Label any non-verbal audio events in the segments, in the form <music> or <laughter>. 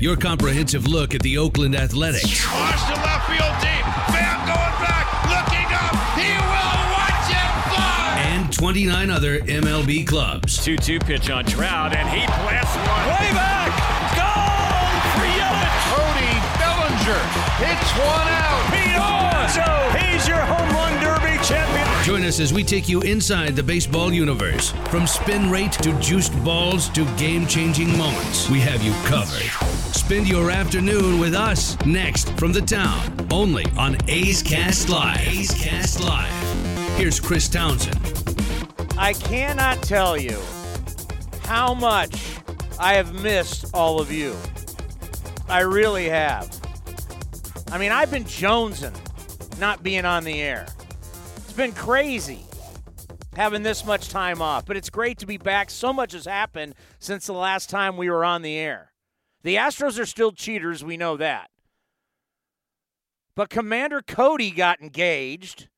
your comprehensive look at the Oakland Athletics. Watch the left field deep. Pham going back, looking up. He will watch it fly. And 29 other MLB clubs. 2 2 pitch on Trout, and he blasts one. Way back. Goal for Yelich. Cody Bellinger hits one out. Pete Alonso, he's your home run derby champion. Join us as we take you inside the baseball universe. From spin rate to juiced balls to game changing moments, we have you covered. Spend your afternoon with us next from the town, only on A's Cast Live. A's Cast Live. Here's Chris Townsend. I cannot tell you how much I have missed all of you. I really have. I mean, I've been jonesing not being on the air. It's been crazy having this much time off, but it's great to be back. So much has happened since the last time we were on the air. The Astros are still cheaters, we know that. But Commander Cody got engaged.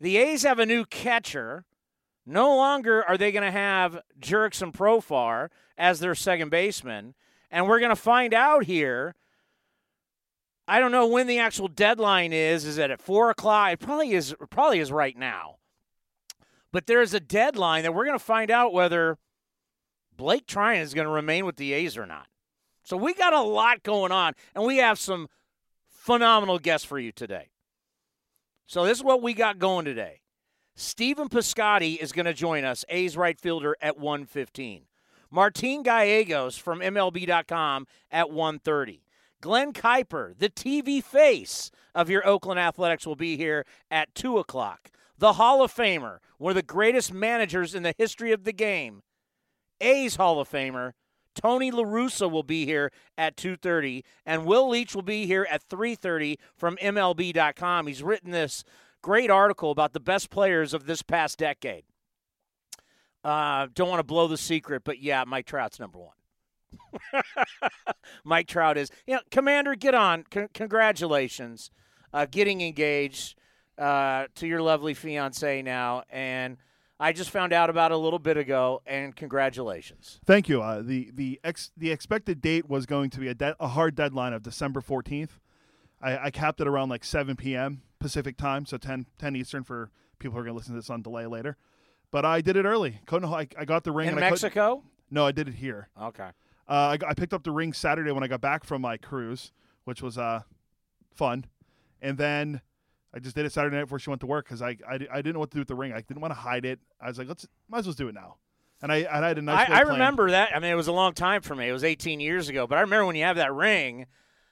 The A's have a new catcher. No longer are they going to have Jurickson Profar as their second baseman. And we're going to find out here. I don't know when the actual deadline is. Is it at four o'clock? It probably is. Probably is right now. But there is a deadline that we're going to find out whether Blake Treinen is going to remain with the A's or not. So we got a lot going on, and we have some phenomenal guests for you today. So this is what we got going today. Stephen Piscotty is going to join us, A's right fielder at 115. Martin Gallegos from MLB.com at 130. Glenn Kuiper, the TV face of your Oakland Athletics, will be here at 2 o'clock. The Hall of Famer, one of the greatest managers in the history of the game, A's Hall of Famer, Tony LaRussa will be here at 2.30, and Will Leitch will be here at 3.30 from MLB.com. He's written this great article about the best players of this past decade. Uh, don't want to blow the secret, but yeah, Mike Trout's number one. <laughs> Mike Trout is. You know, Commander, get on. C- congratulations, uh, getting engaged uh, to your lovely fiance now, and I just found out about a little bit ago. And congratulations. Thank you. Uh, the the ex the expected date was going to be a, de- a hard deadline of December fourteenth. I, I capped it around like seven p.m. Pacific time, so 10, 10 Eastern for people who are going to listen to this on delay later. But I did it early. Couldn't I, I got the ring In and I Mexico? No, I did it here. Okay. Uh, I, I picked up the ring Saturday when I got back from my cruise, which was uh, fun. And then I just did it Saturday night before she went to work because I, I, I didn't know what to do with the ring. I didn't want to hide it. I was like, let's might as well do it now. And I, I had a nice. I, I remember that. I mean, it was a long time for me. It was 18 years ago. But I remember when you have that ring,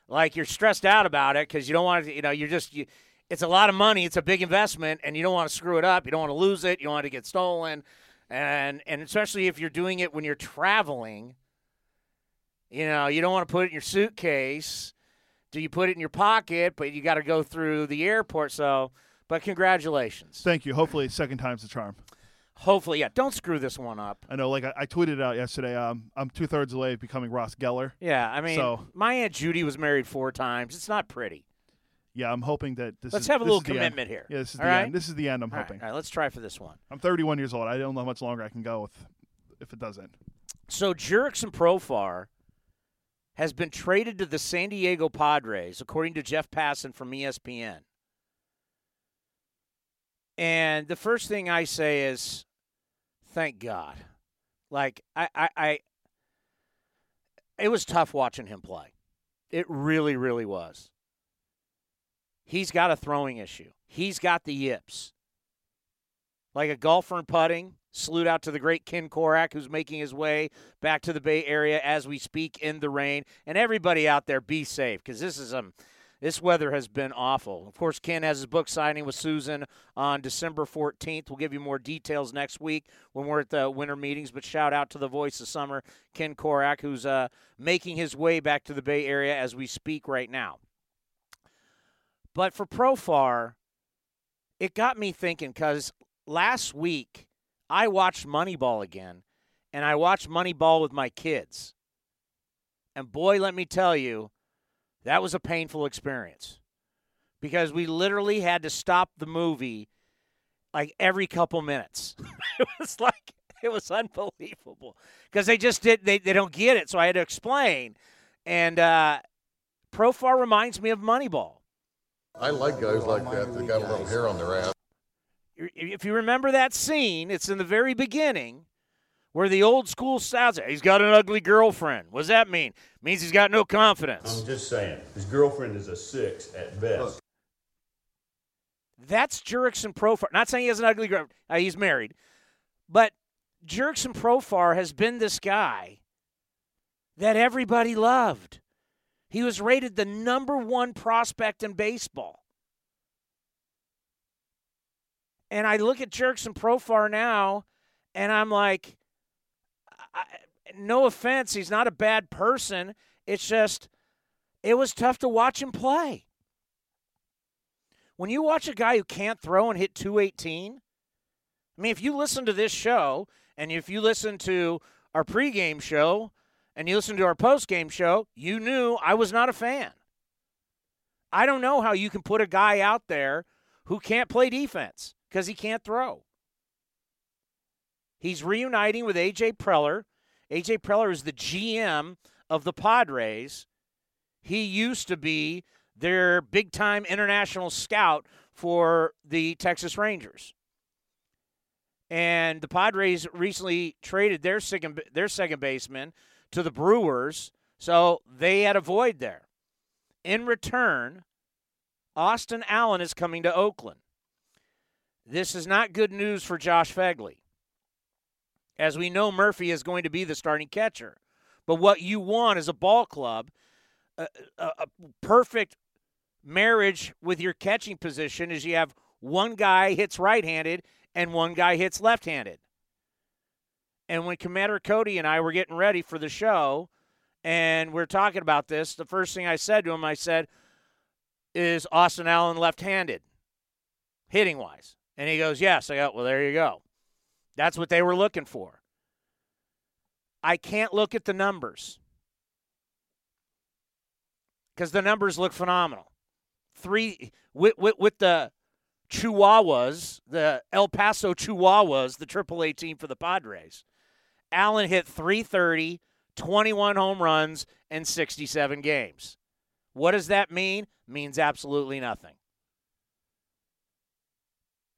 like you're stressed out about it because you don't want to, you know, you're just, you, it's a lot of money. It's a big investment and you don't want to screw it up. You don't want to lose it. You don't want to get stolen. And, and especially if you're doing it when you're traveling, you know, you don't want to put it in your suitcase. Do you put it in your pocket? But you got to go through the airport. So, but congratulations. Thank you. Hopefully, second time's the charm. Hopefully, yeah. Don't screw this one up. I know, like I, I tweeted out yesterday. Um, I'm two thirds away of becoming Ross Geller. Yeah, I mean, So- my aunt Judy was married four times. It's not pretty. Yeah, I'm hoping that this. Let's is, have a this little the end. commitment here. Yeah, this is All the right? end. This is the end. I'm All right, hoping. all right, let's try for this one. I'm 31 years old. I don't know how much longer I can go with if it doesn't. So Jurickson Profar has been traded to the San Diego Padres, according to Jeff Passan from ESPN. And the first thing I say is, thank God. Like I, I, I it was tough watching him play. It really, really was. He's got a throwing issue. He's got the yips. Like a golfer in putting, salute out to the great Ken Korach, who's making his way back to the Bay Area as we speak in the rain. And everybody out there, be safe because this is um, This weather has been awful. Of course, Ken has his book signing with Susan on December 14th. We'll give you more details next week when we're at the winter meetings. But shout out to the voice of summer, Ken Korach, who's uh, making his way back to the Bay Area as we speak right now. But for Profar, it got me thinking because last week I watched Moneyball again, and I watched Moneyball with my kids. And boy, let me tell you, that was a painful experience because we literally had to stop the movie like every couple minutes. <laughs> it was like it was unbelievable because they just did they, they don't get it, so I had to explain. And uh, Profar reminds me of Moneyball. I like guys like that that got a little hair on their ass. If you remember that scene, it's in the very beginning where the old school styles. He's got an ugly girlfriend. What does that mean? It means he's got no confidence. I'm just saying, his girlfriend is a six at best. That's Jurickson Profar. Not saying he has an ugly girlfriend. Uh, he's married, but Jurickson Profar has been this guy that everybody loved. He was rated the number one prospect in baseball. And I look at Jurickson Profar now, and I'm like, I, no offense, he's not a bad person. It's just, it was tough to watch him play. When you watch a guy who can't throw and hit 218, I mean, if you listen to this show and if you listen to our pregame show and you listen to our postgame show, you knew I was not a fan. I don't know how you can put a guy out there who can't play defense because he can't throw. He's reuniting with A.J. Preller. A.J. Preller is the GM of the Padres. He used to be their big time international scout for the Texas Rangers. And the Padres recently traded their second, their second baseman to the Brewers, so they had a void there. In return, Austin Allen is coming to Oakland. This is not good news for Josh Phegley. As we know, Murphy is going to be the starting catcher. But what you want is a ball club, a, a, a perfect marriage with your catching position is you have one guy hits right handed and one guy hits left handed. And when Commander Cody and I were getting ready for the show and we are talking about this, the first thing I said to him, I said, Is Austin Allen left handed, hitting wise? And he goes, Yes. I go, Well, there you go. That's what they were looking for. I can't look at the numbers because the numbers look phenomenal. Three with, with, with the Chihuahuas, the El Paso Chihuahuas, the AAA team for the Padres. Allen hit 330, 21 home runs, and 67 games. What does that mean? Means absolutely nothing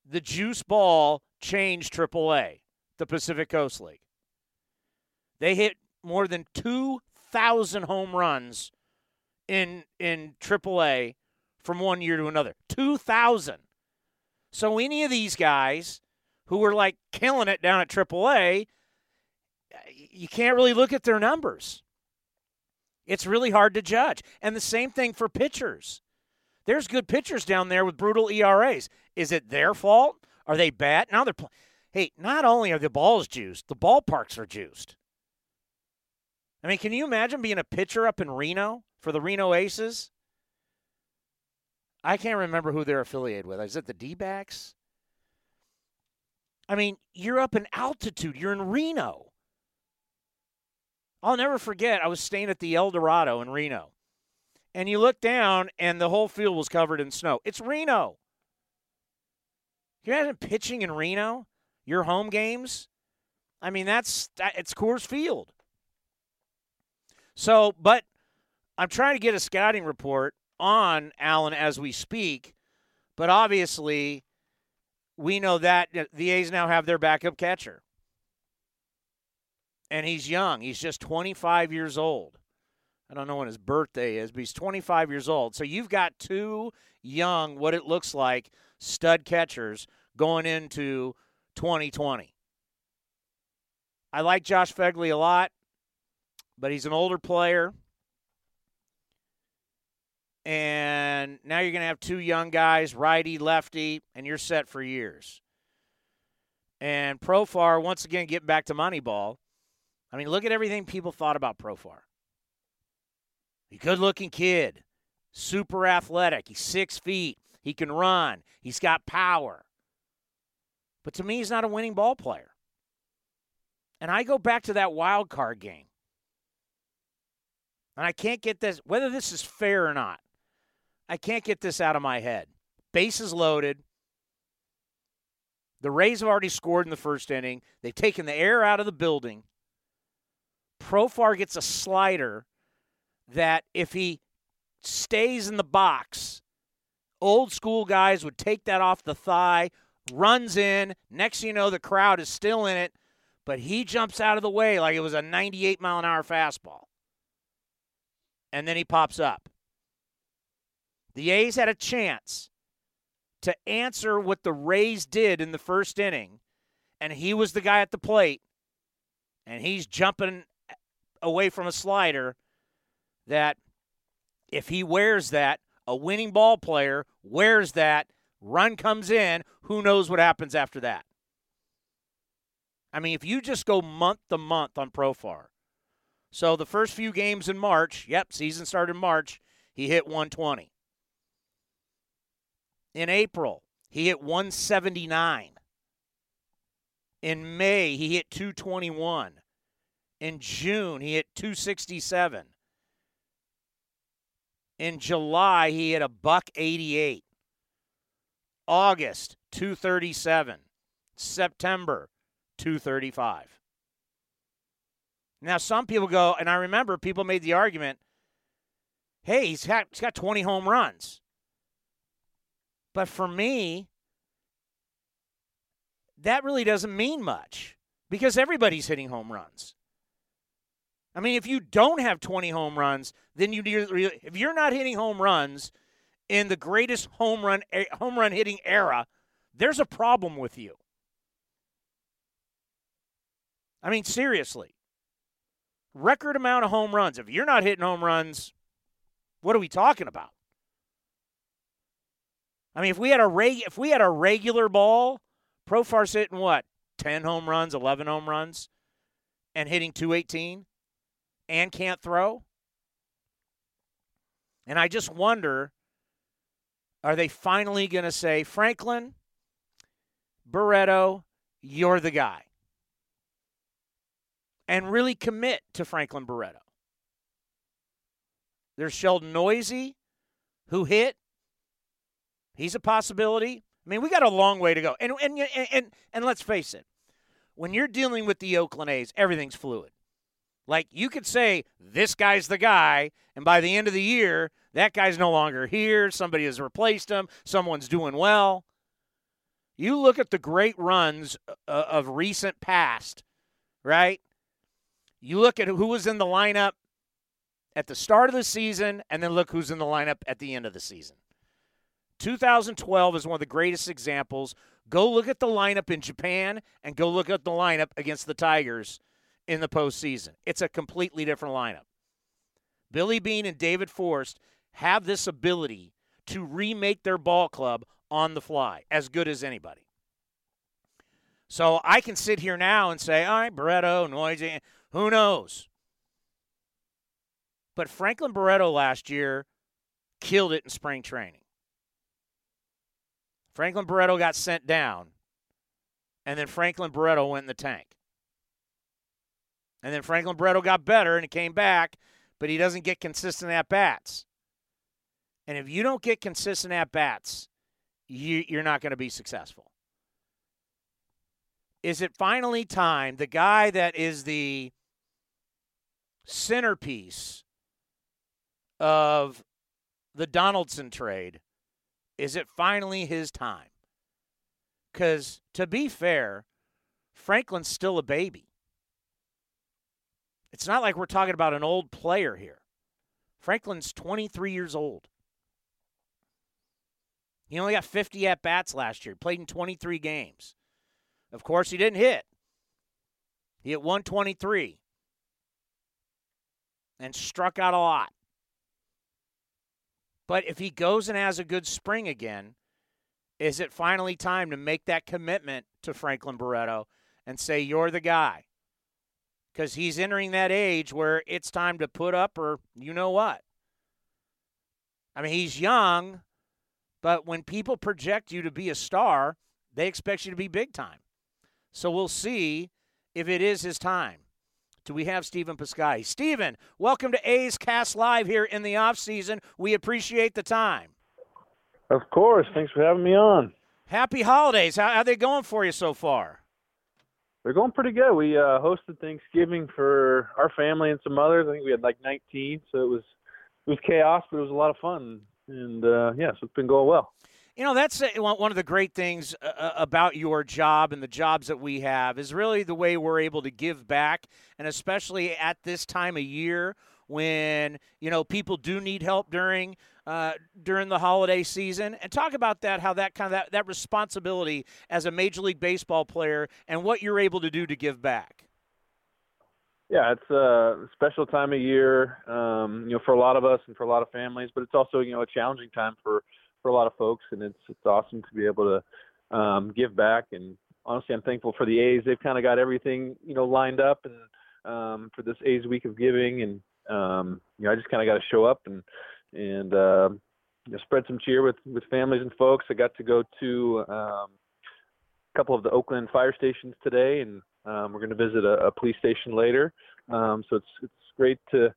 the juice ball changed AAA, the Pacific Coast League. They hit more than 2,000 home runs in in AAA from one year to another. 2,000. So any of these guys who were like killing it down at AAA, you can't really look at their numbers. It's really hard to judge. And the same thing for pitchers. There's good pitchers down there with brutal ERAs. Is it their fault? Are they bad? Now they're playing. Hey, not only are the balls juiced, the ballparks are juiced. I mean, can you imagine being a pitcher up in Reno for the Reno Aces? I can't remember who they're affiliated with. Is it the D backs? I mean, you're up in altitude, you're in Reno. I'll never forget, I was staying at the El Dorado in Reno and you look down and the whole field was covered in snow. It's Reno. Can you imagine pitching in Reno? Your home games? I mean, that's it's Coors Field. So, but I'm trying to get a scouting report on Allen as we speak, but obviously we know that the A's now have their backup catcher. And he's young. He's just 25 years old. I don't know when his birthday is, but he's 25 years old. So you've got two young, what it looks like, stud catchers going into 2020. I like Josh Phegley a lot, but he's an older player. and now you're going to have two young guys, righty, lefty, and you're set for years. And Profar, once again, getting back to Moneyball. I mean, look at everything people thought about Profar. He's a good looking kid, super athletic. He's six feet. He can run. He's got power. But to me, he's not a winning ball player. And I go back to that wild card game. And I can't get this, whether this is fair or not, I can't get this out of my head. Bases loaded. The Rays have already scored in the first inning. They've taken the air out of the building. Profar gets a slider that if he stays in the box, old school guys would take that off the thigh, runs in. Next you know, the crowd is still in it, but he jumps out of the way like it was a 98 mile an hour fastball. And then he pops up. The A's had a chance to answer what the Rays did in the first inning, and he was the guy at the plate, and he's jumping away from a slider that if he wears that, a winning ball player wears that, run comes in, who knows what happens after that? I mean, if you just go month to month on Profar, so the first few games in March, yep, season started in March, he hit 120. In April, he hit 179. In May, he hit 221. In June, he hit 267. In July, he hit a buck 88. August, 237. September, 235. Now, some people go, and I remember people made the argument hey, he's got, he's got 20 home runs. But for me, that really doesn't mean much because everybody's hitting home runs. I mean, if you don't have 20 home runs, then you if you're not hitting home runs in the greatest home run home run hitting era, there's a problem with you. I mean, seriously. Record amount of home runs. If you're not hitting home runs, what are we talking about? I mean, if we had a reg- if we had a regular ball, Profar's hitting what? 10 home runs, 11 home runs and hitting 218 and can't throw? And I just wonder are they finally going to say, Franklin, Barreto, you're the guy? And really commit to Franklin Barreto. There's Sheldon Neuse, who hit. He's a possibility. I mean, we got a long way to go. And, and, and, and, let's face it, when you're dealing with the Oakland A's, everything's fluid. Like you could say this guy's the guy, and by the end of the year, that guy's no longer here. Somebody has replaced him. Someone's doing well. You look at the great runs uh, of recent past, right? You look at who was in the lineup at the start of the season, and then look who's in the lineup at the end of the season. 2012 is one of the greatest examples. Go look at the lineup in Japan and go look at the lineup against the Tigers in the postseason. It's a completely different lineup. Billy Beane and David Forst have this ability to remake their ball club on the fly as good as anybody. So I can sit here now and say, all right, Barreto, Neuse, who knows? But Franklin Barreto last year killed it in spring training. Franklin Barreto got sent down, and then Franklin Barreto went in the tank. And then Franklin Barreto got better and he came back, but he doesn't get consistent at bats. And if you don't get consistent at bats, you, you're not going to be successful. Is it finally time? The guy that is the centerpiece of the Donaldson trade, is it finally his time? Because to be fair, Franklin's still a baby. It's not like we're talking about an old player here. Franklin's 23 years old. He only got 50 at bats last year. He played in 23 games. Of course, he didn't hit. He hit 123 and struck out a lot. But if he goes and has a good spring again, is it finally time to make that commitment to Franklin Barreto and say, you're the guy? Because he's entering that age where it's time to put up or you know what. I mean, he's young, but when people project you to be a star, they expect you to be big time. So we'll see if it is his time. Do we have Stephen Piscotty? Stephen, welcome to A's Cast Live here in the off season. We appreciate the time. Of course. Thanks for having me on. Happy holidays. How are they going for you so far? They're going pretty good. We uh, hosted Thanksgiving for our family and some others. I think we had like 19, so it was it was chaos, but it was a lot of fun. And uh, yeah, so it's been going well. You know, that's uh, one of the great things uh, uh, about your job and the jobs that we have is really the way we're able to give back, and especially at this time of year when you know people do need help during uh, during the holiday season. And talk about that, how that kind of that, that responsibility as a major league baseball player, and what you're able to do to give back. Yeah, it's a special time of year, um, you know, for a lot of us and for a lot of families, but it's also you know a challenging time for for a lot of folks, and it's it's awesome to be able to um, give back. And honestly, I'm thankful for the A's. They've kind of got everything you know lined up, and um, for this A's Week of Giving, and um, you know, I just kind of got to show up and and uh, you know, spread some cheer with with families and folks. I got to go to um, a couple of the Oakland fire stations today, and um, we're going to visit a, a police station later. Um, so it's it's great to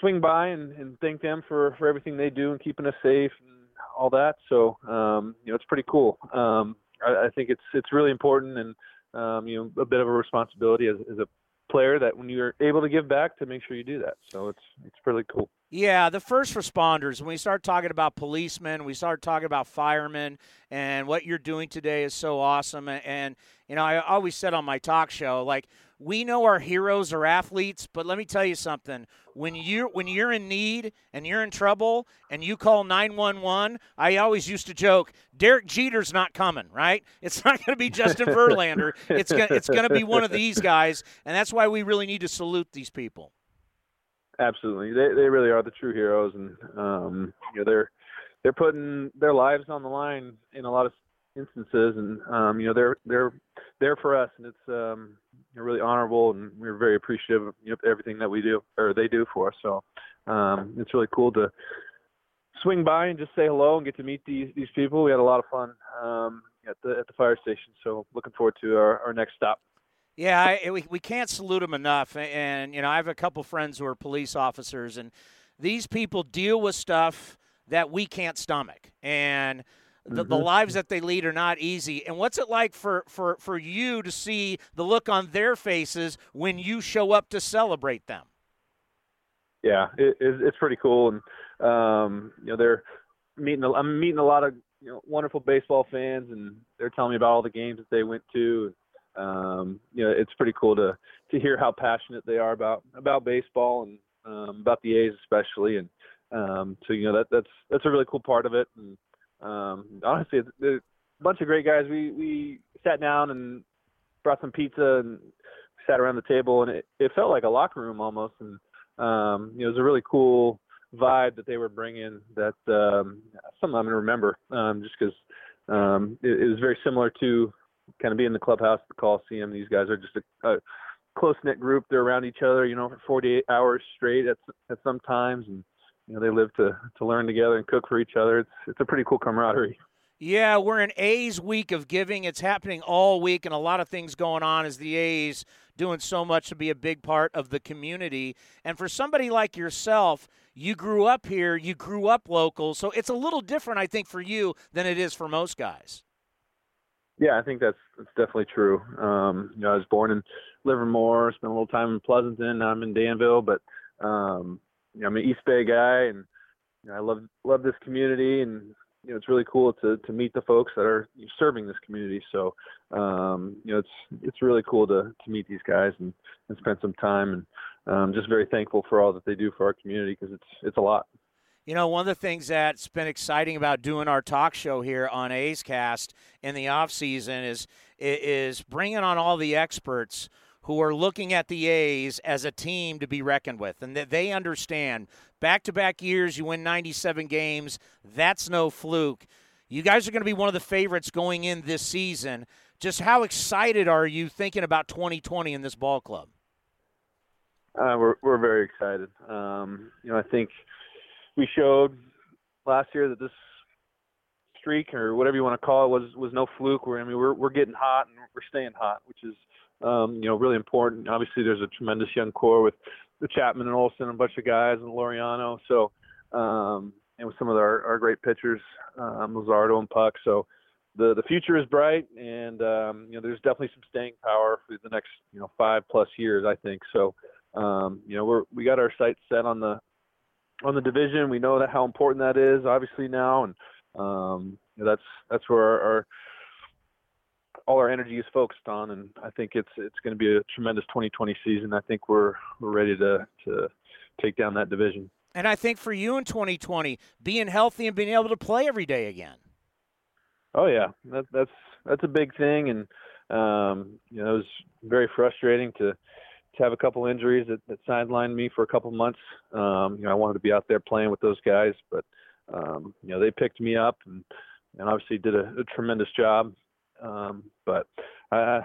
swing by and, and thank them for, for everything they do and keeping us safe and all that. So um, you know, it's pretty cool. Um, I, I think it's it's really important and um, you know a bit of a responsibility as, as a player that when you're able to give back to make sure you do that. So it's it's really cool. Yeah, the first responders, when we start talking about policemen, we start talking about firemen, and what you're doing today is so awesome. And, and, you know, I always said on my talk show, like, we know our heroes are athletes, but let me tell you something. When you're when you're in need and you're in trouble and you call 911, I always used to joke, Derek Jeter's not coming, right? It's <laughs> not going to be Justin Verlander. It's gonna, it's going to be one of these guys, and that's why we really need to salute these people. Absolutely, they they really are the true heroes, and um, you know they're they're putting their lives on the line in a lot of instances, and um, you know they're they're there for us, and it's um, really honorable, and we're very appreciative of you know, everything that we do or they do for us. So um, it's really cool to swing by and just say hello and get to meet these these people. We had a lot of fun um, at the at the fire station, so looking forward to our, our next stop. Yeah, I, we, we can't salute them enough. And, you know, I have a couple friends who are police officers, and these people deal with stuff that we can't stomach. And the, mm-hmm. the lives that they lead are not easy. And what's it like for, for, for you to see the look on their faces when you show up to celebrate them? Yeah, it, it's pretty cool. And, um, you know, they're meeting, I'm meeting a lot of, you know, wonderful baseball fans, and they're telling me about all the games that they went to um, you know, it's pretty cool to to hear how passionate they are about about baseball and um, about the A's especially. And um, so you know that that's that's a really cool part of it. And um, honestly, a bunch of great guys. We we sat down and brought some pizza and sat around the table, and it, it felt like a locker room almost. And um, you know, it was a really cool vibe that they were bringing. That um, something I'm gonna remember, um, just because um, it, it was very similar to kind of being in the clubhouse, the Coliseum. These guys are just a, a close knit group. They're around each other, you know, for 48 hours straight at at some times, and you know they live to to learn together and cook for each other. It's it's a pretty cool camaraderie. Yeah, we're in A's week of giving. It's happening all week, and a lot of things going on as the A's doing so much to be a big part of the community. And for somebody like yourself, you grew up here, you grew up local, so it's a little different, I think, for you than it is for most guys. Yeah, I think that's that's definitely true. Um, you know, I was born in Livermore, spent a little time in Pleasanton. Now I'm in Danville, but um, know, I'm an East Bay guy, and you know, I love love this community, and you know, it's really cool to to meet the folks that are serving this community. So, um, you know, it's it's really cool to to meet these guys and and spend some time, and um, just very thankful for all that they do for our community because it's it's a lot. You know, one of the things that's been exciting about doing our talk show here on A's Cast in the off season is is bringing on all the experts who are looking at the A's as a team to be reckoned with, and that they understand back to back years, you win 97 games. That's no fluke. You guys are going to be one of the favorites going in this season. Just how excited are you thinking about 2020 in this ball club? Uh, we're we're very excited. Um, you know, I think we showed last year that this streak or whatever you want to call it was was no fluke. I mean, we're we're getting hot and we're staying hot, which is um, you know really important. Obviously, there's a tremendous young core with the Chapman and Olson and a bunch of guys and Laureano. So um, and with some of our, our great pitchers, um, Luzardo and Puk. So the the future is bright, and um, you know there's definitely some staying power for the next you know five plus years, I think. So um, you know we're we got our sights set on the on the division. We know that how important that is, obviously now, and um, you know, that's that's where our, our all our energy is focused on, and I think it's it's going to be a tremendous 2020 season. I think we're we're ready to to take down that division. And I think for you in 2020, being healthy and being able to play every day again. Oh yeah, that, that's that's a big thing, and um, you know it was very frustrating to to have a couple injuries that, that sidelined me for a couple months. Um, you know I wanted to be out there playing with those guys, but um, you know they picked me up and and obviously did a, a tremendous job. Um, but uh,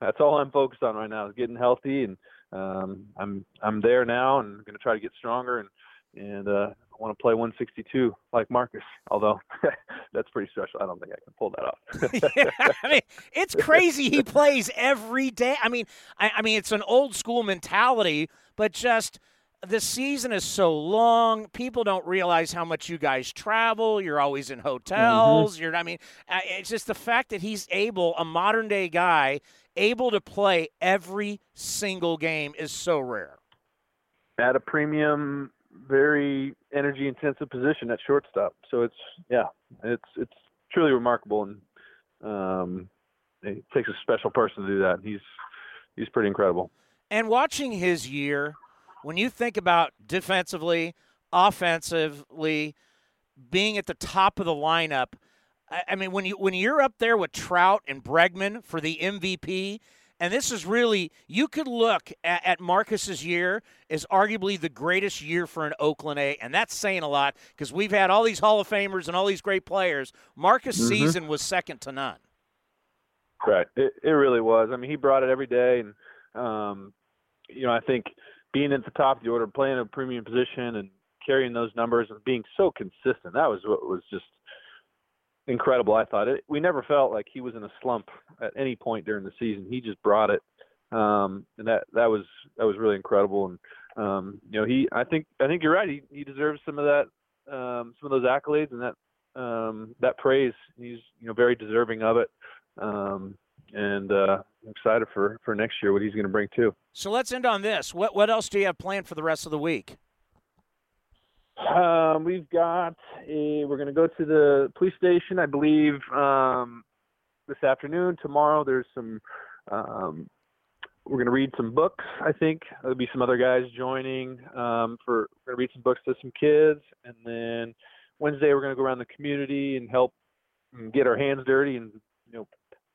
that's all I'm focused on right now is getting healthy, and um, I'm I'm there now, and going to try to get stronger and and uh, I want to play 162 like Marcus. Although <laughs> that's pretty special. I don't think I can pull that off. <laughs> yeah, I mean, it's crazy. He <laughs> plays every day. I mean, I, I mean, it's an old school mentality, but just the season is so long. People don't realize how much you guys travel. You're always in hotels. Mm-hmm. You're, I mean, uh, it's just the fact that he's able, a modern day guy, able to play every single game is so rare. At a premium very energy intensive position at shortstop. So it's yeah, it's it's truly remarkable, and um, it takes a special person to do that. He's he's pretty incredible. And watching his year, when you think about defensively, offensively, being at the top of the lineup. I mean, when you when you're up there with Trout and Bregman for the MVP, and this is really, you could look at, at, Marcus's year as arguably the greatest year for an Oakland A. And that's saying a lot because we've had all these Hall of Famers and all these great players. Marcus' mm-hmm. season was second to none. Right. It, it really was. I mean, he brought it every day. And, um, you know, I think being at the top of the order, playing a premium position and carrying those numbers and being so consistent, that was what was just – incredible. I thought it. We never felt like he was in a slump at any point during the season. He just brought it, um, and that that was that was really incredible. And um, you know, he. I think I think you're right. He he deserves some of that, um, some of those accolades and that um, that praise. He's you know very deserving of it. Um, and uh, I'm excited for, for next year what he's going to bring too. So let's end on this. What what else do you have planned for the rest of the week? Um, we've got a. We're going to go to the police station, I believe, um, this afternoon. Tomorrow, there's some. Um, we're going to read some books. I think there'll be some other guys joining. Um, for we're going to read some books to some kids, and then Wednesday we're going to go around the community and help get our hands dirty and you know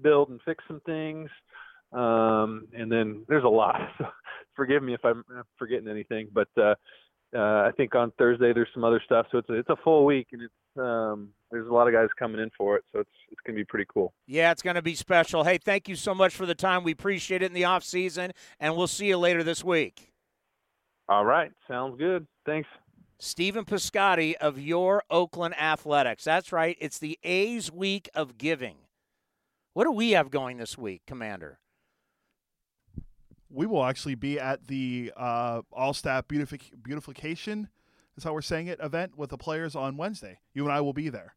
build and fix some things. Um, and then there's a lot. <laughs> So forgive me if I'm forgetting anything, but uh, uh, I think on Thursday there's some other stuff. So it's a, it's a full week, and it's um, there's a lot of guys coming in for it. So it's it's gonna be pretty cool. Yeah, it's gonna be special. Hey, thank you so much for the time. We appreciate it in the off season, and we'll see you later this week. All right, sounds good. Thanks. Stephen Piscotty of your Oakland Athletics. That's right. It's the A's week of giving. What do we have going this week, Commander? we will actually be at the uh, All Staff Beautific- Beautification, is how we're saying it, event with the players on Wednesday. You and I will be there.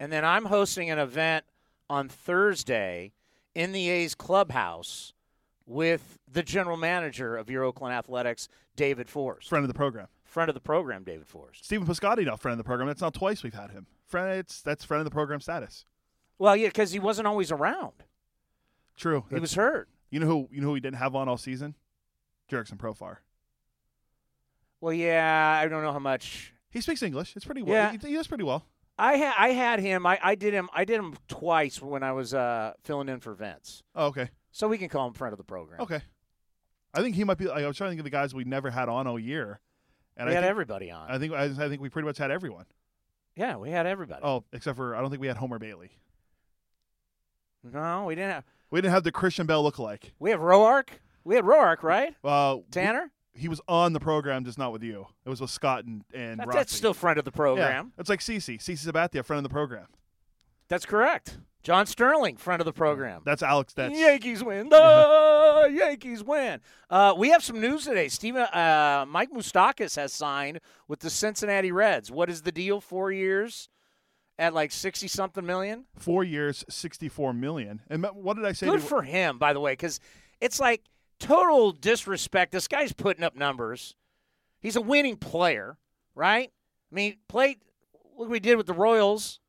And then I'm hosting an event on Thursday in the A's clubhouse with the general manager of your Oakland Athletics, David Forst. Friend of the program. Friend of the program, David Forst. Stephen Piscotty, now friend of the program. That's not twice we've had him. Friend, it's that's friend of the program status. Well, yeah, because he wasn't always around. True. He was hurt. You know who you know who he didn't have on all season? Jurickson Profar. Well, yeah, I don't know how much. He speaks English. It's pretty well. Yeah. He, he does pretty well. I had I had him. I, I did him. I did him twice when I was uh, filling in for Vince. Oh, okay. So we can call him friend of the program. Okay. I think he might be. Like, I was trying to think of the guys we never had on all year, and we I had think, everybody on. I think I, I think we pretty much had everyone. yeah, we had everybody. Oh, except for I don't think we had Homer Bailey. No, we didn't have. We didn't have the Christian Bale lookalike. We have Roark. We had Roark, right? Uh, Tanner. he was on the program, just not with you. It was with Scott and and That- that's still friend of the program. Yeah, it's like CC. CC Sabathia, friend of the program. That's correct. John Sterling, friend of the program. That's Alex. That's Yankees win. The Yankees win. Uh, we have some news today. Steven, uh, Mike Moustakas has signed with the Cincinnati Reds. What is the deal? Four years at like sixty something million. four years, sixty-four million. And what did I say? Good to- for him, by the way, because it's like total disrespect. This guy's putting up numbers. He's a winning player, right? I mean, played. Look what we did with the Royals,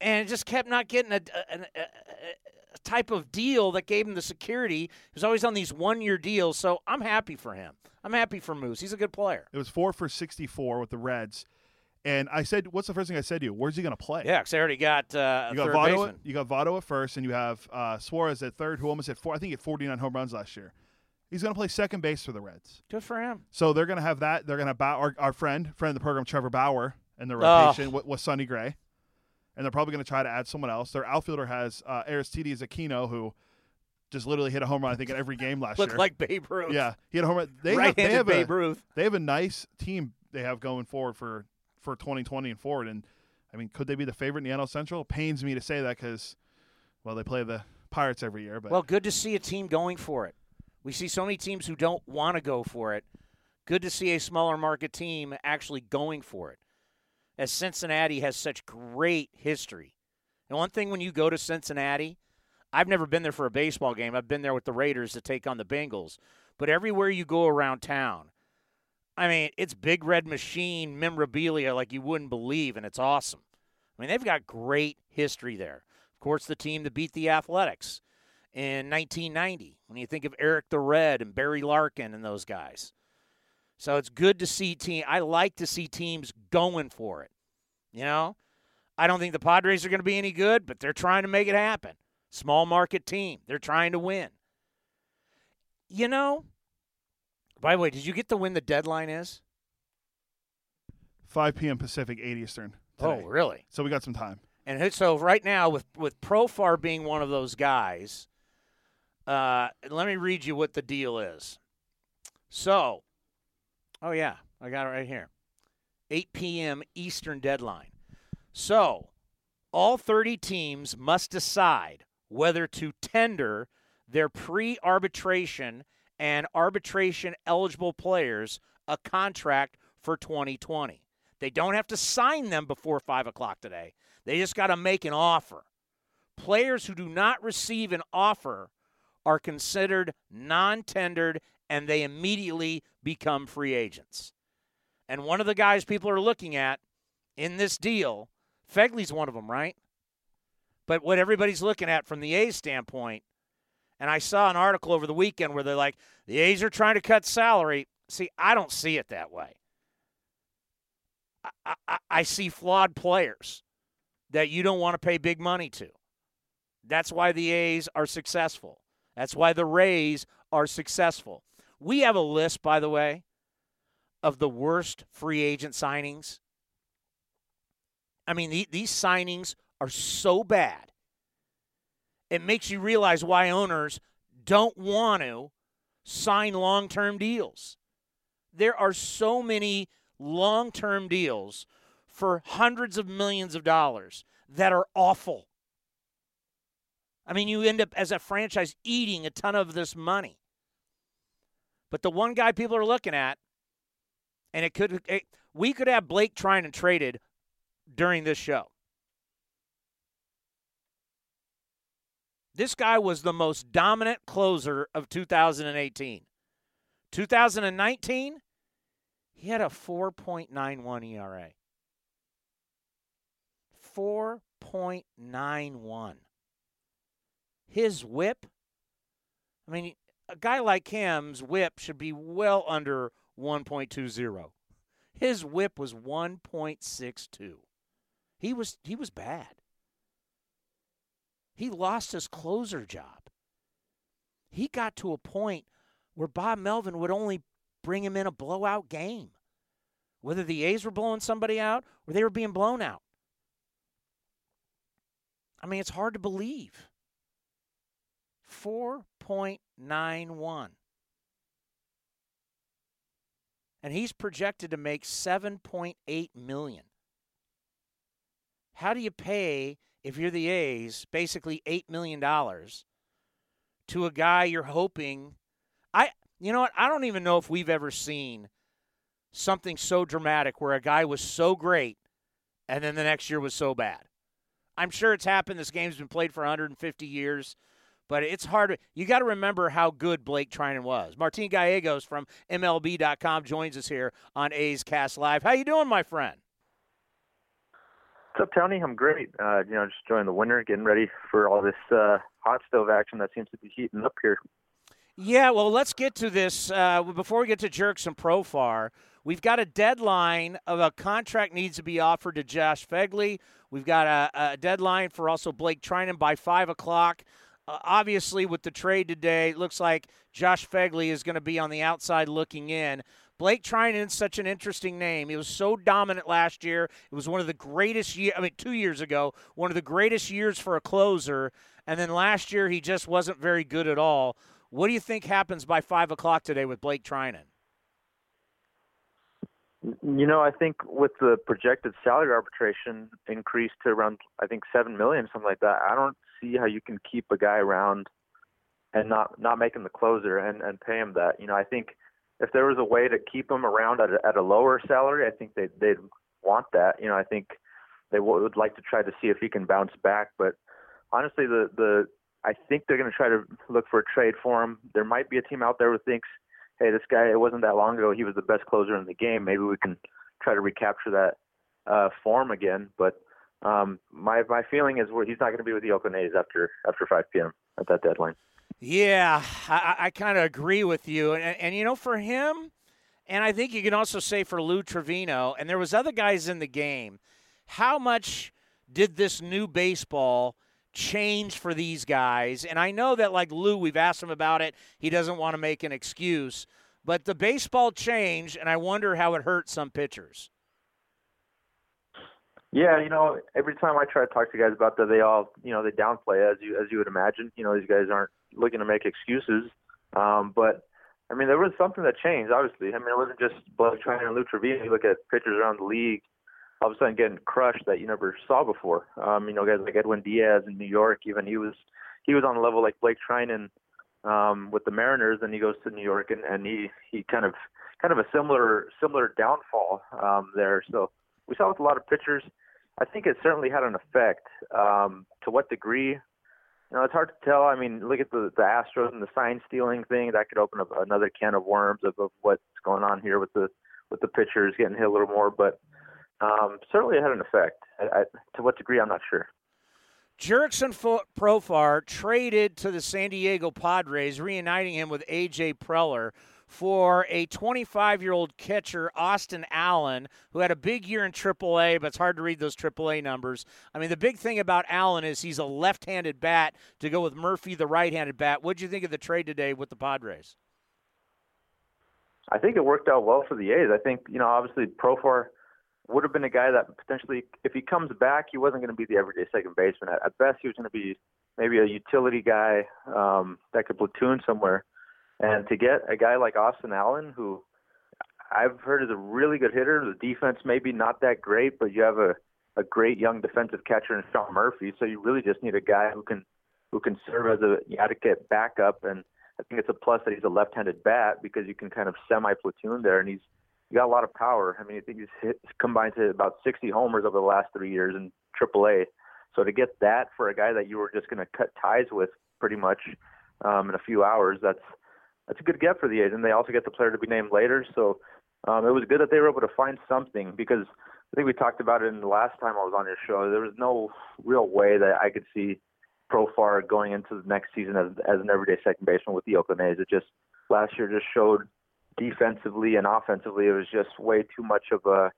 and just kept not getting a, a, a, a type of deal that gave him the security. He was always on these one-year deals, so I'm happy for him. I'm happy for Moose. He's a good player. It was four for sixty-four with the Reds. And I said, "What's the first thing I said to you? Where's he going to play?" Yeah, because they already got uh, You got third Votto. baseman. You got Votto at first, and you have uh, Suarez at third, who almost hit four. I think he had forty-nine home runs last year. He's going to play second base for the Reds. Good for him. So they're going to have that. They're going to Bow- our, our friend, friend of the program, Trevor Bauer, in the Oh. rotation with, with Sonny Gray. And they're probably going to try to add someone else. Their outfielder has uh, Aristides Aquino, who just literally hit a home run, I think, in every game last <laughs> Looked year. like Babe Ruth. yeah, he had a home run. They <laughs> have, they have Babe a, Ruth. they have a nice team they have going forward for for 2020 and forward. And I mean, could they be the favorite in the NL Central? It pains me to say that because, well, they play the Pirates every year. But Well, good to see a team going for it. We see so many teams who don't want to go for it. Good to see a smaller market team actually going for it. As Cincinnati has such great history. And one thing when you go to Cincinnati, I've never been there for a baseball game. I've been there with the Raiders to take on the Bengals. But everywhere you go around town, I mean, it's big red machine memorabilia like you wouldn't believe, and it's awesome. I mean, they've got great history there. Of course, the team that beat the Athletics in 1990, when you think of Eric the Red and Barry Larkin and those guys. So it's good to see team. I like to see teams going for it. You know, I don't think the Padres are going to be any good, but they're trying to make it happen. Small market team. They're trying to win. You know, by the way, did you get to when the deadline is? 5 p.m. Pacific, 8 Eastern. Today. Oh, really? So we got some time. And so right now, with with Profar being one of those guys, uh, let me read you what the deal is. So, oh yeah, I got it right here. 8 p.m. Eastern deadline. So, all 30 teams must decide whether to tender their pre-arbitration and arbitration eligible players a contract for 2020. They don't have to sign them before 5 o'clock today. They just got to make an offer. Players who do not receive an offer are considered non tendered and they immediately become free agents. And one of the guys people are looking at in this deal, Phegley's one of them, right? But what everybody's looking at from the A's standpoint, and I saw an article over the weekend where they're like, the A's are trying to cut salary. See, I don't see it that way. I, I, I see flawed players that you don't want to pay big money to. That's why the A's are successful. That's why the Rays are successful. We have a list, by the way, of the worst free agent signings. I mean, the, these signings are so bad. It makes you realize why owners don't want to sign long term deals. There are so many long term deals for hundreds of millions of dollars that are awful. I mean, you end up as a franchise eating a ton of this money. But the one guy people are looking at, and it could, it, we could have Blake Treinen traded during this show. This guy was the most dominant closer of 2018. 2019, he had a 4.91 ERA. 4.91. His whip, I mean, a guy like him's whip should be well under 1.20. His whip was 1.62. He was he was bad. He lost his closer job. He got to a point where Bob Melvin would only bring him in a blowout game, whether the A's were blowing somebody out or they were being blown out. I mean, it's hard to believe. 4.91. And he's projected to make 7.8 million. How do you pay if you're the A's basically 8 million dollars to a guy you're hoping I you know what? I don't even know if we've ever seen something so dramatic where a guy was so great and then the next year was so bad. I'm sure it's happened. This game's been played for 150 years, but it's hard. You got to remember how good Blake Treinen was. Martin Gallegos from MLB.com joins us here on A's Cast Live. How you doing, my friend? What's up, Tony? I'm great. Uh, you know, just enjoying the winter, getting ready for all this uh, hot stove action that seems to be heating up here. Yeah, well, let's get to this uh, before we get to Jurickson Profar. We've got a deadline of a contract needs to be offered to Josh Phegley. We've got a, a deadline for also Blake Treinen by five o'clock. Uh, obviously, with the trade today, it looks like Josh Phegley is going to be on the outside looking in. Blake Treinen is such an interesting name. He was so dominant last year. It was one of the greatest year. I mean, two years ago, one of the greatest years for a closer. And then last year, he just wasn't very good at all. What do you think happens by five o'clock today with Blake Treinen? You know, I think with the projected salary arbitration increase to around, I think seven million, something like that. I don't see how you can keep a guy around and not not make him the closer and and pay him that. You know, I think if there was a way to keep him around at a, at a lower salary, I think they they'd want that. You know, I think they would like to try to see if he can bounce back. But honestly, the the I think they're going to try to look for a trade for him. There might be a team out there who thinks, hey, this guy it wasn't that long ago he was the best closer in the game. Maybe we can try to recapture that uh, form again. But um, my my feeling is he's not going to be with the Oakland A's after after 5 p.m. at that deadline. Yeah, I, I kind of agree with you. And, and, you know, for him, and I think you can also say for Lou Trivino, and there was other guys in the game, how much did this new baseball change for these guys? And I know that, like Lou, we've asked him about it. He doesn't want to make an excuse. But the baseball changed, and I wonder how it hurt some pitchers. Yeah, you know, every time I try to talk to guys about that, they all, you know, they downplay as you as you would imagine. You know, these guys aren't looking to make excuses. Um, but I mean, there was something that changed. Obviously, I mean, it wasn't just Blake Treinen and Lou Trivino. You look at pitchers around the league, all of a sudden getting crushed that you never saw before. Um, you know, guys like Edwin Diaz in New York, even he was he was on a level like Blake Treinen um, with the Mariners, and he goes to New York, and, and he he kind of kind of a similar similar downfall um, there. So we saw with a lot of pitchers. I think it certainly had an effect. Um, to what degree? You know, it's hard to tell. I mean, look at the the Astros and the sign stealing thing. That could open up another can of worms of, of what's going on here with the with the pitchers getting hit a little more. But um, certainly, it had an effect. I, I, to what degree, I'm not sure. Jurickson Profar traded to the San Diego Padres, reuniting him with A.J. Preller for a 25 year old catcher, Austin Allen, who had a big year in AAA, but it's hard to read those AAA numbers. I mean, the big thing about Allen is he's a left handed bat to go with Murphy, the right handed bat. What'd you think of the trade today with the Padres? I think it worked out well for the A's. I think, you know, obviously Profar would have been a guy that potentially, if he comes back, he wasn't going to be the everyday second baseman. At, best, he was going to be maybe a utility guy um, that could platoon somewhere. And to get a guy like Austin Allen, who I've heard is a really good hitter, the defense maybe not that great, but you have a a great young defensive catcher in Sean Murphy, so you really just need a guy who can who can serve as a adequate backup. And I think it's a plus that he's a left-handed bat because you can kind of semi-platoon there, and he's he got a lot of power. I mean, I think he's hit, combined to about 60 homers over the last three years in AAA. So to get that for a guy that you were just going to cut ties with pretty much um, in a few hours, that's that's a good get for the A's, and they also get the player to be named later. So um, it was good that they were able to find something because I think we talked about it in the last time I was on your show. There was no real way that I could see Profar going into the next season as as an everyday second baseman with the Oakland A's. It just last year just showed defensively and offensively it was just way too much of a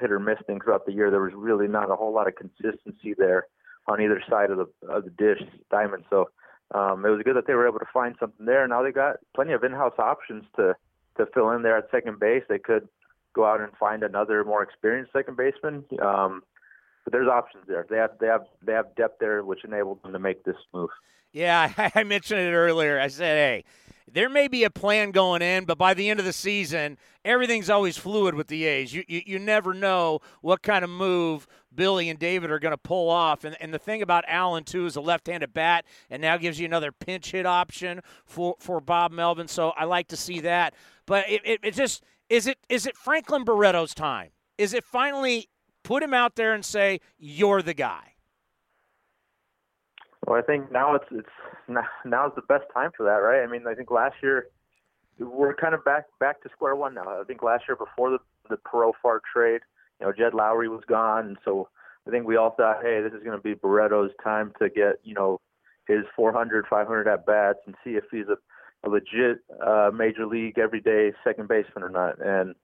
hit or miss thing throughout the year. There was really not a whole lot of consistency there on either side of the of the dish diamond. So um, it was good that they were able to find something there. Now they got plenty of in-house options to to fill in there at second base. They could go out and find another more experienced second baseman. Um, but there's options there. They have they have they have depth there, which enabled them to make this move. Yeah, <laughs> I mentioned it earlier. I said, hey, there may be a plan going in, but by the end of the season, everything's always fluid with the A's. You, you, you never know what kind of move Billy and David are going to pull off. And, and the thing about Allen, too, is a left handed bat, and now gives you another pinch hit option for, for Bob Melvin. So I like to see that. But it, it, it just is it is it Franklin Barreto's time? Is it finally put him out there and say, you're the guy? Well, I think now it's it's now is the best time for that, right? I mean, I think last year we're kind of back back to square one now. I think last year before the the Profar trade, you know, Jed Lowrie was gone, and so I think we all thought, hey, this is going to be Barreto's time to get you know his 400, 500 at bats and see if he's a, a legit uh, major league everyday second baseman or not. And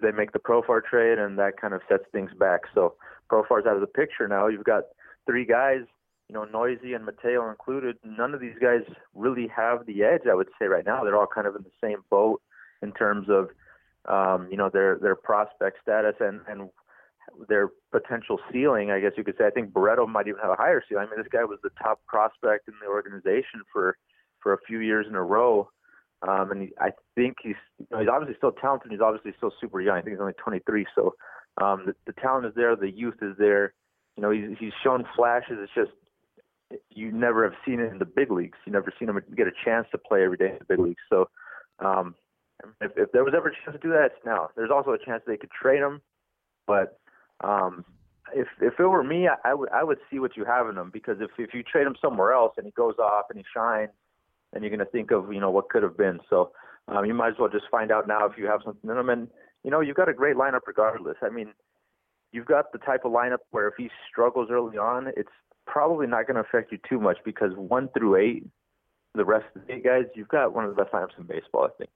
they make the Profar trade, and that kind of sets things back. So Profar's out of the picture now. You've got three guys you know, Neuse and Mateo included, none of these guys really have the edge. I would say right now they're all kind of in the same boat in terms of, um, you know, their their prospect status and and their potential ceiling. I guess you could say. I think Barreto might even have a higher ceiling. I mean, this guy was the top prospect in the organization for for a few years in a row. Um, and he, I think he's you know, he's obviously still talented. He's obviously still super young. I think he's only 23. So um, the, the talent is there. The youth is there. You know, he's he's shown flashes. It's just you never have seen it in the big leagues. You never seen him get a chance to play every day in the big leagues. So um, if, if there was ever a chance to do that, it's now. There's also a chance they could trade him, but um, if if it were me, I, I would I would see what you have in him because if if you trade him somewhere else and he goes off and he shines, then you're going to think of you know what could have been. So um, you might as well just find out now if you have something in him. And you know you've got a great lineup regardless. I mean, you've got the type of lineup where if he struggles early on, it's probably not going to affect you too much because one through eight, the rest of the eight guys, you've got one of the best lineups in baseball, I think.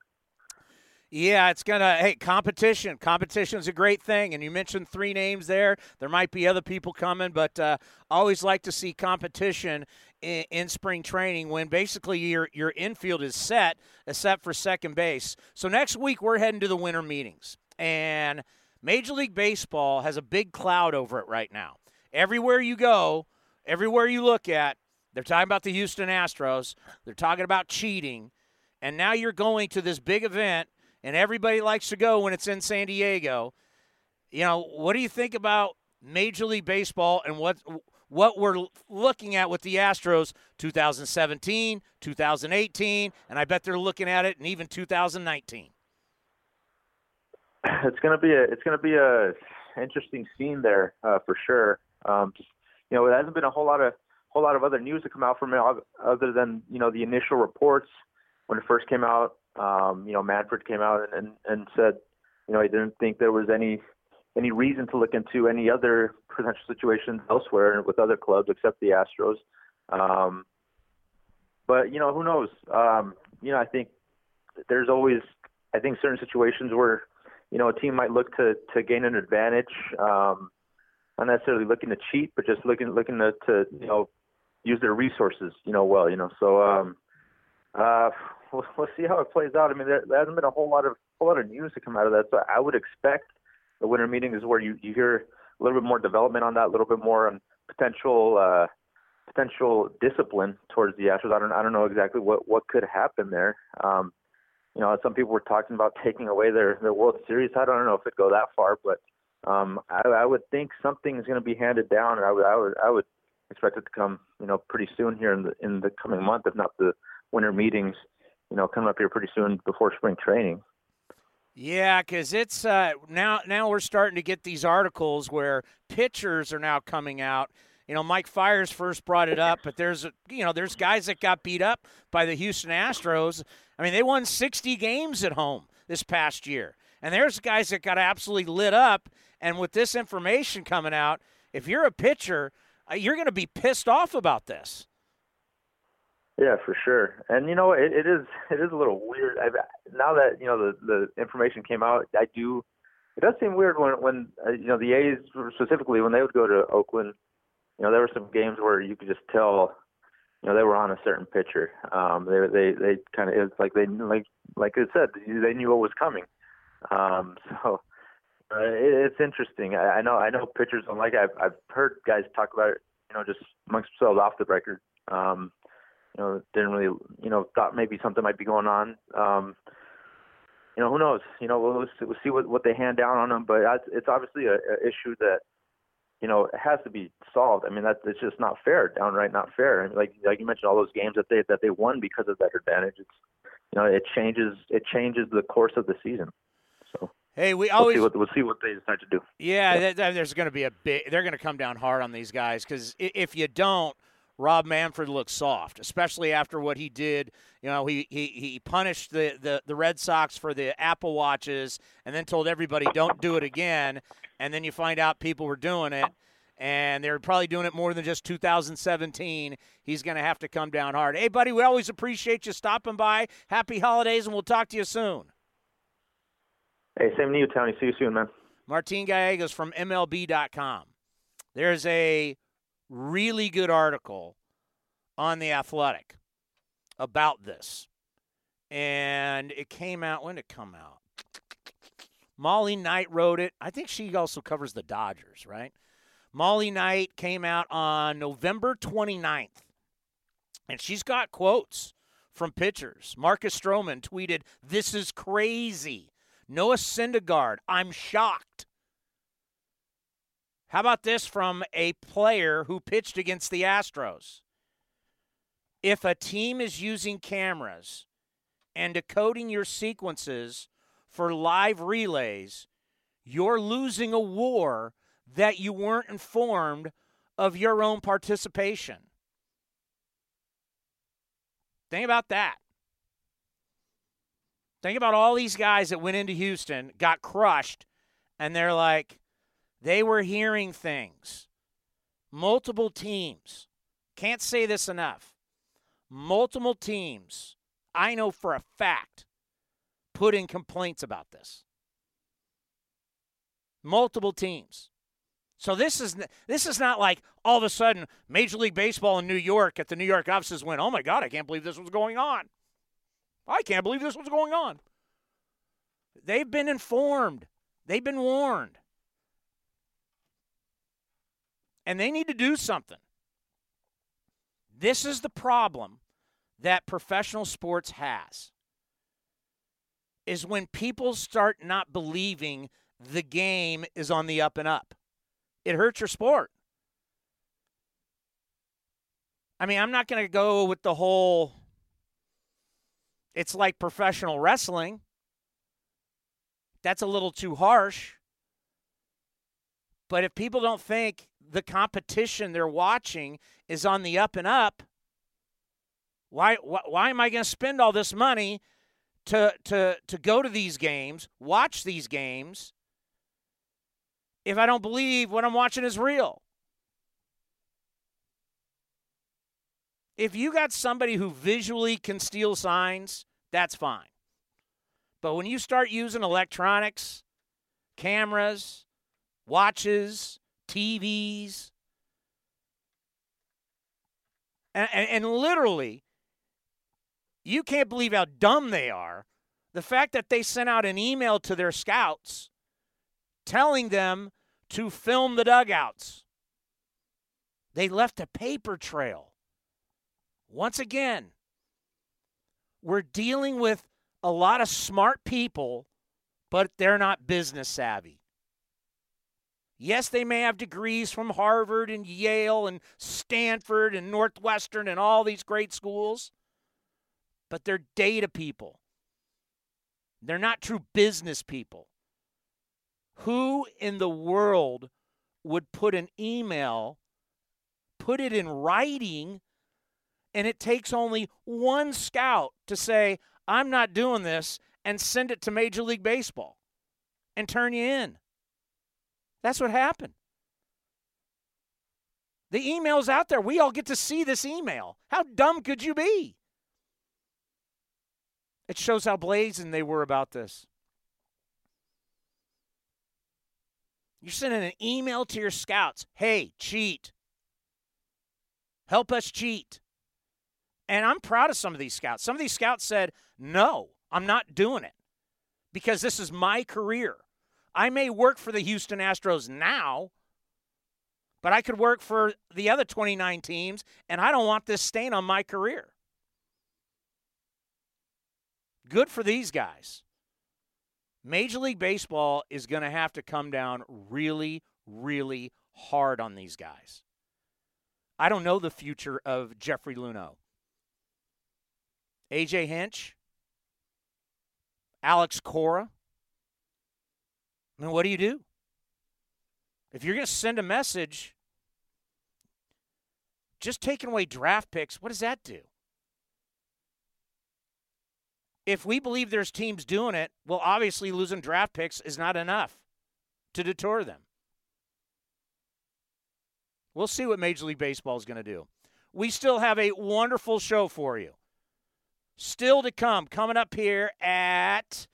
Yeah, it's gonna. Hey, competition. Competition is a great thing, and you mentioned three names there. There might be other people coming, but uh, always like to see competition in, in, spring training when basically your your infield is set, except for second base. So next week we're heading to the winter meetings, and Major League Baseball has a big cloud over it right now. Everywhere you go, Everywhere you look at, they're talking about the Houston Astros. They're talking about cheating. And now you're going to this big event, and everybody likes to go when it's in San Diego. You know, what do you think about Major League Baseball and what what we're looking at with the Astros 2017, 2018, and I bet they're looking at it in even 2019. It's to be a it's to be a interesting scene there uh, for sure. Um, just you know, there hasn't been a whole lot of whole lot of other news to come out from it other than you know the initial reports when it first came out. Um, you know, Manfred came out and, and and said, you know, he didn't think there was any any reason to look into any other potential situations elsewhere with other clubs except the Astros. Um, but you know, who knows? Um, you know, I think there's always, I think certain situations where, you know, a team might look to to gain an advantage. Um, not necessarily looking to cheat, but just looking looking to, to you know use their resources, you know, well, you know. So um, uh, we'll, we'll see how it plays out. I mean, there, there hasn't been a whole lot of whole lot of news to come out of that, so I would expect the winter meeting is where you you hear a little bit more development on that, a little bit more on potential uh, potential discipline towards the Astros. I don't I don't know exactly what what could happen there. Um, you know, some people were talking about taking away their their World Series. I don't know if it'd go that far, but um, I, I would think something is going to be handed down, and I would, I would, I would expect it to come, you know, pretty soon here in the in the coming month, if not the winter meetings, you know, coming up here pretty soon before spring training. Yeah, because it's uh, now now we're starting to get these articles where pitchers are now coming out. You know, Mike Fiers first brought it up, but there's you know there's guys that got beat up by the Houston Astros. I mean, they won 60 games at home this past year, and there's guys that got absolutely lit up. And with this information coming out, if you're a pitcher, uh, you're going to be pissed off about this. Yeah, for sure. And you know, it, it is <laughs> it is a little weird. I've, now that you know the the information came out, I do. It does seem weird when when uh, you know the A's specifically when they would go to Oakland. You know, there were some games where you could just tell you know they were on a certain pitcher. Um, they they they kind of it's like they like like I said they knew what was coming. Um, <laughs> so uh, it, it's interesting. I, I know I know pitchers don't like. It. I've I've heard guys talk about it. You know, just amongst themselves off the record. Um, you know, didn't really you know thought maybe something might be going on. Um, you know, who knows? You know, we'll, we'll see what what they hand down on them. But it's obviously a, issue that you know, has to be solved. I mean, that it's just not fair, downright not fair. Mean, like like you mentioned, all those games that they that they won because of that advantage. It's you know, it changes it changes the course of the season. Hey, we always we'll see what, we'll see what they decide to do. Yeah, yeah. there's going to be a big. They're going to come down hard on these guys because if you don't, Rob Manfred looks soft, especially after what he did. You know, he he, he punished the, the, the Red Sox for the Apple Watches and then told everybody don't do it again and then you find out people were doing it and they're probably doing it more than just 2017. He's going to have to come down hard. Hey, buddy, we always appreciate you stopping by. Happy holidays, and we'll talk to you soon. Hey, same to you, Tony. See you soon, man. Martin Gallegos from MLB.com. There's a really good article on The Athletic about this. And it came out, when did it come out? Molly Knight wrote it. I think she also covers the Dodgers, right? Molly Knight came out on November 29th, and she's got quotes from pitchers. Marcus Stroman tweeted, This is crazy. Noah Syndergaard, I'm shocked. How about this from a player who pitched against the Astros? If a team is using cameras and decoding your sequences for live relays, you're losing a war that you weren't informed of your own participation. Think about that. Think about all these guys that went into Houston, got crushed, and they're like, they were hearing things. Multiple teams. Can't say this enough. Multiple teams. I know for a fact put in complaints about this. Multiple teams. So this is this is not like all of a sudden Major League Baseball in New York at the New York offices went, "Oh my God, I can't believe this was going on." I can't believe this was going on. They've been informed. They've been warned. And they need to do something. This is the problem that professional sports has is when people start not believing the game is on the up and up. It hurts your sport. I mean, I'm not going to go with the whole it's like professional wrestling. That's a little too harsh. But if people don't think the competition they're watching is on the up and up, why why, why am I going to spend all this money to to to go to these games, watch these games if I don't believe what I'm watching is real. If you got somebody who visually can steal signs, that's fine. But when you start using electronics, cameras, watches, TVs, and, and, and literally you can't believe how dumb they are. The fact that they sent out an email to their scouts telling them to film the dugouts. They left a paper trail. Once again, we're dealing with a lot of smart people, but they're not business savvy. Yes, they may have degrees from Harvard and Yale and Stanford and Northwestern and all these great schools but they're data people. They're not true business people. Who in the world would put an email, put it in writing, and it takes only one scout to say, I'm not doing this, and send it to Major League Baseball and turn you in? That's what happened. The email's out there. We all get to see this email. How dumb could you be? It shows how blazing they were about this. You're sending an email to your scouts hey, cheat. Help us cheat. And I'm proud of some of these scouts. Some of these scouts said, no, I'm not doing it because this is my career. I may work for the Houston Astros now, but I could work for the other 29 teams, and I don't want this stain on my career. Good for these guys. Major League Baseball is going to have to come down really, really hard on these guys. I don't know the future of Jeffrey Luhnow. AJ Hinch, Alex Cora. I mean, what do you do? If you're going to send a message, just taking away draft picks, what does that do? If we believe there's teams doing it, well, obviously losing draft picks is not enough to deter them. We'll see what Major League Baseball is going to do. We still have a wonderful show for you. Still to come, coming up here at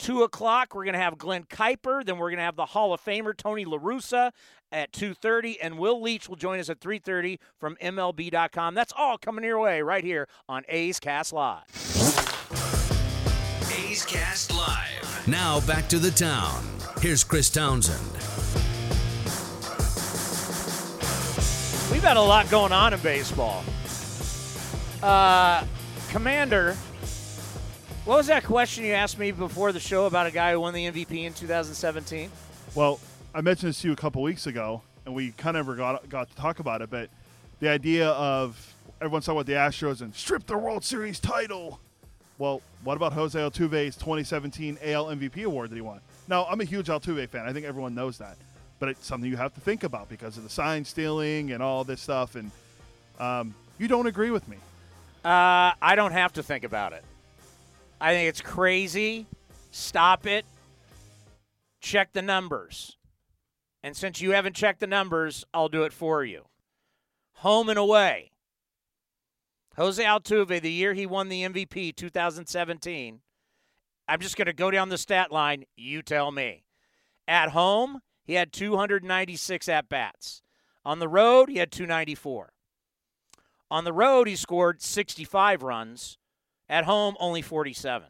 2 o'clock, we're going to have Glenn Kuiper. Then we're going to have the Hall of Famer Tony LaRussa at 2.30. And Will Leitch will join us at 3.30 from MLB.com. That's all coming your way right here on A's Cast Live. A's Cast Live. Now back to the town. Here's Chris Townsend. We've had a lot going on in baseball. Uh, Commander, what was that question you asked me before the show about a guy who won the MVP in 2017? Well, I mentioned this to you a couple weeks ago, and we kind of got, got to talk about it, but the idea of everyone's talking about the Astros and strip their World Series title. Well, what about Jose Altuve's 2017 AL MVP award that he won? Now, I'm a huge Altuve fan. I think everyone knows that. But it's something you have to think about because of the sign stealing and all this stuff. And um, you don't agree with me. Uh, I don't have to think about it. I think it's crazy. Stop it. Check the numbers. And since you haven't checked the numbers, I'll do it for you. Home and away. Jose Altuve, the year he won the MVP, 2017. I'm just going to go down the stat line. You tell me. At home, he had 296 at bats. On the road, he had 294. On the road, he scored 65 runs. At home, only 47.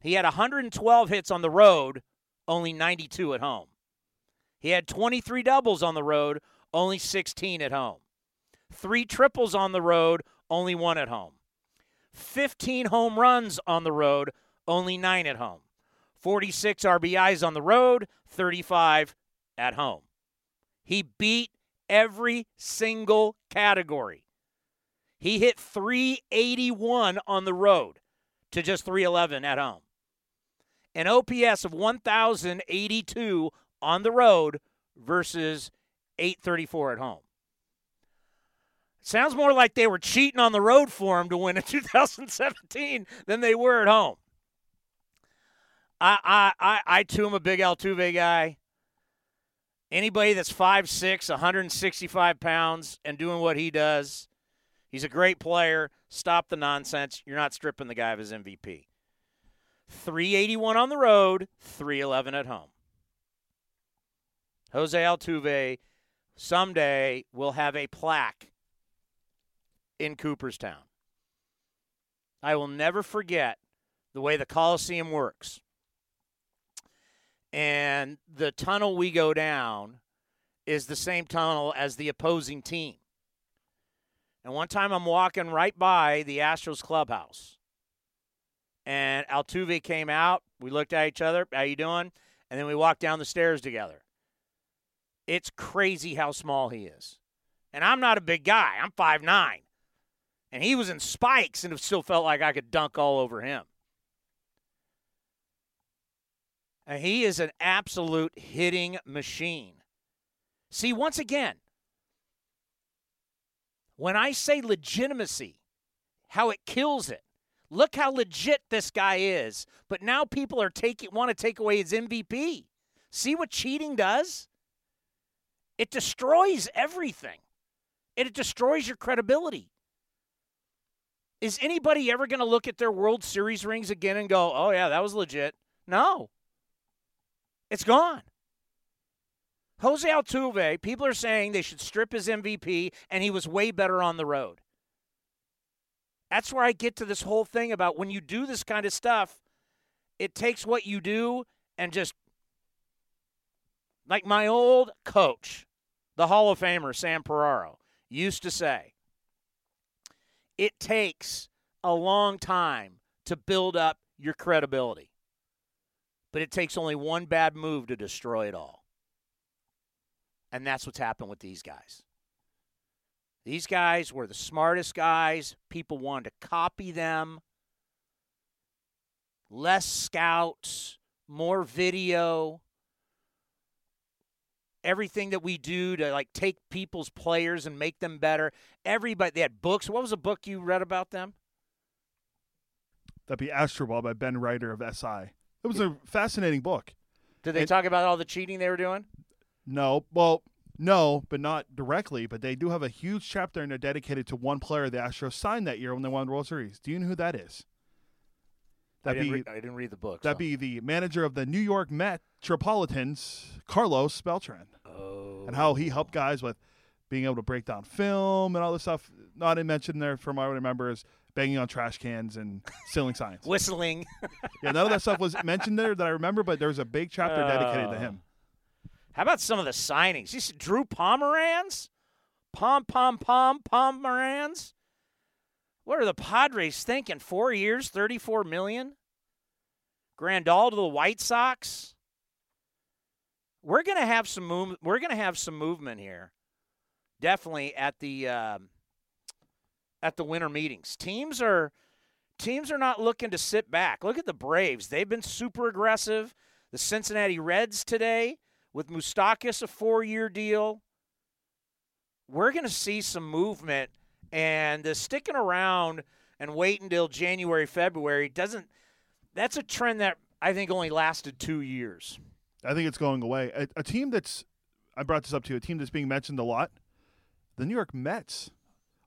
He had 112 hits on the road, only 92 at home. He had 23 doubles on the road, only 16 at home. Three triples on the road, only one at home. 15 home runs on the road, only nine at home. 46 RBIs on the road, 35 at home. He beat every single category. He hit 381 on the road to just 311 at home. An OPS of 1,082 on the road versus 834 at home. Sounds more like they were cheating on the road for him to win in <laughs> 2017 than they were at home. I I I, I too am a big Altuve guy. Anybody that's 5'6", 165 pounds, and doing what he does, he's a great player. Stop the nonsense. You're not stripping the guy of his MVP. 381 on the road, 311 at home. Jose Altuve someday will have a plaque in Cooperstown. I will never forget the way the Coliseum works. And the tunnel we go down is the same tunnel as the opposing team. And one time I'm walking right by the Astros clubhouse. And Altuve came out. We looked at each other. How you doing? And then we walked down the stairs together. It's crazy how small he is. And I'm not a big guy. I'm five nine and he was in spikes and it still felt like I could dunk all over him. And he is an absolute hitting machine. See, once again, when I say legitimacy, how it kills it. Look how legit this guy is. But now people are taking want to take away his MVP. See what cheating does? It destroys everything. It destroys your credibility. Is anybody ever going to look at their World Series rings again and go, oh, yeah, that was legit? No. It's gone. Jose Altuve, people are saying they should strip his MVP, and he was way better on the road. That's where I get to this whole thing about when you do this kind of stuff, it takes what you do and just like my old coach, the Hall of Famer Sam Ferraro, used to say, it takes a long time to build up your credibility. But it takes only one bad move to destroy it all. And that's what's happened with these guys. These guys were the smartest guys. People wanted to copy them. Less scouts, more video. Everything that we do to like take people's players and make them better. Everybody they had books. What was a book you read about them? That'd be Astroball by Ben Reiter of SI. It was a fascinating book. Did they And- talk about all the cheating they were doing? No, well, no, but not directly. But they do have a huge chapter and they're dedicated to one player the Astros signed that year when they won the World Series. Do you know who that is? I That'd didn't, be read, I didn't read the book. that'd so- be the manager of the New York Metropolitans, Carlos Beltran, Oh. and how he helped oh. guys with being able to break down film and all this stuff. Not mentioned there from what I remember is banging on trash cans and <laughs> stealing signs. whistling. yeah, none of that stuff was <laughs> mentioned there that I remember, but there was a big chapter dedicated to Oh. him. How about some of the signings? You see Drew Pomeranz? Pom Pom Pom Pomeranz? What are the Padres thinking? Four years, thirty-four million. Grandal to the White Sox. We're gonna have some move. We're gonna have some movement here. Definitely at the um, at the winter meetings. Teams are teams are not looking to sit back. Look at the Braves. They've been super aggressive. The Cincinnati Reds today with Moustakas a four-year deal. We're going to see some movement, and the sticking around and waiting until January, February doesn't. That's a trend that I think only lasted two years. I think it's going away. A, a team that's I brought this up to you, a team that's being mentioned a lot. The New York Mets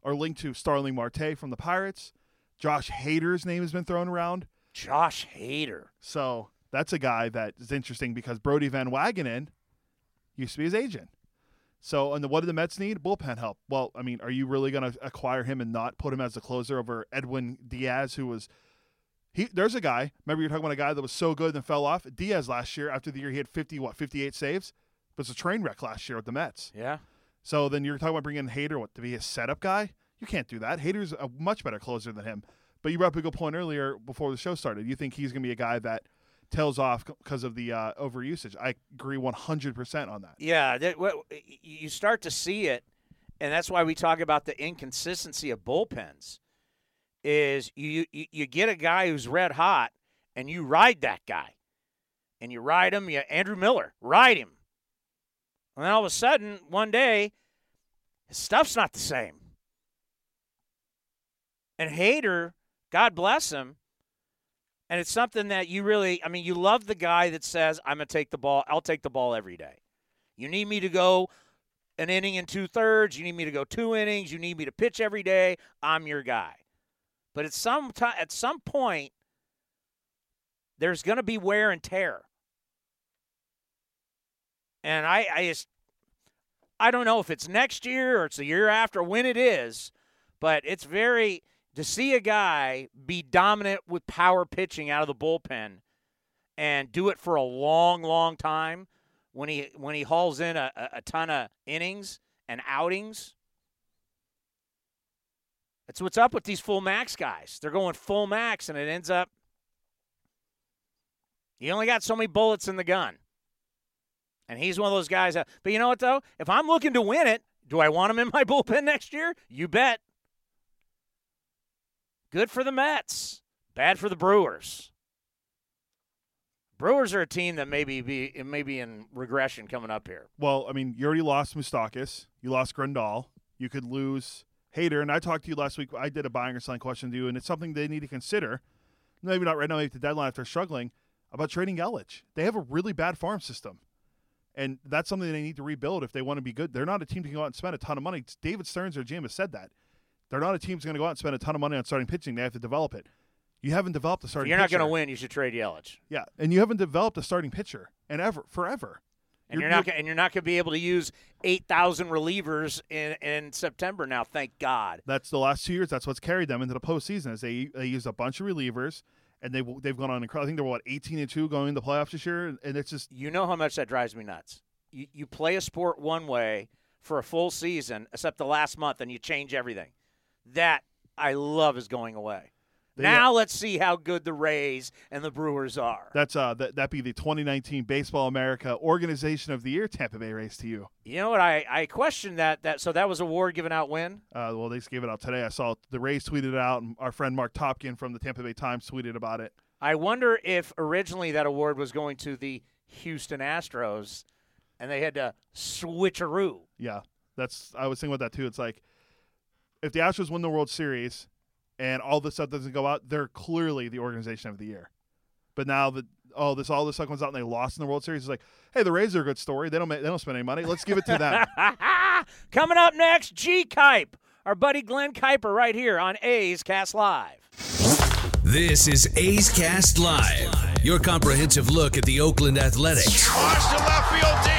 are linked to Starling Marte from the Pirates. Josh Hader's name has been thrown around. Josh Hader. So that's a guy that is interesting because Brodie Van Wagenen used to be his agent. So, and the, what do the Mets need? Bullpen help. Well, I mean, are you really going to acquire him and not put him as the closer over Edwin Diaz, who was he? There's a guy. Remember, you're talking about a guy that was so good and fell off. Diaz last year, after the year he had 50, what, 58 saves, but it's a train wreck last year with the Mets. Yeah. So then you're talking about bringing in Hader what to be a setup guy. You can't do that. Hader's a much better closer than him. But you brought up a good point earlier before the show started. You think he's going to be a guy that tails off because of the uh, overusage. I agree 100% on that. Yeah, that, you start to see it, and that's why we talk about the inconsistency of bullpens. Is you you, you get a guy who's red hot, and you ride that guy, and you ride him. You Andrew Miller, ride him, and then all of a sudden, one day, his stuff's not the same. And Hader, God bless him, and it's something that you really, I mean, you love the guy that says, I'm going to take the ball, I'll take the ball every day. You need me to go an inning and two thirds. You need me to go two innings. You need me to pitch every day. I'm your guy. But at some time, at some point, there's going to be wear and tear. And I, I just, I don't know if it's next year or it's the year after, when it is, but it's very to see a guy be dominant with power pitching out of the bullpen and do it for a long, long time when he when he hauls in a, a, a ton of innings and outings. That's what's up with these full max guys. They're going full max, and it ends up you only got so many bullets in the gun. And he's one of those guys. That, but you know what though? If I'm looking to win it, do I want him in my <laughs> bullpen next year? You bet. Good for the Mets. Bad for the Brewers. Brewers are a team that maybe be maybe in regression coming up here. Well, I mean, you already lost Moustakas. You lost Grandal. You could lose Hader. And I talked to you last week. I did a buying or selling question to you, and it's something they need to consider. Maybe not right now, maybe the deadline if they're struggling, about trading Yelich. They have a really bad farm system. And that's something they need to rebuild if they want to be good. They're not a team to go out and spend a ton of money. David Stearns, their GM, has said that. They're not a team that's going to go out and spend a ton of money on starting pitching. They have to develop it. You haven't developed a If starting you're not going to win, you should trade Yelich. Yeah, and you haven't developed a starting pitcher and ever forever. And you're, You're- not and you're not going to be able to use 8,000 relievers in, in September now, thank God. That's the last two years. That's what's carried them into the postseason. Is they they used a bunch of relievers, and they they've gone on. I think they're what eighteen and two going to the playoffs this year, and it's just You know how much that drives me nuts. You, you play a sport one way for a full season, except the last month, and you change everything. That I love is going away. They- now let's see how good the Rays and the Brewers are. that's uh that that be the 2019 Baseball America Organization of the Year Tampa Bay Rays to you. You know what? I, I questioned that. That so that was award given out when? Uh, well, they just gave it out today. I saw the Rays tweeted it out, and our friend Marc Topkin from the Tampa Bay Times tweeted about it. I wonder if originally that award was going to the Houston Astros, and they had to switcheroo. Yeah, that's I was thinking about that too. It's like if the Astros win the World Series and all this stuff doesn't go out, they're clearly the organization of the year. But now that oh this all this stuff comes out and they lost in the World Series, it's like hey the Rays are a good story. They don't make, they don't spend any money. Let's give it to them. <laughs> Coming up next, G Kipe, our buddy Glenn Kuiper, right here on A's Cast Live. This is A's Cast Live, your comprehensive look at the Oakland Athletics Watch the left field deep.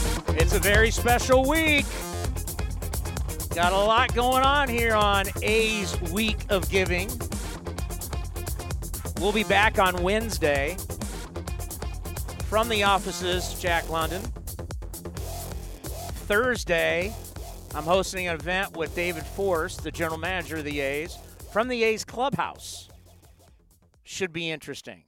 It's a very special week. Got a lot going on here on A's Week of Giving. We'll be back on Wednesday from the offices, Jack London. Thursday, I'm hosting an event with David Forst, the general manager of the A's, from the A's clubhouse. Should be interesting.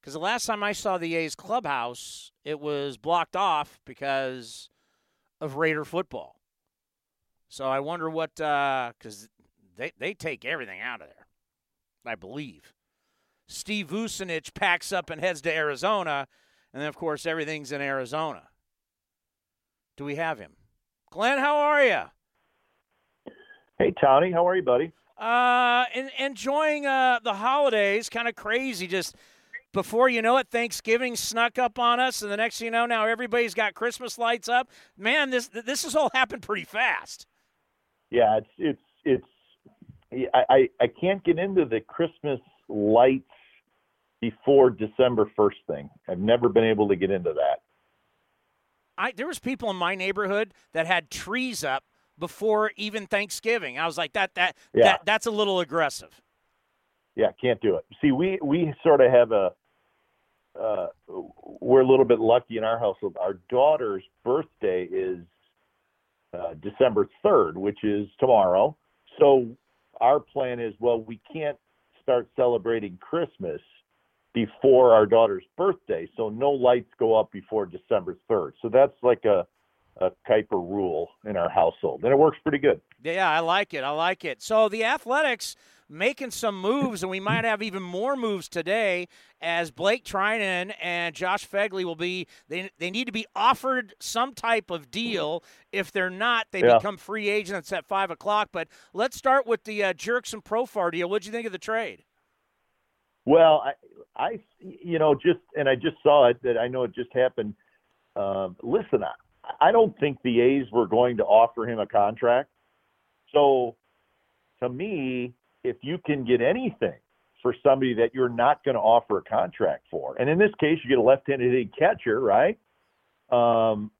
Because the last time I saw the A's clubhouse, it was blocked off because of Raider football. So I wonder what, because they, they take everything out of there, I believe. Steve Vucinich packs up and heads to Arizona, and then, of course, everything's in Arizona. Do we have him? Glenn, how are you? Hey, Tony, how are you, buddy? Uh, en- enjoying uh, the holidays, kind of crazy. Just before you know it, Thanksgiving snuck up on us, and the next thing you know, now everybody's got Christmas lights up. Man, this this has all happened pretty fast. Yeah, it's it's it's. I I, I can't get into the Christmas lights before December first thing. I've never been able to get into that. I there was people in my neighborhood that had trees up before even Thanksgiving. I was like, that that Yeah. that that's a little aggressive. Yeah, can't do it. See, we we sort of have a. Uh, we're a little bit lucky in our household. Our daughter's birthday is uh, December third, which is tomorrow. So our plan is, well, we can't start celebrating Christmas before our daughter's birthday, so no lights go up before December third. So that's like a a Kuiper rule in our household, and it works pretty good. Yeah, I like it. I like it. So the Athletics making some moves, and we might have even more moves today as Blake Treinen and Josh Phegley will be. They they need to be offered some type of deal. If they're not, they Yeah. become free agents at five o'clock. But let's start with the uh, Jurickson Profar deal. What'd you think of the trade? Well, I, I, you know, just and I just saw it that I know it just happened. Um, listen, I, I don't think the A's were going to offer him a contract. So, to me, if you can get anything for somebody that you're not going to offer a contract for, and in this case, you get a left-handed hitting catcher, right? Um,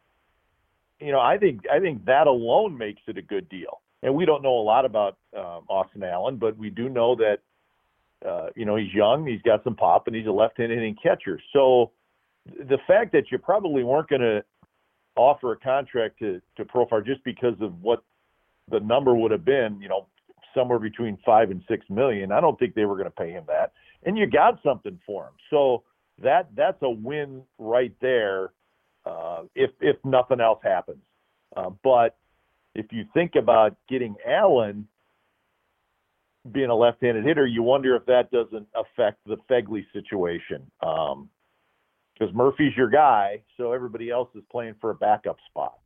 you know, I think I think that alone makes it a good deal. And we don't know a lot about um, Austin Allen, but we do know that uh, you know, he's young, he's got some pop, and he's a left-handed hitting catcher. So the fact that you probably weren't going to offer a contract to to Profar just because of what the number would have been, you know, somewhere between five and six million, I don't think they were going to pay him that. And you got something for him, so that that's a win right there. Uh, if if nothing else happens, uh, but if you think about getting Allen being a left-handed hitter, you wonder if that doesn't affect the Phegley situation. Um, because Murphy's your guy, so everybody else is playing for a backup spot.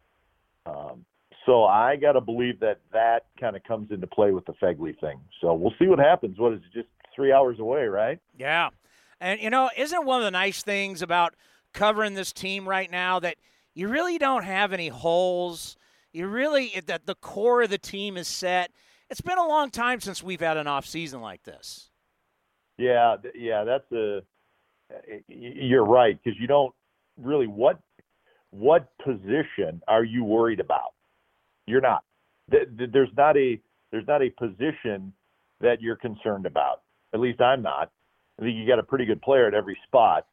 Um, so I got to believe that that kind of comes into play with the Phegley thing. So we'll see what happens. What is it, just three hours away, right? Yeah. And, you know, isn't one of the nice things about covering this team right now that you really don't have any holes? You really, that the core of the team is set. It's been a long time since we've had an off season like this. Yeah, yeah, that's a. You're right because you don't really what what position are you worried about? You're not. There's not a there's not a position that you're concerned about. At least I'm not. I think you got a pretty good player at every spot.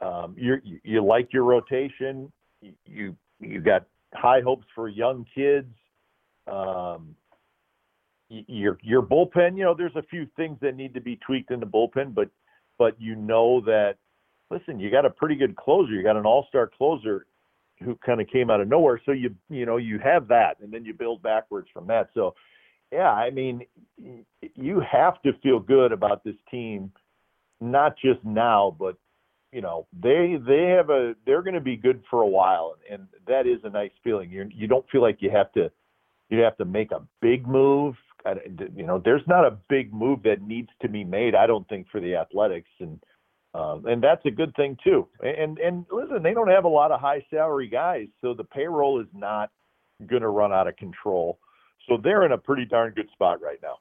Um, you you like your rotation. You you got high hopes for young kids. Um, your your bullpen, you know, there's a few things that need to be tweaked in the bullpen, but but you know that listen, you got a pretty good closer. You got an all-star closer who kind of came out of nowhere. So you you know you have that, and then you build backwards from that. So yeah, I mean, you have to feel good about this team, not just now, but you know they they have a they're going to be good for a while, and that is a nice feeling. You you don't feel like you have to you have to make a big move. You know, there's not a big move that needs to be made. I don't think for the Athletics, and um, and that's a good thing too. And and listen, they don't have a lot of high salary guys, so the payroll is not going to run out of control. So they're in a pretty darn good spot right now.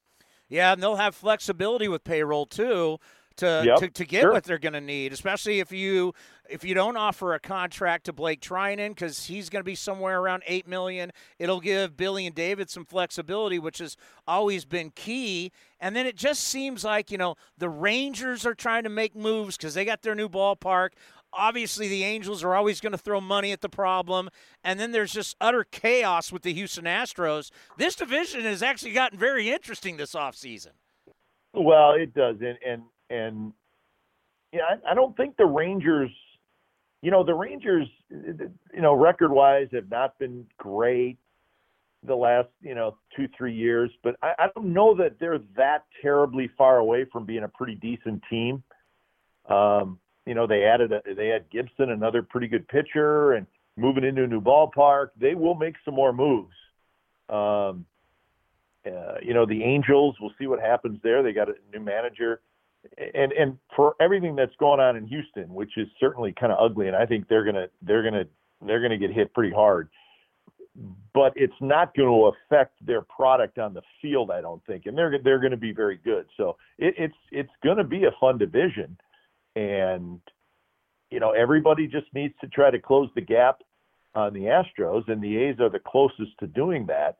Yeah, and they'll have flexibility with payroll too to yep, to, to, get sure. what they're going to need, especially if you if you don't offer a contract to Blake Treinen because he's going to be somewhere around eight million. It'll give Billy and David some flexibility, which has always been key. And then it just seems like you know the Rangers are trying to make moves because they got their new ballpark. Obviously, the Angels are always going to throw money at the problem. And then there's just utter chaos with the Houston Astros. This division has actually gotten very interesting this offseason. Well, it does. And, and and yeah, I, I don't think the Rangers, you know, the Rangers, you know, record wise have not been great the last, you know, two, three years, but I, I don't know that they're that terribly far away from being a pretty decent team. Um, you know, they added, a, they had Gibson, another pretty good pitcher, and moving into a new ballpark. They will make some more moves. Um, uh, you know, the Angels, we'll see what happens there. They got a new manager and and for everything that's going on in Houston, which is certainly kind of ugly, and I think they're gonna they're gonna they're gonna get hit pretty hard. But it's not going to affect their product on the field, I don't think, and they're they're going to be very good. So it, it's it's going to be a fun division, and you know everybody just needs to try to close the gap on the Astros, and the A's are the closest to doing that.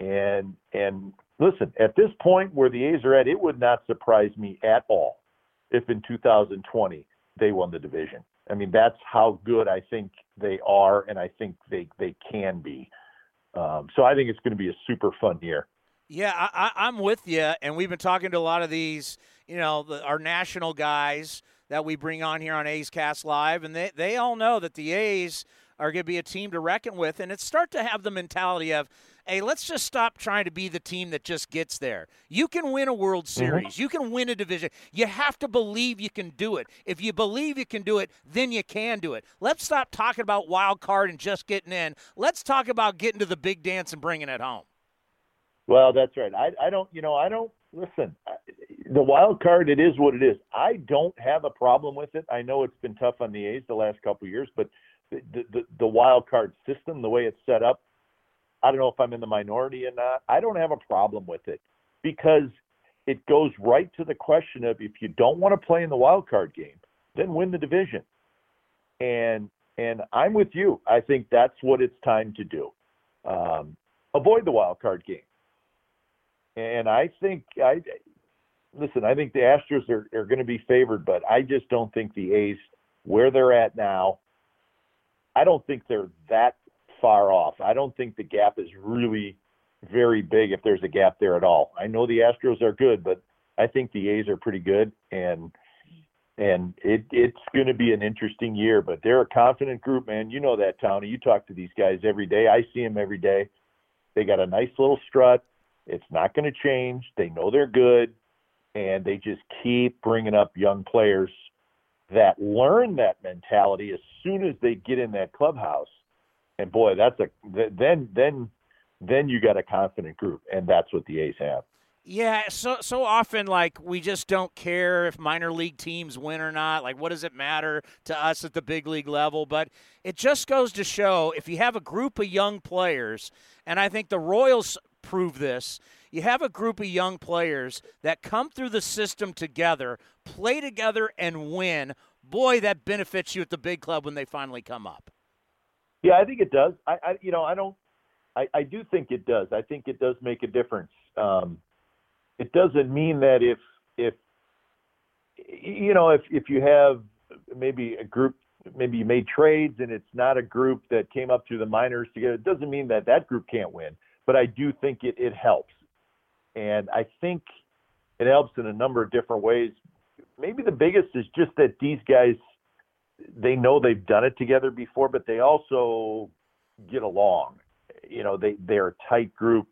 And and listen, at this point where the A's are at, it would not surprise me at all if in 2020 they won the division. I mean, that's how good I think they are, and I think they they can be. Um, so I think it's going to be a super fun year. Yeah, I, am with you, and we've been talking to a lot of these, you know, the, our national guys that we bring on here on A's Cast Live, and they they all know that the A's are going to be a team to reckon with, and it's start to have the mentality of hey, let's just stop trying to be the team that just gets there. You can win a World mm-hmm. Series. Mm-hmm. You can win a division. You have to believe you can do it. If you believe you can do it, then you can do it. Let's stop talking about wild card and just getting in. Let's talk about getting to the big dance and bringing it home. Well, that's right. I, I don't, you know, I don't listen. The wild card, it is what it is. I don't have a problem with it. I know it's been tough on the A's the last couple of years, but the, the, the wild card system, the way it's set up, I don't know if I'm in the minority or not. I don't have a problem with it because it goes right to the question of if you don't want to play in the wild card game, then win the division. And and I'm with you. I think that's what it's time to do. Um, avoid the wild card game. And I think I listen. I think the Astros are, are going to be favored, but I just don't think the A's where they're at now. I don't think they're that far off. I don't think the gap is really very big if there's a gap there at all. I know the Astros are good, but I think the A's are pretty good and and it it's going to be an interesting year, but they're a confident group, man. You know that, Tony. You talk to these guys every day. I see them every day. They got a nice little strut. It's not going to change. They know they're good, and they just keep bringing up young players that learn that mentality as soon as they get in that clubhouse. And boy, that's a then then then you got a confident group, and that's what the A's have. Yeah, so so often like we just don't care if minor league teams win or not. Like what does it matter to us at the big league level? But it just goes to show if you have a group of young players, and I think the Royals prove this, you have a group of young players that come through the system together, play together and win. Boy, that benefits you at the big club when they finally come up. Yeah, I think it does. I, I you know, I don't I, I do think it does. I think it does make a difference. Um, it doesn't mean that if if you know if if you have maybe a group maybe you made trades and it's not a group that came up through the minors together it doesn't mean that that group can't win but i do think it, it helps and i think it helps in a number of different ways maybe the biggest is just that these guys they know they've done it together before but they also get along you know they they're a tight group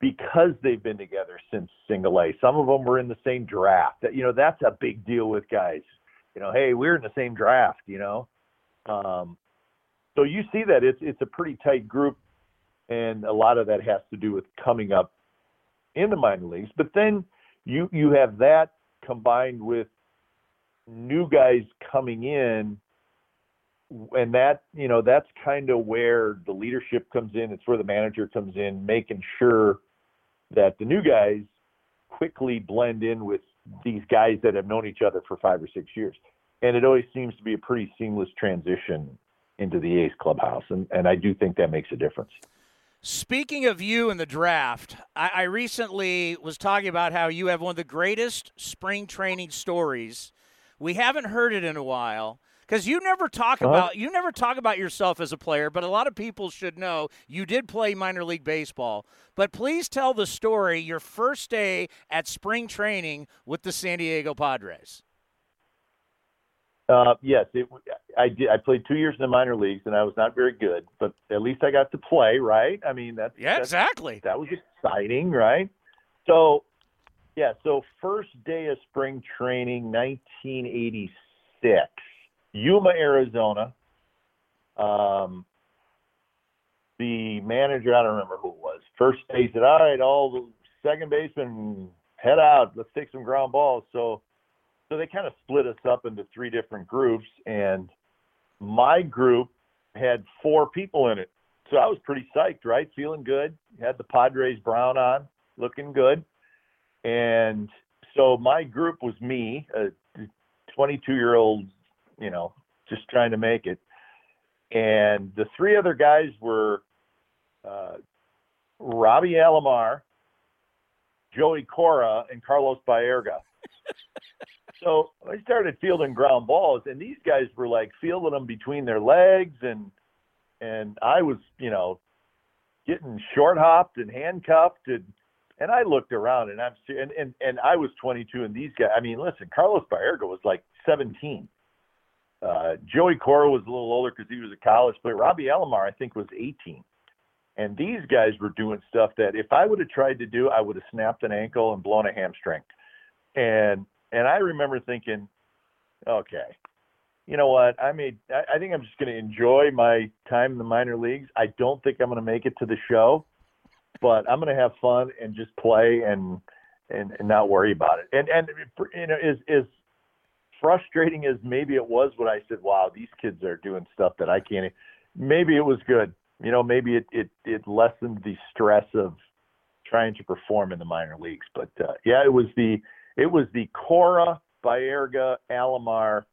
because they've been together since single A. Some of them were in the same draft. You know that's a big deal with guys. You know, hey, we're in the same draft. You know, um, so you see that it's it's a pretty tight group, and a lot of that has to do with coming up in the minor leagues. But then you you have that combined with new guys coming in and that you know that's kind of where the leadership comes in it's where the manager comes in making sure that the new guys quickly blend in with these guys that have known each other for five or six years. And it always seems to be a pretty seamless transition into the A's clubhouse. And, and I do think that makes a difference. Speaking of you in the draft, I, I recently was talking about how you have one of the greatest spring training stories. We haven't heard it in a while because you never talk uh-huh. about you never talk about yourself as a player, but a lot of people should know you did play minor league baseball. But please tell the story your first day at spring training with the San Diego Padres. Uh, yes, it, I did. I played two years in the minor leagues, and I was not very good, but at least I got to play. Right? I mean, that's yeah, that's, exactly. That was exciting, right? So, yeah. So first day of spring training, 1986 Yuma, Arizona. Um, the manager, I don't remember who it was. First day said, "All right, all the second basemen head out. Let's take some ground balls." So, so they kind of split us up into three different groups, and my group had four people in it. So I was pretty psyched, right? Feeling good. Had the Padres brown on, looking good. And so my group was me, a 22 year old you know, just trying to make it. And the three other guys were uh, Robbie Alomar, Joey Cora, and Carlos Baerga. <laughs> so I started fielding ground balls, and these guys were like fielding them between their legs, and and I was, you know, getting short hopped and handcuffed, and and I looked around, and I'm and and and I was 22, and these guys. I mean, listen, Carlos Baerga was like 17. Uh, Joey Cora was a little older because he was a college player. Robbie Alomar, I think, was 18. And these guys were doing stuff that if I would have tried to do, I would have snapped an ankle and blown a hamstring. And and I remember thinking, okay, you know what? I made. I, I think I'm just going to enjoy my time in the minor leagues. I don't think I'm going to make it to the show, but I'm going to have fun and just play and and, and not worry about it. And and you know, is is frustrating as maybe it was when I said, "Wow, these kids are doing stuff that I can't." Maybe it was good. You know, maybe it it it lessened the stress of trying to perform in the minor leagues. But uh, yeah, it was the it was the Cora, Baerga, Alomar,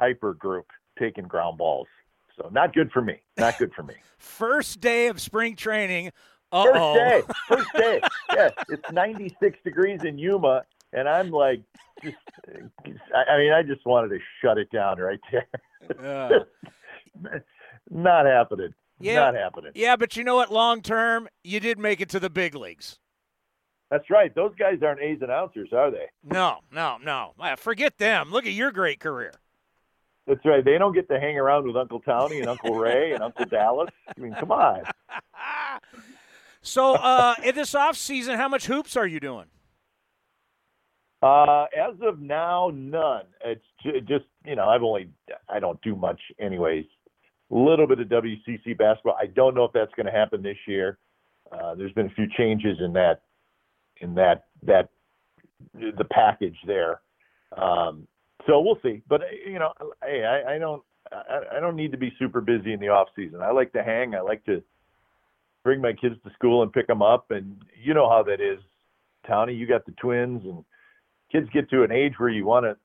Kuiper group taking ground balls. So not good for me. Not good for me. <laughs> First day of spring training. Uh-oh. <laughs> First day. First day. yeah, it's 96 degrees in Yuma, and I'm like, just, I mean, I just wanted to shut it down right there. <laughs> Not happening. Yeah, Not happening. Yeah, but you know what? Long term, you did make it to the big leagues. That's right. Those guys aren't A's announcers, are they? No, no, no. Ah, forget them. Look at your great career. That's right. They don't get to hang around with Uncle Tony and Uncle Ray and Uncle <laughs> Dallas. I mean, come on. So, uh, in this off season, how much hoops are you doing? Uh, as of now, none. It's ju- just you know I've only I don't do much anyways. A little bit of WCC basketball. I don't know if that's going to happen this year. Uh, there's been a few changes in that in that that the package there. Um, so we'll see. But you know, hey, I, I don't I don't need to be super busy in the off season. I like to hang. I like to bring my kids to school and pick them up, and you know how that is, Tony. You got the twins, and kids get to an age where you want to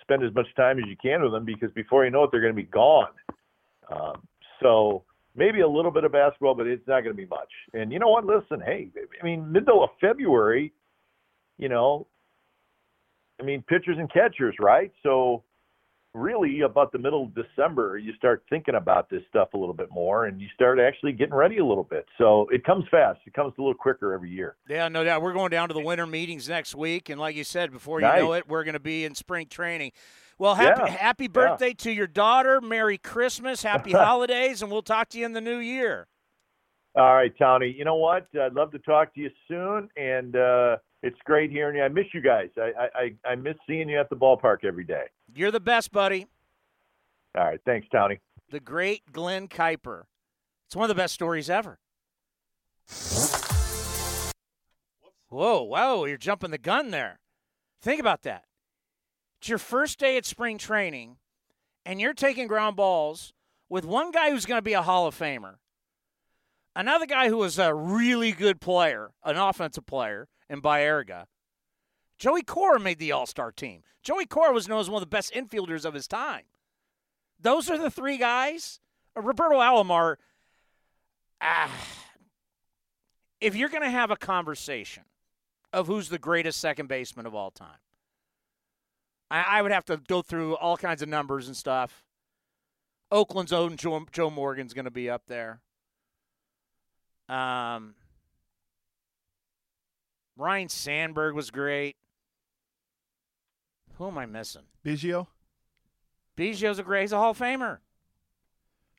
spend as much time as you can with them because before you know it, they're going to be gone. Um, so maybe a little bit of basketball, but it's not going to be much. And you know what? Listen, hey, I mean, middle of February, you know, I mean, pitchers and catchers, right? So really about the middle of December, you start thinking about this stuff a little bit more and you start actually getting ready a little bit. So it comes fast. It comes a little quicker every year. Yeah, no doubt. We're going down to the winter meetings next week. And like you said, before you Nice. know it, we're going to be in spring training. Well, happy, Yeah, happy yeah. birthday to your daughter. Merry Christmas. Happy <laughs> holidays. And we'll talk to you in the new year. All right, Tony. You know what? I'd love to talk to you soon, and uh, it's great hearing you. I miss you guys. I, I I miss seeing you at the ballpark every day. You're the best, buddy. All right, thanks, Tony. The great Glenn Kuiper. It's one of the best stories ever. Whoa, whoa, you're jumping the gun there. Think about that. It's your first day at spring training, and you're taking ground balls with one guy who's going to be a Hall of Famer, another guy who was a really good player, an offensive player, in Baerga. Joey Cora made the All Star team. Joey Cora was known as one of the best infielders of his time. Those are the three guys. Uh, Roberto Alomar. Ah, if you're going to have a conversation of who's the greatest second baseman of all time, I, I would have to go through all kinds of numbers and stuff. Oakland's own Joe, Joe Morgan's going to be up there. Um, Ryne Sandberg was great. Who am I missing? Biggio. Biggio's a great. He's a Hall of Famer.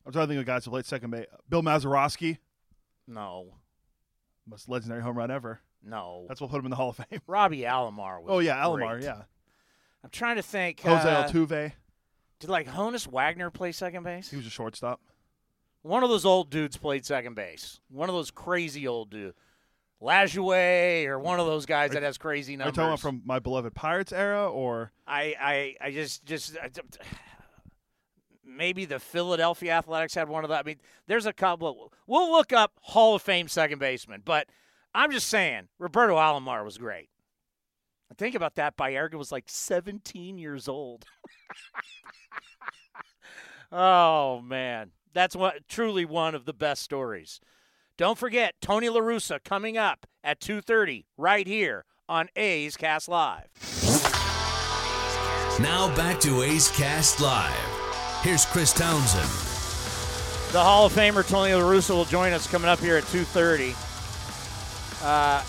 I'm trying to think of guys who played second base. Bill Mazeroski, No, most legendary home run ever. no. That's what put him in the Hall of Fame. <laughs> Robbie Alomar was. Oh yeah, Alomar. great. Yeah, I'm trying to think. Jose uh, Altuve. Did like Honus Wagner play second base? He was a shortstop. One of those old dudes played second base. One of those crazy old dudes. Lajoie or one of those guys that has crazy Are you numbers. talking about from my beloved Pirates era, or I, I, I just, just I, maybe the Philadelphia Athletics had one of that. I mean, there's a couple. We'll look up Hall of Fame second baseman, but I'm just saying Roberto Alomar was great. And think about that. Baerga was like 17 years old. <laughs> oh man, that's what truly one of the best stories. Don't forget Tony La Russa coming up at 2:30 right here on A's Cast Live. Now back to A's Cast Live. Here's Chris Townsend. The Hall of Famer Tony La Russa will join us coming up here at 2:30. Uh,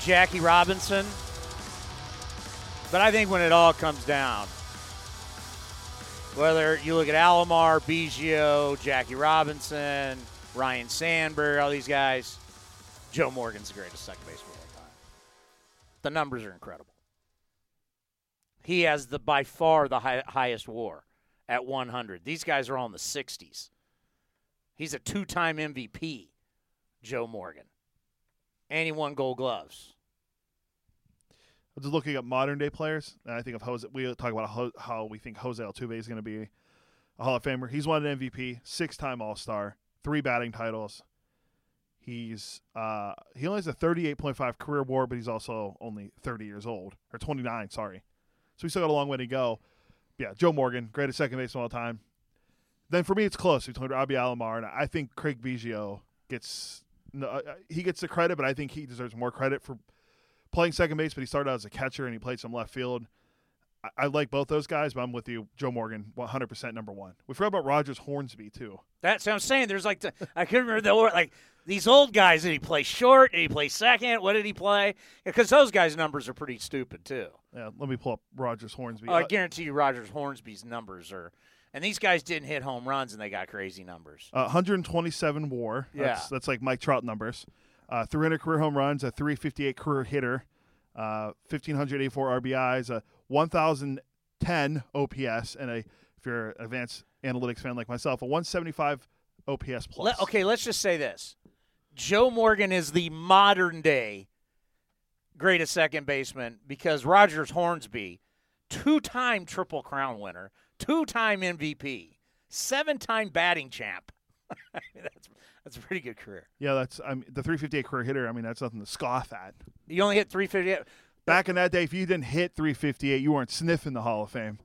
Jackie Robinson. But I think when it all comes down, whether you look at Alomar, Biggio, Jackie Robinson, Ryne Sandberg, all these guys, Joe Morgan's the greatest second baseman of all time. The numbers are incredible. He has the by far the high, highest WAR at 100. These guys are all in the 60s. He's a two-time MVP, Joe Morgan, and he won Gold Gloves. I'm just looking at modern day players, and I think of Jose. We talk about how, we think Jose Altuve is going to be a Hall of Famer. He's won an MVP, six time All Star, three batting titles. He's uh, he only has a 38.5 career WAR, but he's also only 30 years old or 29. Sorry, so we still got a long way to go. Yeah, Joe Morgan, greatest second baseman of all time. Then for me, it's close between Robbie Alomar and I think Craig Biggio gets no, uh, he gets the credit, but I think he deserves more credit for playing second base. But he started out as a catcher and he played some left field. I, I like both those guys, but I'm with you, Joe Morgan, 100 percent number one. We forgot about Rogers Hornsby too. That's what I'm saying. There's like the, I couldn't remember the order. Like these old guys. Did he play short? Did he play second? What did he play? Because those guys' numbers are pretty stupid too. Yeah, let me pull up Rogers Hornsby. Oh, I Uh, guarantee you, Rogers Hornsby's numbers are. And these guys didn't hit home runs, and they got crazy numbers. Uh, 127 WAR. That's, Yeah. that's like Mike Trout numbers. Uh, 300 career home runs, a 358 career hitter, uh, 1584 RBIs, a 1010 OPS, and a if you're an advanced analytics fan like myself, a 175 OPS plus. Let- okay, let's just say this: Joe Morgan is the modern day greatest second baseman because Rogers Hornsby, two-time Triple Crown winner, two-time MVP, seven-time batting champ. <laughs> I mean, that's that's a pretty good career. Yeah, that's I mean, the 358 career hitter. I mean, that's nothing to scoff at. You only hit 358. Back in that day, if you didn't hit 358, you weren't sniffing the Hall of Fame.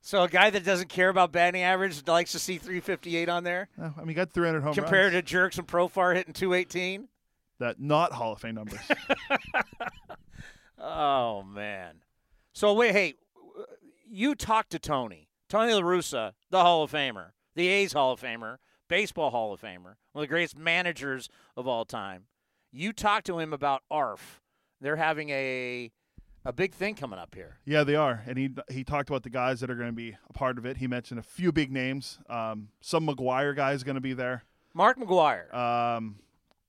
So a guy that doesn't care about batting average likes to see 358 on there I mean, you got 300 home compared runs. to Jurickson Profar hitting 218. that not Hall of Fame numbers. <laughs> Oh man. So wait, hey, you talked to Tony, Tony La Russa, the Hall of Famer, the A's Hall of Famer, baseball Hall of Famer, one of the greatest managers of all time. You talked to him about ARF. They're having a a big thing coming up here. Yeah, they are, and he he talked about the guys that are going to be a part of it. He mentioned a few big names. Um, some McGwire guys going to be there. Mark McGwire. Um,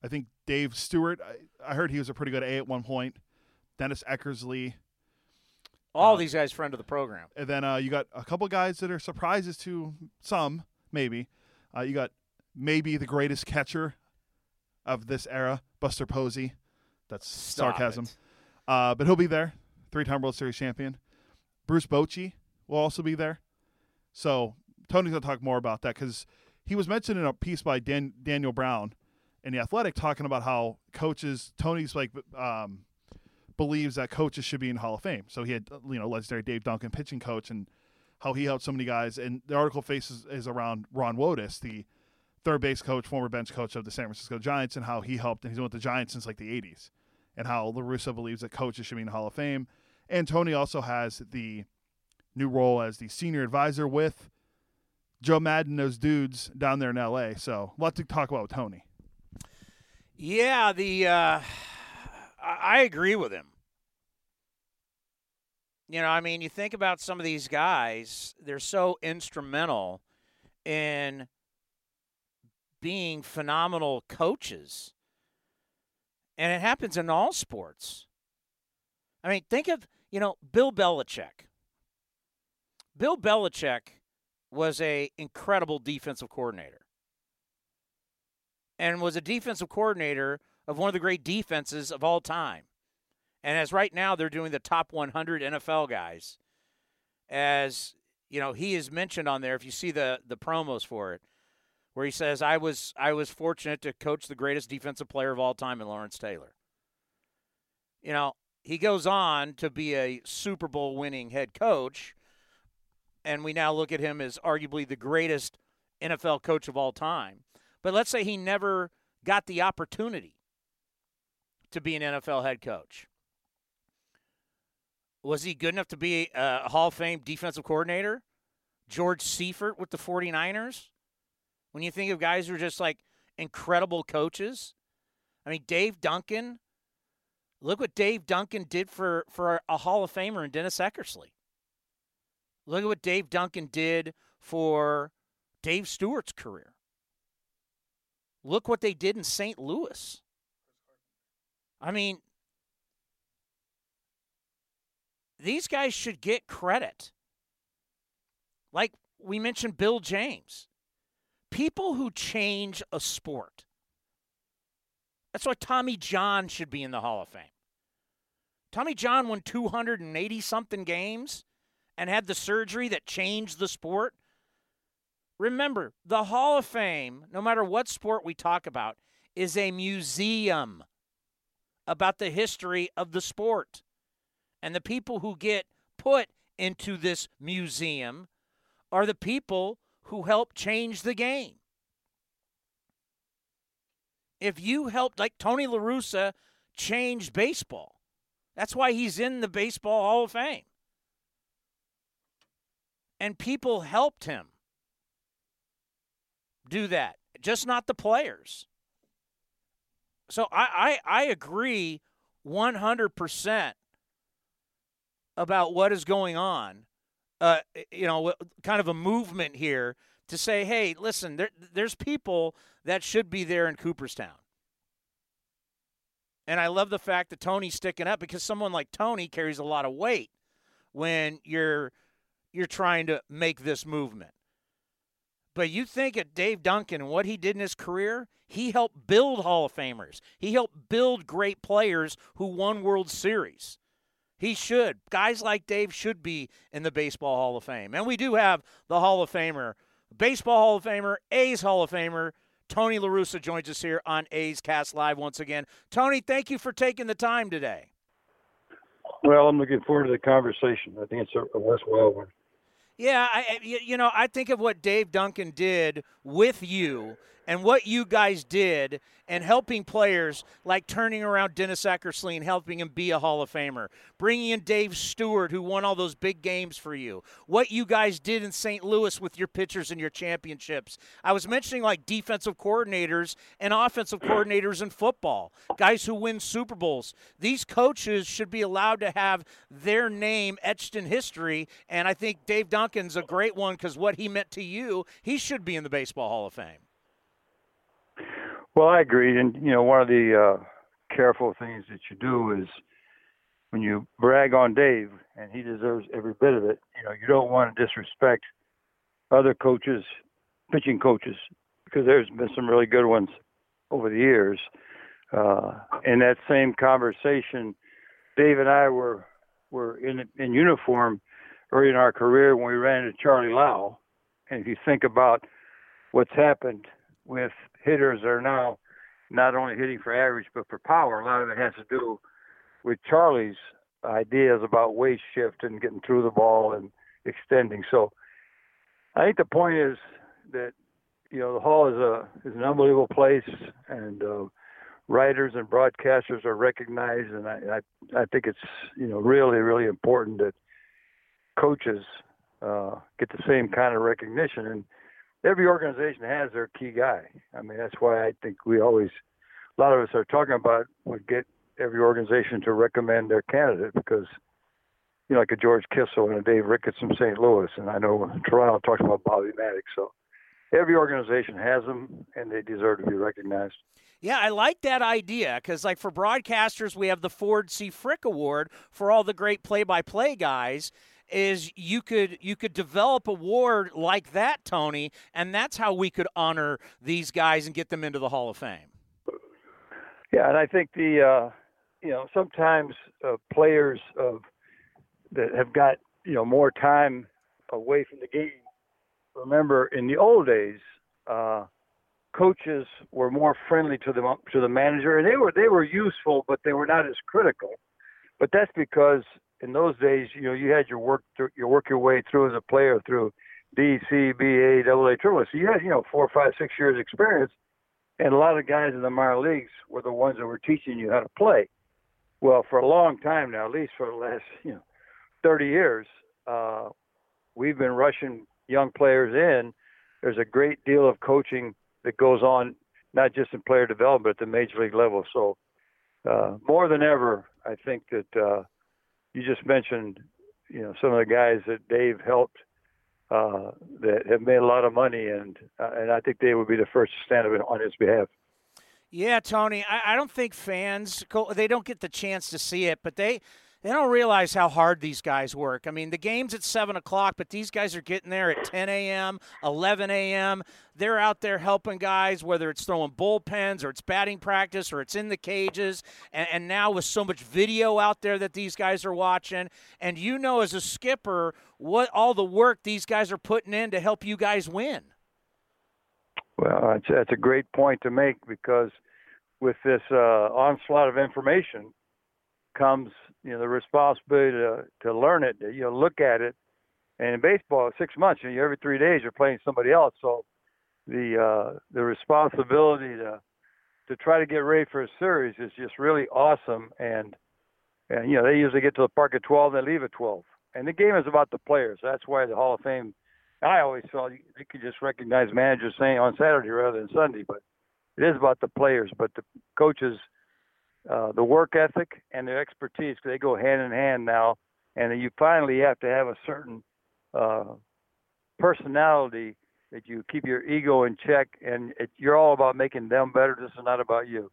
I think Dave Stewart. I, I heard he was a pretty good A at one point. Dennis Eckersley, All these guys friend of the program. and then uh, you got a couple guys that are surprises to some, maybe. Uh, you got maybe the greatest catcher of this era, Buster Posey. That's Stop sarcasm. Uh, but he'll be there, three-time World Series champion. Bruce Bochy will also be there. So Tony's gonna talk more about that because he was mentioned in a piece by Dan, Daniel Brown in the Athletic talking about how coaches. Tony's like um, believes that coaches should be in Hall of Fame. So he had you know legendary Dave Duncan pitching coach and how he helped so many guys. And the article faces is around Ron Wotus, the third base coach, former bench coach of the San Francisco Giants, and how he helped. And he's been with the Giants since like the '80s, and how La Russa believes that coaches should be in the Hall of Fame. And Tony also has the new role as the senior advisor with Joe Maddon, those dudes down there in L.A. So a lot to talk about with Tony. Yeah, the uh, I I agree with him. You know, I mean, you think about some of these guys; they're so instrumental in being phenomenal coaches, and it happens in all sports. I mean, think of you know Bill Belichick. Bill Belichick was a incredible defensive coordinator and was a defensive coordinator of one of the great defenses of all time. And as right now they're doing the top 100 NFL guys, as you know, he is mentioned on there. If you see the the promos for it, where he says, "I was I was fortunate to coach the greatest defensive player of all time in Lawrence Taylor." You know, he goes on to be a Super Bowl winning head coach, and we now look at him as arguably the greatest NFL coach of all time. But let's say he never got the opportunity to be an NFL head coach. Was he good enough to be a Hall of Fame defensive coordinator? George Seifert with the 49ers? When you think of guys who are just like incredible coaches? I mean, Dave Duncan. Look what Dave Duncan did for, for a Hall of Famer in Dennis Eckersley. Look at what Dave Duncan did for Dave Stewart's career. Look what they did in St. Louis. I mean, these guys should get credit. Like we mentioned, Bill James. People who change a sport. That's why Tommy John should be in the Hall of Fame. Tommy John won 280 something games and had the surgery that changed the sport. Remember, the Hall of Fame, no matter what sport we talk about, is a museum about the history of the sport. And the people who get put into this museum are the people who helped change the game. If you helped, like Tony La Russa changed baseball, that's why he's in the Baseball Hall of Fame. And people helped him do that, just not the players. So I, I, I agree 100% about what is going on uh, you know, kind of a movement here to say, hey, listen, there, there's people that should be there in Cooperstown. And I love the fact that Tony's sticking up because someone like Tony carries a lot of weight when you're you're trying to make this movement. But you think at Dave Duncan and what he did in his career, he helped build Hall of Famers. He helped build great players who won World Series. He should. Guys like Dave should be in the Baseball Hall of Fame. And we do have the Hall of Famer, Baseball Hall of Famer, A's Hall of Famer. Tony La Russa joins us here on A's Cast Live once again. Tony, thank you for taking the time today. Well, I'm looking forward to the conversation. I think it's a, worthwhile one. Yeah, I, you know, I think of what Dave Duncan did with you and what you guys did and helping players like turning around Dennis Eckersley and helping him be a Hall of Famer, bringing in Dave Stewart, who won all those big games for you, what you guys did in St. Louis with your pitchers and your championships. I was mentioning like defensive coordinators and offensive <clears throat> coordinators in football, guys who win Super Bowls. These coaches should be allowed to have their name etched in history, and I think Dave Duncan's a great one because what he meant to you, he should be in the Baseball Hall of Fame. Well, I agree, and you know, one of the uh, careful things that you do is when you brag on Dave, and he deserves every bit of it. You know, you don't want to disrespect other coaches, pitching coaches, because there's been some really good ones over the years. Uh, in that same conversation, Dave and I were were in in uniform early in our career when we ran into Charlie Lau, and if you think about what's happened with hitters are now not only hitting for average but for power. A lot of it has to do with Charlie's ideas about weight shift and getting through the ball and extending. So I think the point is that you know the hall is a is an unbelievable place and uh, writers and broadcasters are recognized and I, I I think it's you know really really important that coaches uh, get the same kind of recognition and every organization has their key guy. I mean, that's why I think we always, a lot of us are talking about would get every organization to recommend their candidate because, you know, like a George Kissell and a Dave Ricketts from St. Louis, and I know Toronto talks about Bobby Mattick. So every organization has them, and they deserve to be recognized. Yeah, I like that idea because, like, for broadcasters, we have the Ford C. Frick Award for all the great play-by-play guys is you could you could develop a ward like that, Tony, and that's how we could honor these guys and get them into the Hall of Fame. Yeah, and I think the uh, you know sometimes uh, players of that have got you know more time away from the game. Remember, in the old days, uh, coaches were more friendly to the to the manager, and they were they were useful, but they were not as critical. But that's because in those days, you know, you had your work through, you work your way through as a player through D, C, B, A, double A, triple A. So you had, you know, four, five, six years experience, and a lot of guys in the minor leagues were the ones that were teaching you how to play. Well, for a long time now, at least for the last, you know, 30 years, uh, we've been rushing young players in. There's a great deal of coaching that goes on, not just in player development, at the major league level. So, uh, more than ever, I think that uh, you just mentioned, you know, some of the guys that Dave helped uh, that have made a lot of money, and uh, and I think they would be the first to stand up on his behalf. Yeah, Tony, I, I don't think fans they don't get the chance to see it, but they they don't realize how hard these guys work. I mean, the game's at 7 o'clock, but these guys are getting there at 10 a.m., 11 a.m. They're out there helping guys, whether it's throwing bullpens or it's batting practice or it's in the cages. And, and now with so much video out there that these guys are watching, and you know as a skipper what all the work these guys are putting in to help you guys win. Well, that's, that's a great point to make because with this uh, onslaught of information comes you know the responsibility to to learn it, you know, look at it. And in baseball, six months, you know, every three days you're playing somebody else. So the uh, the responsibility to to try to get ready for a series is just really awesome. And and you know they usually get to the park at 12, and they leave at 12. And the game is about the players. That's why the Hall of Fame. I always felt you could just recognize managers saying on Saturday rather than Sunday, but it is about the players. But the coaches uh, the work ethic and their expertise. They go hand in hand now, and you finally have to have a certain uh, personality that you keep your ego in check, and it, you're all about making them better. This is not about you.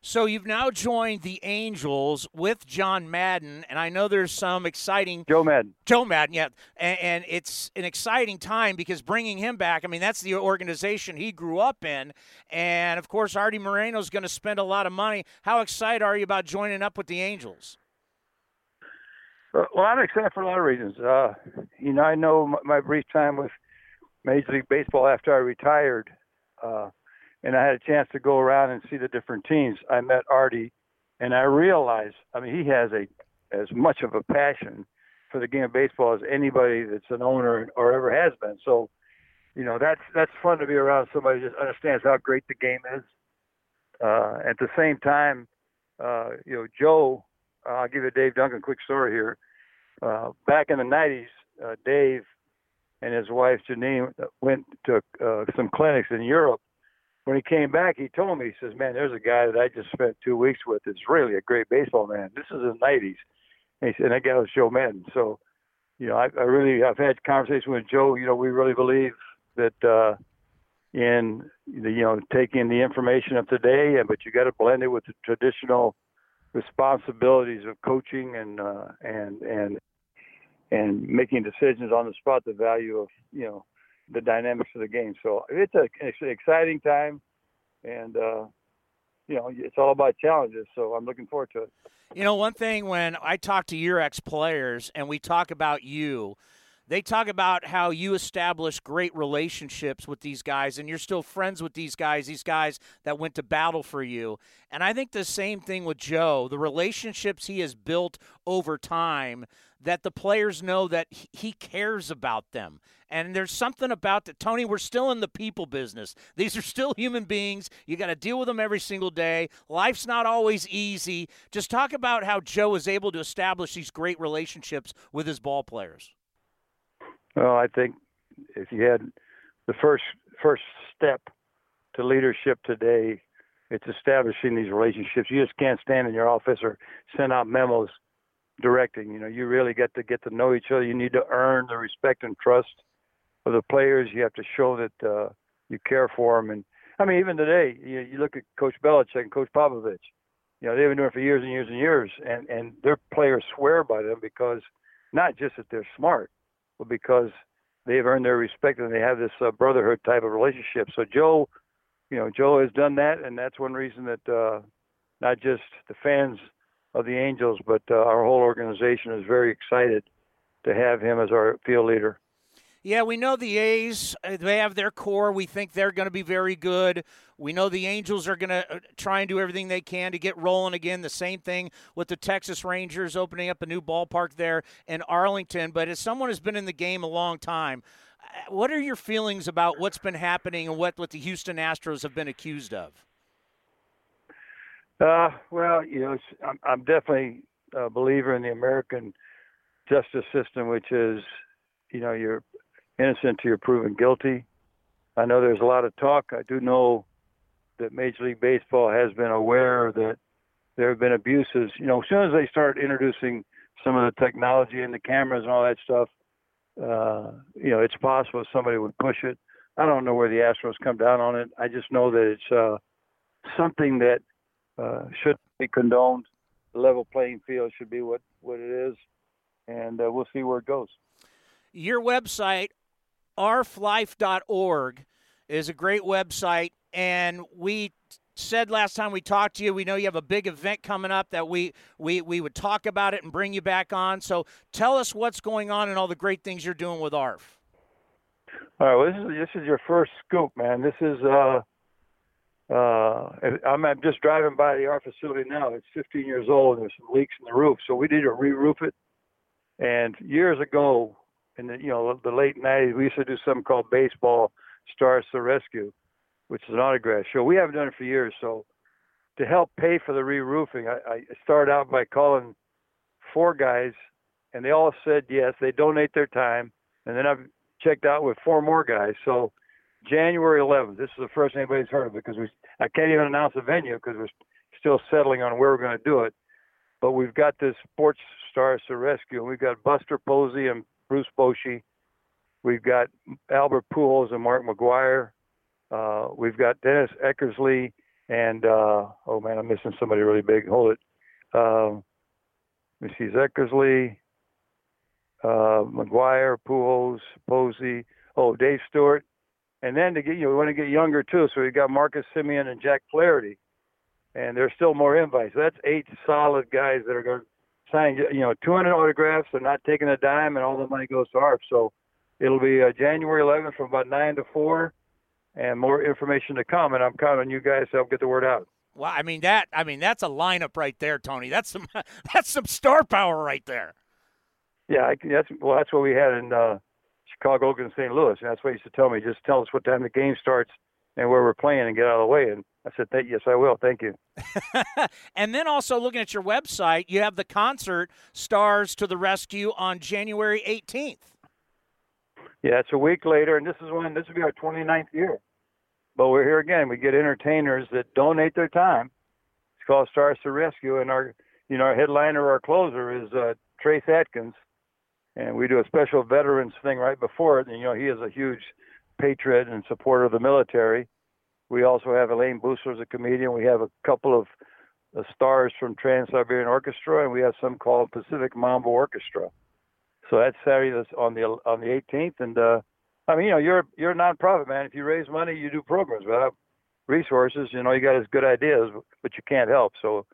So you've now joined the Angels with John Madden, and I know there's some exciting Joe Maddon. Joe Maddon, yeah, and, and, it's an exciting time because bringing him back. I mean, that's the organization he grew up in, and of course, Artie Moreno is going to spend a lot of money. How excited are you about joining up with the Angels? Well, I'm excited for a lot of reasons. Uh, you know, I know my, my brief time with Major League Baseball after I retired. Uh, and I had a chance to go around and see the different teams. I met Artie, and I realized, I mean, he has a as much of a passion for the game of baseball as anybody that's an owner or ever has been. So, you know, that's that's fun to be around somebody who just understands how great the game is. Uh, at the same time, uh, you know, Joe, uh, I'll give you a Dave Duncan quick story here. Uh, back in the '90s, uh, Dave and his wife Janine went to uh, some clinics in Europe when he came back, he told me, he says, "Man, there's a guy that I just spent two weeks with. It's really a great baseball man. This is in the '90s." And he said, "That guy was Joe Maddon." So, you know, I, I really, I've had conversations with Joe. You know, we really believe that uh, in the, you know, taking the information of today, and but you got to blend it with the traditional responsibilities of coaching and uh, and and and making decisions on the spot. The value of you know the dynamics of the game. So it's, a, it's an exciting time, and uh, you know it's all about challenges. So I'm looking forward to it. You know, one thing when I talk to your ex players and we talk about you. They talk about how you establish great relationships with these guys and you're still friends with these guys, these guys that went to battle for you. And I think the same thing with Joe, the relationships he has built over time that the players know that he cares about them. And there's something about that. Tony, we're still in the people business. These are still human beings. You got to deal with them every single day. Life's not always easy. Just talk about how Joe is able to establish these great relationships with his ball players. Well, I think if you had the first first step to leadership today, it's establishing these relationships. You just can't stand in your office or send out memos directing. You know, you really get to get to know each other. You need to earn the respect and trust of the players. You have to show that uh, you care for them. And I mean, even today, you, you look at Coach Belichick and Coach Popovich. You know, they've been doing it for years and years and years, and and their players swear by them because not just that they're smart, but because they've earned their respect and they have this uh, brotherhood type of relationship. So Joe, you know, Joe has done that, and that's one reason that uh, not just the fans of the Angels, but uh, our whole organization is very excited to have him as our field leader. Yeah, we know the A's, uh, they have their core. We think they're going to be very good. We know the Angels are going to uh, try and do everything they can to get rolling again. The same thing with the Texas Rangers opening up a new ballpark there in Arlington. But as someone who's been in the game a long time, uh, what are your feelings about what's been happening and what, what the Houston Astros have been accused of? Uh, well, you know, I'm, I'm definitely a believer in the American justice system, which is, you know, you're innocent till you're proven guilty. I know there's a lot of talk. I do know that Major League Baseball has been aware that there have been abuses. You know, as soon as they start introducing some of the technology and the cameras and all that stuff, uh, you know, it's possible somebody would push it. I don't know where the Astros come down on it. I just know that it's uh, something that uh, should be condoned. The level playing field should be what, what it is, and uh, we'll see where it goes. Your website, arflife.org, is a great website, and we said last time we talked to you, we know you have a big event coming up that we we we would talk about it and bring you back on. So tell us what's going on and all the great things you're doing with ARF. All right, well, this is this is your first scoop, man. This is uh, uh, I'm, I'm just driving by the ARF facility now. It's 15 years old. And there's some leaks in the roof, so we need to re-roof it. And years ago, in the you know the late 90s, we used to do something called Baseball Stars to Rescue, which is an autograph show. We haven't done it for years, so to help pay for the re-roofing, I, I started out by calling four guys, and they all said yes. They donate their time, and then I've checked out with four more guys. So January 11th. This is the first anybody's heard of it because we I can't even announce the venue because we're still settling on where we're going to do it. But we've got this Sports Stars to Rescue, and we've got Buster Posey and Bruce Bochy. We've got Albert Pujols and Mark McGwire. Uh, we've got Dennis Eckersley and uh, oh man, I'm missing somebody really big. Hold it. Um, let me see, Eckersley, uh, McGwire, Pujols, Posey. Oh, Dave Stewart. And then to get you know, we want to get younger too. So we got Marcus Semien and Jack Flaherty, and there's still more invites. So that's eight solid guys that are going to sign. You know, 200 autographs. They're not taking a dime, and all the money goes to ARF. So it'll be uh, January 11th from about nine to four, and more information to come. And I'm counting on you guys to help get the word out. Well, I mean that. I mean that's a lineup right there, Tony. That's some. <laughs> That's some star power right there. Yeah, I, that's well. That's what we had in uh, Chicago, Oakland, St. Louis. And that's what he used to tell me. Just tell us what time the game starts and where we're playing, and get out of the way. And I said, yes, I will. Thank you. <laughs> and then also looking at your website, you have the concert "Stars to the Rescue" on January 18th. Yeah, it's a week later, and this is when this will be our 29th year. But we're here again. We get entertainers that donate their time. It's called Stars to Rescue, and our you know our headliner, our closer is uh, Trace Atkins, and we do a special veterans thing right before it. And you know he is a huge patriot and supporter of the military. We also have Elaine Boosler as a comedian. We have a couple of uh, stars from Trans Siberian Orchestra, and we have some called Pacific Mambo Orchestra. So that's Saturday on the on the 18th, and uh, I mean, you know, you're you're a nonprofit man. If you raise money, you do programs. Without resources, you know, you got as good ideas, but you can't help. So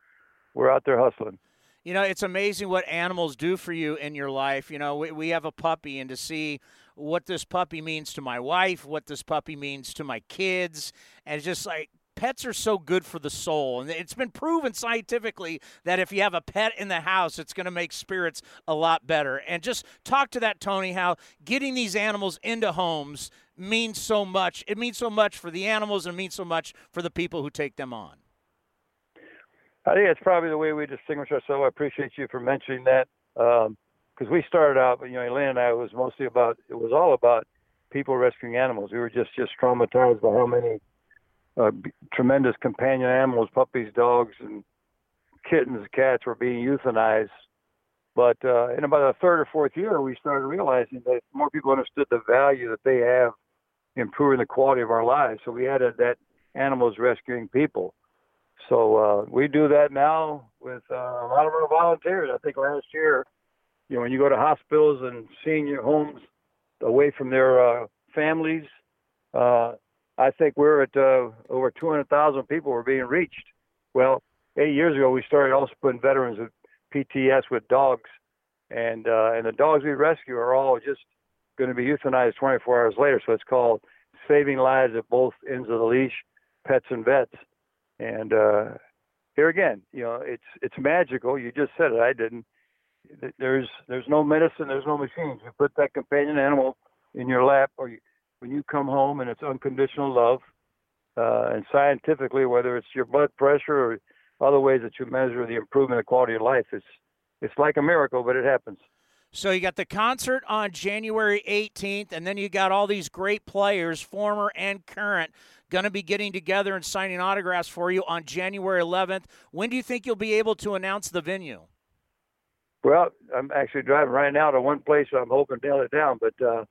we're out there hustling. You know, it's amazing what animals do for you in your life. You know, we, we have a puppy, and to see what this puppy means to my wife, what this puppy means to my kids, and it's just like pets are so good for the soul. And it's been proven scientifically that if you have a pet in the house, it's going to make spirits a lot better. And just talk to that, Tony, how getting these animals into homes means so much. It means so much for the animals and it means so much for the people who take them on. I think it's probably the way we distinguish ourselves. I appreciate you for mentioning that. Because um, we started out, you know, Elaine and I was mostly about, it was all about people rescuing animals. We were just, just traumatized by how many uh, tremendous companion animals, puppies, dogs, and kittens, cats were being euthanized. But uh, in about the third or fourth year, we started realizing that more people understood the value that they have improving the quality of our lives. So we added that animals rescuing people. So uh, we do that now with uh, a lot of our volunteers. I think last year, you know, when you go to hospitals and senior homes away from their uh, families, uh, I think we're at uh, over 200,000 people were being reached. Well, eight years ago, we started also putting veterans with PTS with dogs, and uh, and the dogs we rescue are all just going to be euthanized 24 hours later. So it's called saving lives at both ends of the leash, pets and vets. And uh, here again, you know, it's it's magical. You just said it. I didn't. There's there's no medicine. There's no machines. You put that companion animal in your lap, or you when you come home and it's unconditional love. Uh, and scientifically, whether it's your blood pressure or other ways that you measure the improvement of quality of life, it's it's like a miracle, but it happens. So you got the concert on January 18th, and then you got all these great players, former and current, going to be getting together and signing autographs for you on January 11th. When do you think you'll be able to announce the venue? Well, I'm actually driving right now to one place. So I'm hoping to nail it down, but uh,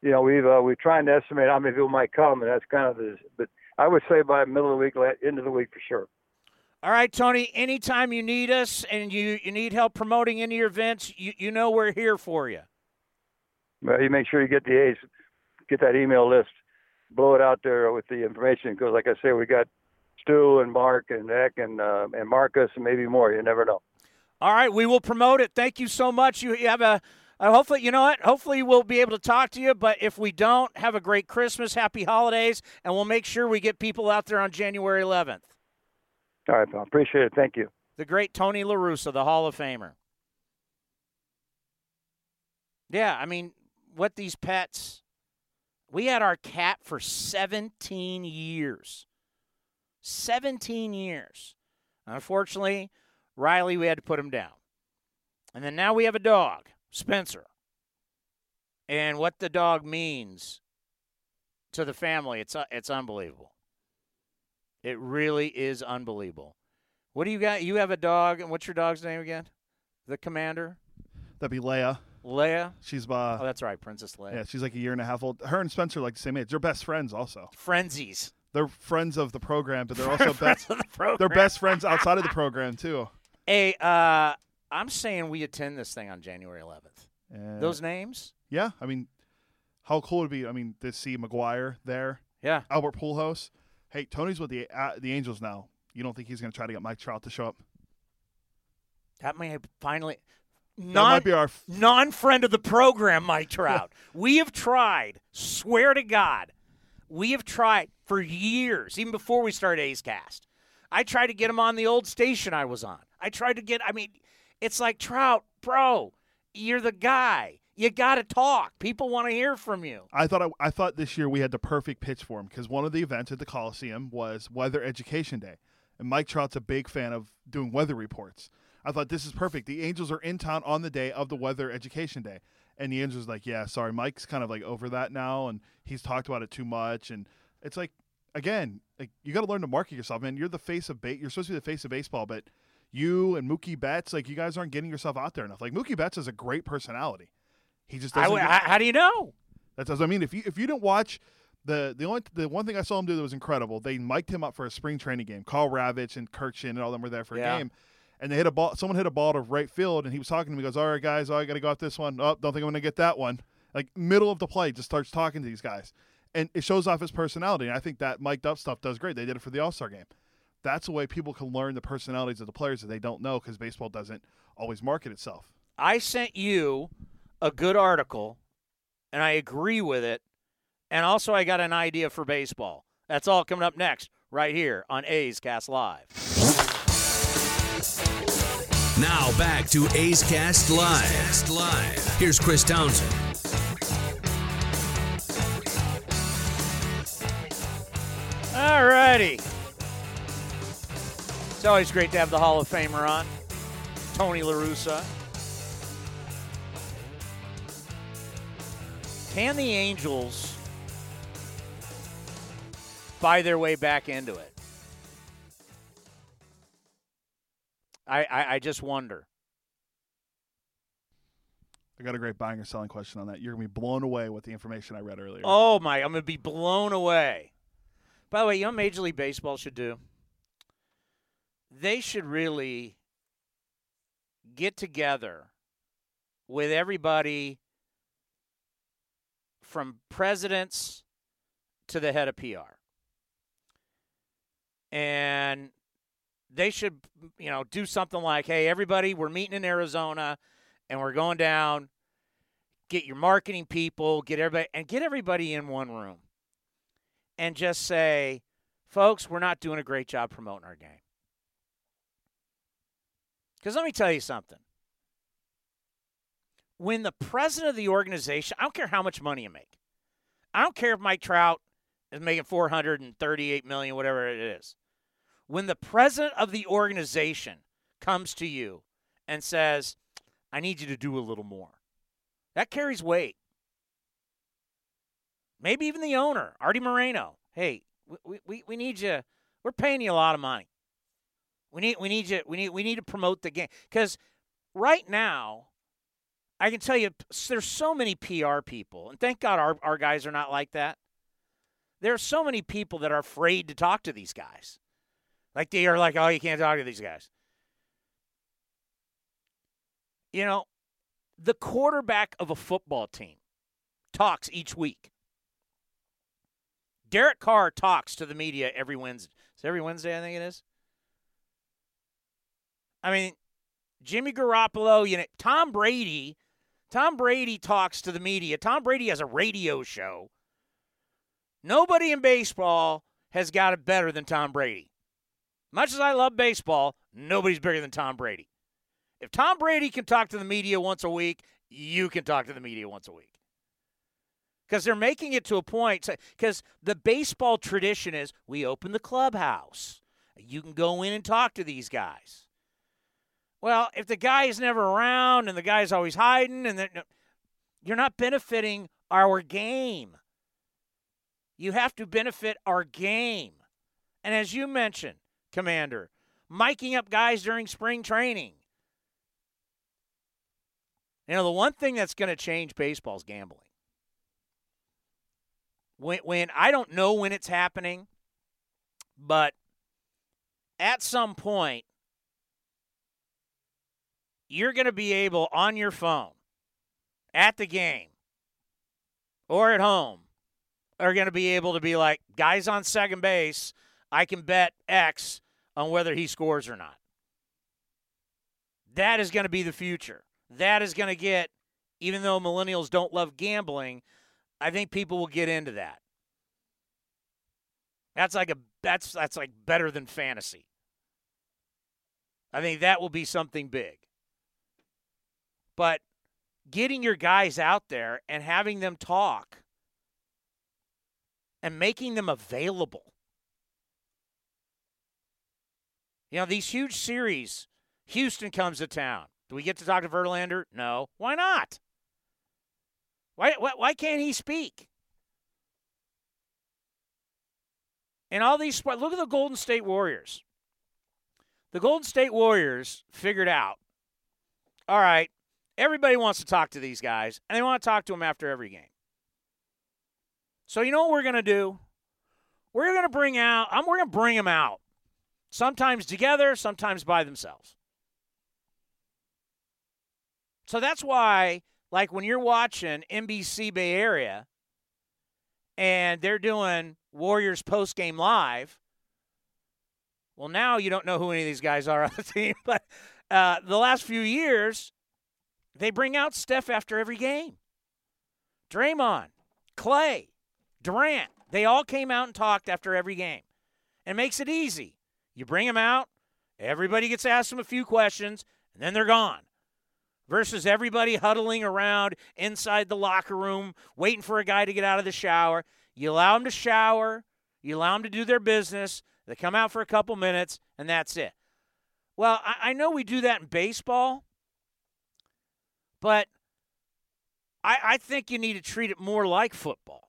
you know, we've uh, we're trying to estimate how many people might come, and that's kind of the. But I would say by middle of the week, end of the week for sure. All right, Tony. Anytime you need us and you, you need help promoting any of your events, you, you know we're here for you. Well, you make sure you get the A's, get that email list, blow it out there with the information. Because, like I say, we got Stu and Mark and Eck and uh, and Marcus and maybe more. You never know. All right, we will promote it. Thank you so much. You, have a uh, hopefully, you know what? Hopefully, we'll be able to talk to you. But if we don't, have a great Christmas, happy holidays, and we'll make sure we get people out there on January 11th. All right, pal. Appreciate it. Thank you. The great Tony La Russa, the Hall of Famer. Yeah, I mean, what these pets. We had our cat for 17 years. 17 years. Unfortunately, Riley, we had to put him down. And then now we have a dog. Spencer and what the dog means to the family. It's it's unbelievable. It really is unbelievable. What do you got? You have a dog, and what's your dog's name again? The commander. That'd be Leia. Leia. She's uh, Oh, that's right, Princess Leia. yeah, she's like a year and a half old. Her and Spencer are like the same age. They're best friends also. Frenzies. They're friends of the program, but they're <laughs> also best. the program. They're best friends outside of the program too. Hey, uh, I'm saying we attend this thing on January 11th. And- Those names? Yeah, I mean, how cool would it be? I mean, to see McGwire there. Yeah. Albert Pujols. Hey, Tony's with the uh, the Angels now. You don't think he's going to try to get Mike Trout to show up? That may have finally. That Non, might be our f- non-friend of the program, Mike Trout. <laughs> we have tried. Swear to God, we have tried for years, even before we started A's Cast. I tried to get him on the old station I was on. I tried to get. I mean, it's like Trout, bro. You're the guy. You got to talk. People want to hear from you. I thought I, I thought this year we had the perfect pitch for him because one of the events at the Coliseum was Weather Education Day, and Mike Trout's a big fan of doing weather reports. I thought this is perfect. The Angels are in town on the day of the Weather Education Day, and the Angels are like, yeah, sorry, Mike's kind of like over that now, and he's talked about it too much, and it's like, again, like you got to learn to market yourself, man. You're the face of bait. You're supposed to be the face of baseball, but you and Mookie Betts, like you guys aren't getting yourself out there enough. Like Mookie Betts is a great personality. He just I doesn't. w- get- how, do you know? That's what I mean, if you if you didn't watch the the only the one thing I saw him do that was incredible, they mic'd him up for a spring training game. Karl Ravech and Kurkjian and all them were there for Yeah. a game, and they hit a ball. Someone hit a ball to right field, and he was talking to me. He goes, "All right, guys, oh, I got to go out this one. Oh, don't think I'm going to get that one." Like middle of the play, just starts talking to these guys, and it shows off his personality. And I think that mic'd up stuff does great. They did it for the All Star game. That's a way people can learn the personalities of the players that they don't know because baseball doesn't always market itself. I sent you a good article, and I agree with it. And also, I got an idea for baseball. That's all coming up next, right here on A's Cast Live. Now back to A's Cast Live. Live. Here's Chris Townsend. All righty. It's always great to have the Hall of Famer on, Tony La Can the Angels buy their way back into it? I, I, I just wonder. I got a great buying or selling question on that. You're gonna be blown away with the information I read earlier. Oh my! I'm gonna be blown away. By the way, you know what Major League Baseball should do? They should really get together with everybody from presidents to the head of PR. And they should, you know, do something like, hey, everybody, we're meeting in Arizona and we're going down. Get your marketing people, get everybody, and get everybody in one room and just say, folks, we're not doing a great job promoting our game. Because let me tell you something. When the president of the organization, I don't care how much money you make, I don't care if Mike Trout is making 438 million, whatever it is. When the president of the organization comes to you and says, I need you to do a little more, that carries weight. Maybe even the owner, Artie Moreno. Hey, we, we, we need you. We're paying you a lot of money. We need we need you. We need we need to promote the game because right now, I can tell you there's so many PR people, and thank God our our guys are not like that. There are so many people that are afraid to talk to these guys, like they are like, oh, you can't talk to these guys. You know, the quarterback of a football team talks each week. Derek Carr talks to the media every Wednesday. It's every Wednesday, I think it is. I mean, Jimmy Garoppolo, you know, Tom Brady. Tom Brady talks to the media. Tom Brady has a radio show. Nobody in baseball has got it better than Tom Brady. Much as I love baseball, nobody's bigger than Tom Brady. If Tom Brady can talk to the media once a week, you can talk to the media once a week because they're making it to a point because the baseball tradition is we open the clubhouse you can go in and talk to these guys well if the guy is never around and the guy's always hiding and you're not benefiting our game. You have to benefit our game. And as you mentioned commander miking up guys during spring training. You know, the one thing that's going to change baseball is gambling. When, when I don't know when it's happening, but at some point, you're going to be able on your phone at the game or at home are going to be able to be like, guys on second base, I can bet X on whether he scores or not. That is going to be the future. That is going to get, even though millennials don't love gambling, I think people will get into that. That's like a that's that's like better than fantasy. I think that will be something big. But getting your guys out there and having them talk and making them available. You know, these huge series, Houston comes to town. Do we get to talk to Verlander? No. Why not? Why, why, why can't he speak? And all these, look at the Golden State Warriors. The Golden State Warriors figured out all right, everybody wants to talk to these guys, and they want to talk to them after every game. So, you know what we're to do? We're to bring out, I'm, we're to bring them out. Sometimes together, sometimes by themselves. So that's why, like when you're watching NBC Bay Area and they're doing Warriors post game live, well, now you don't know who any of these guys are on the <laughs> team, but uh, the last few years, they bring out Steph after every game. Draymond, Clay, Durant, they all came out and talked after every game. And makes it easy. You bring them out, everybody gets asked them a few questions, and then they're gone. Versus everybody huddling around inside the locker room, waiting for a guy to get out of the shower. You allow them to shower, you allow them to do their business, they come out for a couple minutes, and that's it. Well, I, I know we do that in baseball, but I, I think you need to treat it more like football,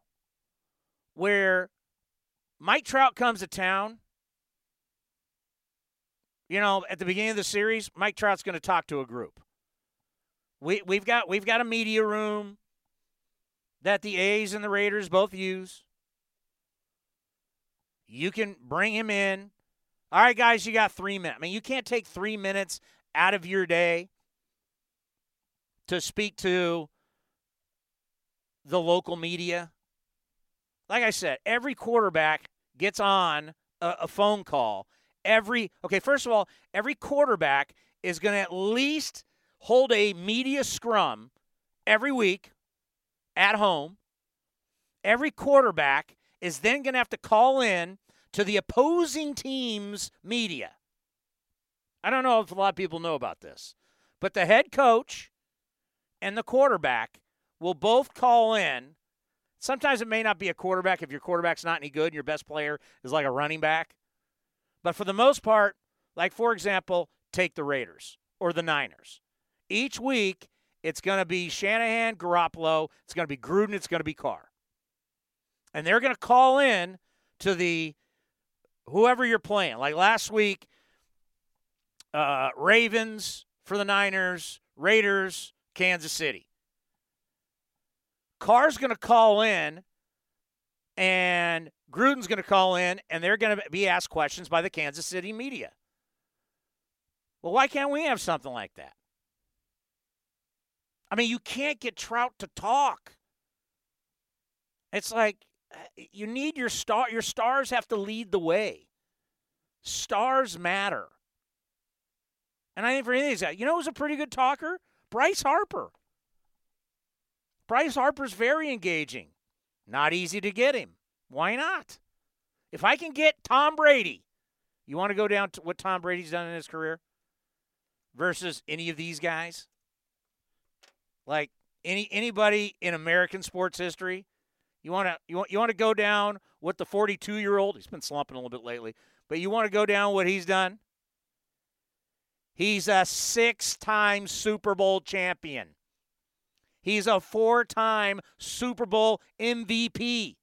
where Mike Trout comes to town. You know, at the beginning of the series, Mike Trout's going to talk to a group. We we've got we've got a media room that the A's and the Raiders both use. You can bring him in. All right, guys, you got three minutes. I mean, you can't take three minutes out of your day to speak to the local media. Like I said, every quarterback gets on a, a phone call. Every, okay, first of all, every quarterback is going to at least hold a media scrum every week at home. Every quarterback is then going to have to call in to the opposing team's media. I don't know if a lot of people know about this, but the head coach and the quarterback will both call in. Sometimes it may not be a quarterback if your quarterback's not any good and your best player is like a running back. But for the most part, like for example, take the Raiders or the Niners. Each week, it's going to be Shanahan, Garoppolo, it's going to be Gruden, it's going to be Carr. And they're going to call in to the whoever you're playing. Like last week, uh, Ravens for the Niners, Raiders, Kansas City. Carr's going to call in, and Gruden's going to call in, and they're going to be asked questions by the Kansas City media. Well, why can't we have something like that? I mean, you can't get Trout to talk. It's like eh, you need your star. Your stars have to lead the way. Stars matter. And I think for any of these guys, you know who's a pretty good talker? Bryce Harper. Bryce Harper's very engaging. Not easy to get him. Why not? If I can get Tom Brady, you want to go down to what Tom Brady's done in his career versus any of these guys? Like any anybody in American sports history you want to you want you want to go down with the 42 year old. He's been slumping a little bit lately, but you want to go down what he's done. He's a six-time Super Bowl champion. He's a four-time Super Bowl MVP.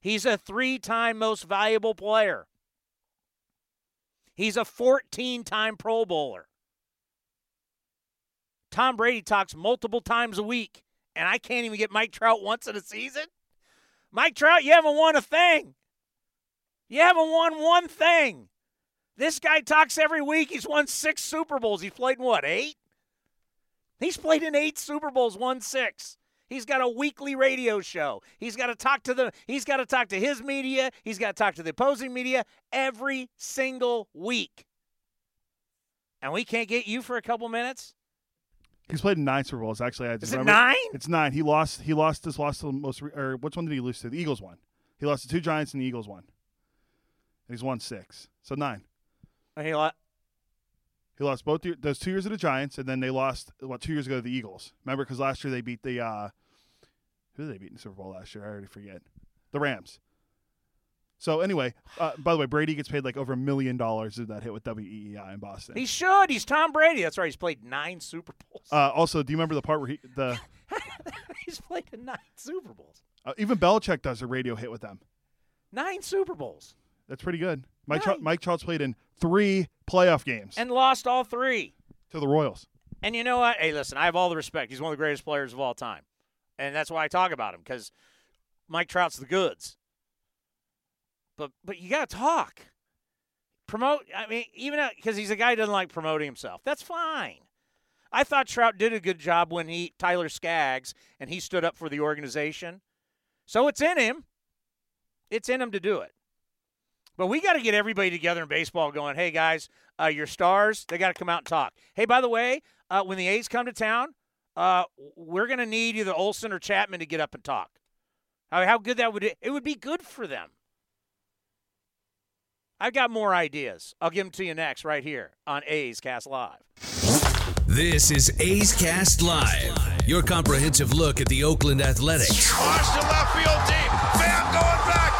He's a three-time most valuable player. He's a 14-time Pro Bowler. Tom Brady talks multiple times a week, and I can't even get Mike Trout once in a season. Mike Trout, you haven't won a thing. You haven't won one thing. This guy talks every week. He's won six Super Bowls. He's played in what, eight? He's played in eight Super Bowls, won six. He's got a weekly radio show. He's got to talk to the he's got to talk to his media. He's got to talk to the opposing media every single week. And we can't get you for a couple minutes? He's played in nine Super Bowls. Actually, I just Is it remember- nine? It's nine. He lost. He lost. This lost to the most. Or which one did he lose to? The Eagles won. He lost to two Giants and the Eagles won. And he's won six. So nine. He lo- He lost both year, those two years of the Giants, and then they lost what two years ago to the Eagles. Remember, because last year they beat the uh, who did they beat in the Super Bowl last year? I already forget. The Rams. So anyway, uh, by the way, Brady gets paid like over a million dollars in that hit with WEEI in Boston. He should. He's Tom Brady. That's right. He's played nine Super Bowls. Uh, also, do you remember the part where he the <laughs> He's played in nine Super Bowls. uh, even Belichick does a radio hit with them? Nine Super Bowls. That's pretty good. Mike Trout, Mike Trout's played in three playoff games And lost all three. to the Royals. And you know what? Hey, listen, I have all the respect. He's one of the greatest players of all time. And that's why I talk about him, because Mike Trout's the goods. But but you got to talk. Promote, I mean, even uh, because he's a guy who doesn't like promoting himself. That's fine. I thought Trout did a good job when he, Tyler Skaggs, and he stood up for the organization. So it's in him. It's in him to do it. But we got to get everybody together in baseball going, hey, guys, uh, your stars, they got to come out and talk. Hey, by the way, uh, when the A's come to town, uh, we're going to need either Olson or Chapman to get up and talk. How, how good that would it would be good for them. I've got more ideas. I'll give them to you next, right here on A's Cast Live. This is A's Cast Live, your comprehensive look at the Oakland Athletics Launch to left field deep. Pham going back,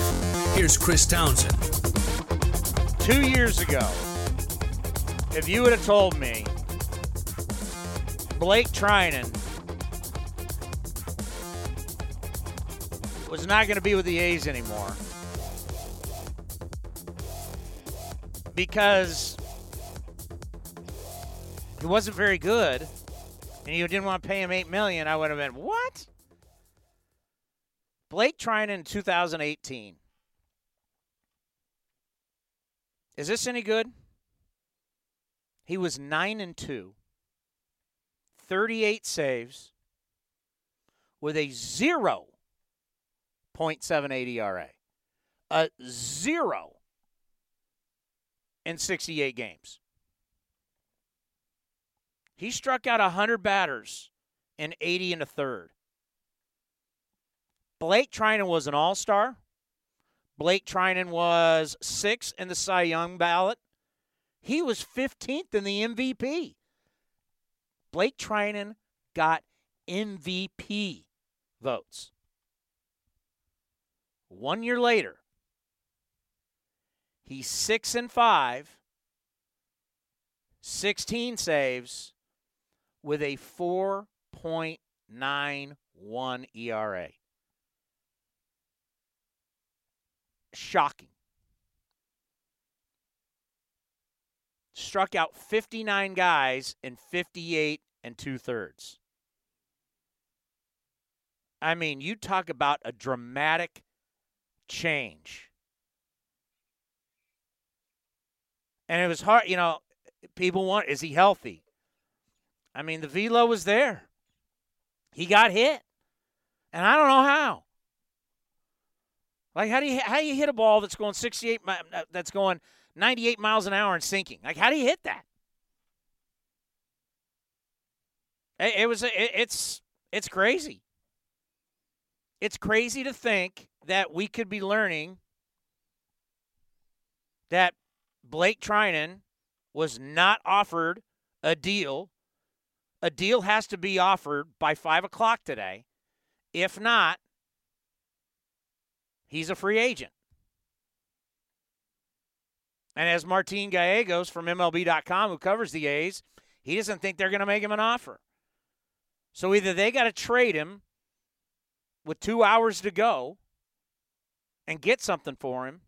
Here's Chris Townsend. Two years ago, if you would have told me Blake Treinen was not going to be with the A's anymore because he wasn't very good and you didn't want to pay him eight million, I would have been what? Blake Treinen in 2018. Is this any good? He was 9 and 2. 38 saves with a 0.78 ERA. A 0 in 68 games. He struck out 100 batters in 80 and a third. Blake Treinen was an all-star. Blake Treinen was sixth in the Cy Young ballot. He was 15th in the MVP. Blake Treinen got MVP votes. One year later, he's six and five, 16 saves with a 4.91 ERA. Shocking. Struck out 59 guys in 58 and two thirds. I mean, you talk about a dramatic change. And it was hard, you know, people want, is he healthy? I mean, the velo was there. He got hit. And I don't know how. Like how do you how do you hit a ball that's going 68 uh, that's going 98 miles an hour and sinking? Like how do you hit that? It, it was it, it's it's crazy. It's crazy to think that we could be learning that Blake Treinen was not offered a deal. A deal has to be offered by 5 o'clock today. If not, he's a free agent. And as Martin Gallegos from MLB.com, who covers the A's, he doesn't think they're going to make him an offer. So either they got to trade him with two hours to go and get something for him.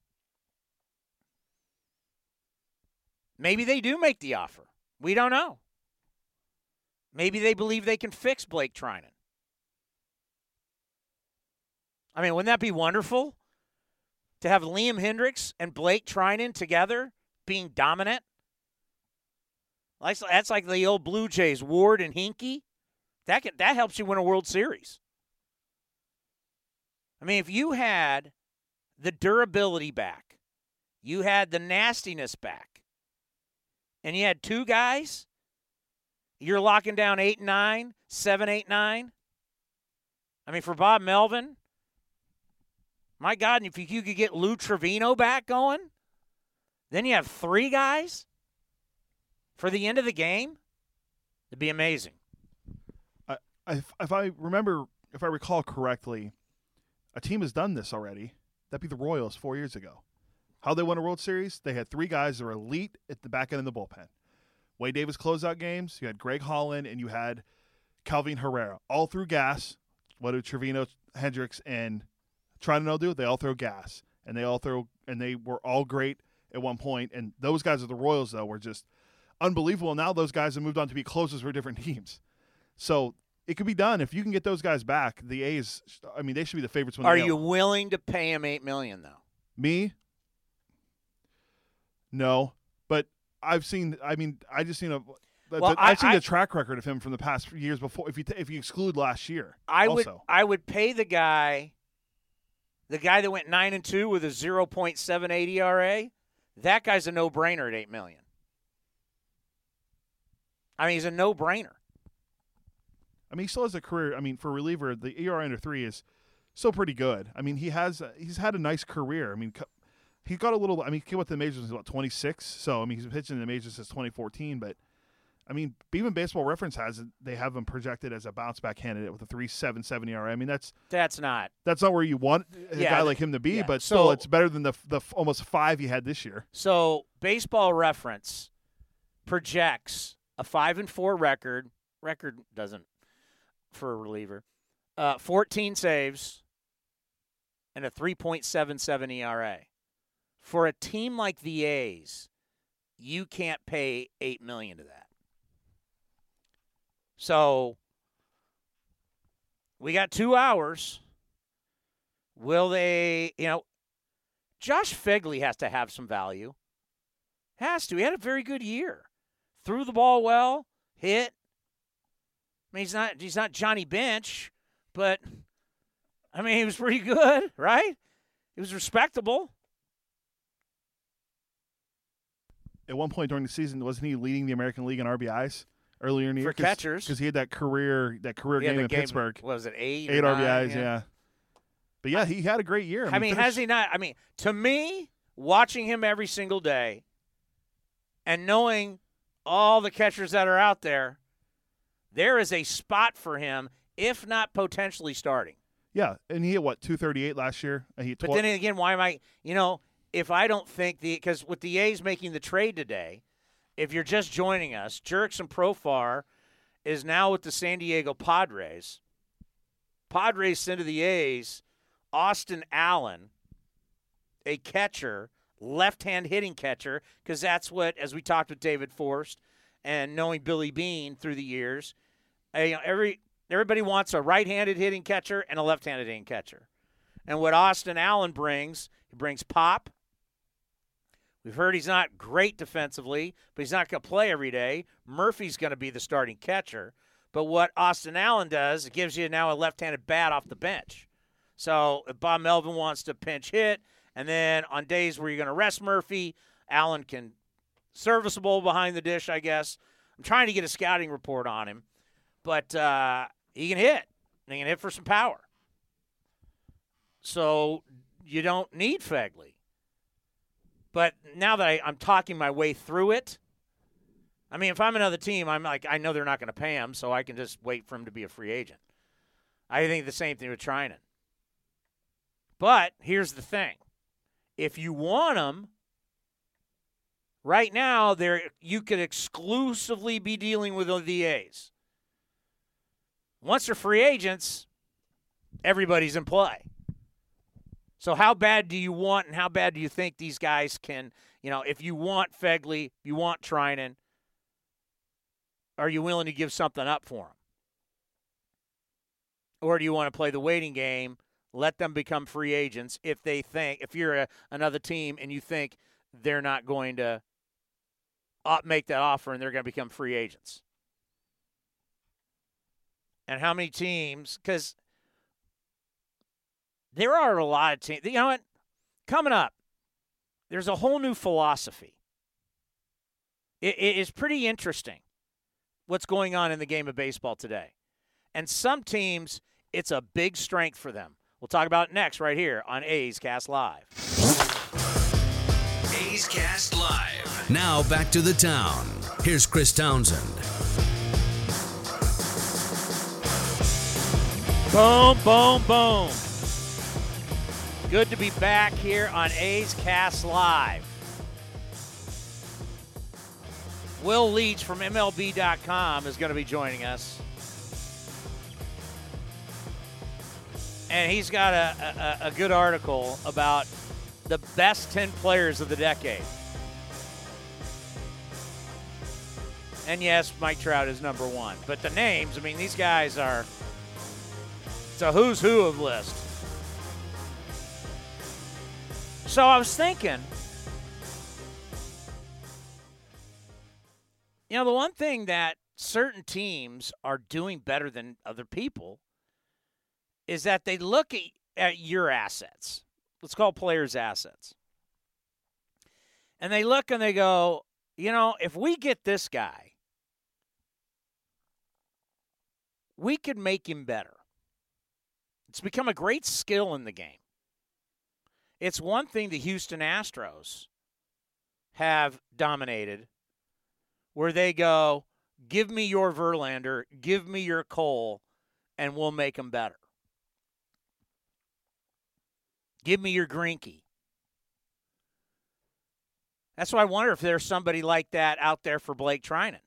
Maybe they do make the offer. We don't know. Maybe they believe they can fix Blake Treinen. I mean, wouldn't that be wonderful to have Liam Hendriks and Blake Treinen together being dominant? That's like the old Blue Jays, Ward and Henke. That can, that helps you win a World Series. I mean, if you had the durability back, you had the nastiness back, and you had two guys, you're locking down eight nine, seven, eight, nine. I mean, for Bob Melvin, my God, if you could get Lou Trivino back going, then you have three guys for the end of the game. It'd be amazing. I, if, if I remember, if I recall correctly, a team has done this already. That'd be the Royals four years ago. How they won a World Series? They had three guys that were elite at the back end of the bullpen. Wade Davis closeout games. You had Greg Holland and you had Kelvin Herrera. All through gas. What do Trivino, Hendriks, and Treinen do? It, they all throw gas, and they all throw, and they were all great at one point. And those guys are the Royals, though, were just unbelievable. Now those guys have moved on to be closers for different <laughs> teams. So it could be done if you can get those guys back. The A's, I mean, they should be the favorites. When Are you willing to pay him eight million though? Me? No, but I've seen. I mean, I just seen a. Well, I've seen I, the track record of him from the past years before. If you if you exclude last year, I also. would I would pay the guy, the guy that went nine and two with a zero point seven eight ERA. That guy's a no brainer at eight million. I mean, he's a no brainer. I mean, he still has a career. I mean, for reliever, the ERA under three is still pretty good. I mean, he has uh, he's had a nice career. I mean, he got a little. I mean, he came up to the majors he was about 26. So I mean, he's been pitching in the majors since 2014. But I mean, even Baseball Reference has they have him projected as a bounce back candidate with a 3.77 ERA. I mean, that's that's not that's not where you want a yeah, guy like him to be. Yeah. But still, it's better than the the almost five he had this year. So Baseball Reference projects a five and four record. Record doesn't for a reliever. Uh, 14 saves and a 3.77 ERA. For a team like the A's, you can't pay 8 million to that. So we got 2 hours. Will they, you know, Josh Phegley has to have some value. Has to. He had a very good year. Threw the ball well, hit, I mean, he's not he's not Johnny Bench, but I mean, he was pretty good, <laughs> right? He was respectable. At one point during the season, wasn't he leading the American League in RBIs earlier in the For year? Catchers, because he had that career that career game in game, Pittsburgh. was it eight? Eight nine, RBIs, yeah. yeah. But yeah, he had a great year. I mean, I mean has he not? I mean, to me, watching him every single day, and knowing all the catchers that are out there, there is a spot for him, if not potentially starting. Yeah, and he hit what 238 last year. And he but then again, why am I? You know, if I don't think the because with the A's making the trade today, if you're just joining us, Jurickson Profar is now with the San Diego Padres. Padres send to the A's Austin Allen, a catcher, left-hand hitting catcher, because that's what, as we talked with David Forst and knowing Billy Beane through the years, every everybody wants a right-handed hitting catcher and a left-handed hitting catcher. And what Austin Allen brings, he brings pop. We've heard he's not great defensively, but he's not going to play every day. Murphy's going to be the starting catcher. But what Austin Allen does, it gives you now a left-handed bat off the bench. So if Bob Melvin wants to pinch hit, and then on days where you're going to rest Murphy, Allen can serviceable behind the dish, I guess. I'm trying to get a scouting report on him but uh, he can hit. He can hit for some power. So you don't need Phegley. But now that I, I'm talking my way through it, I mean, if I'm another team, I'm like, I know they're not going to pay him, so I can just wait for him to be a free agent. I think the same thing with Treinen. But here's the thing if you want him, right now, there you could exclusively be dealing with the A's. Once they're free agents, everybody's in play. So how bad do you want and how bad do you think these guys can, you know, if you want Phegley, you want Treinen, are you willing to give something up for them? Or do you want to play the waiting game, let them become free agents if they think, if you're a, another team and you think they're not going to make that offer and they're going to become free agents? And how many teams, because there are a lot of teams, you know what? Coming up, there's a whole new philosophy. it, it is pretty interesting what's going on in the game of baseball today. And some teams, it's a big strength for them. We'll talk about it next right here on A's Cast Live. A's Cast Live. Now back to the town. Here's Chris Townsend. Boom, boom, boom. Good to be back here on A's Cast Live. Will Leitch from MLB.com is going to be joining us. And he's got a, a, a good article about the best 10 players of the decade. And yes, Mike Trout is number one. But the names, I mean, these guys are. It's a who's who of list. So I was thinking, you know, the one thing that certain teams are doing better than other people is that they look at, at your assets. Let's call players assets. And they look and they go, you know, if we get this guy, we could make him better. It's become a great skill in the game. It's one thing the Houston Astros have dominated where they go, give me your Verlander, give me your Cole, and we'll make them better. Give me your Greinke. That's why I wonder if there's somebody like that out there for Blake Treinen.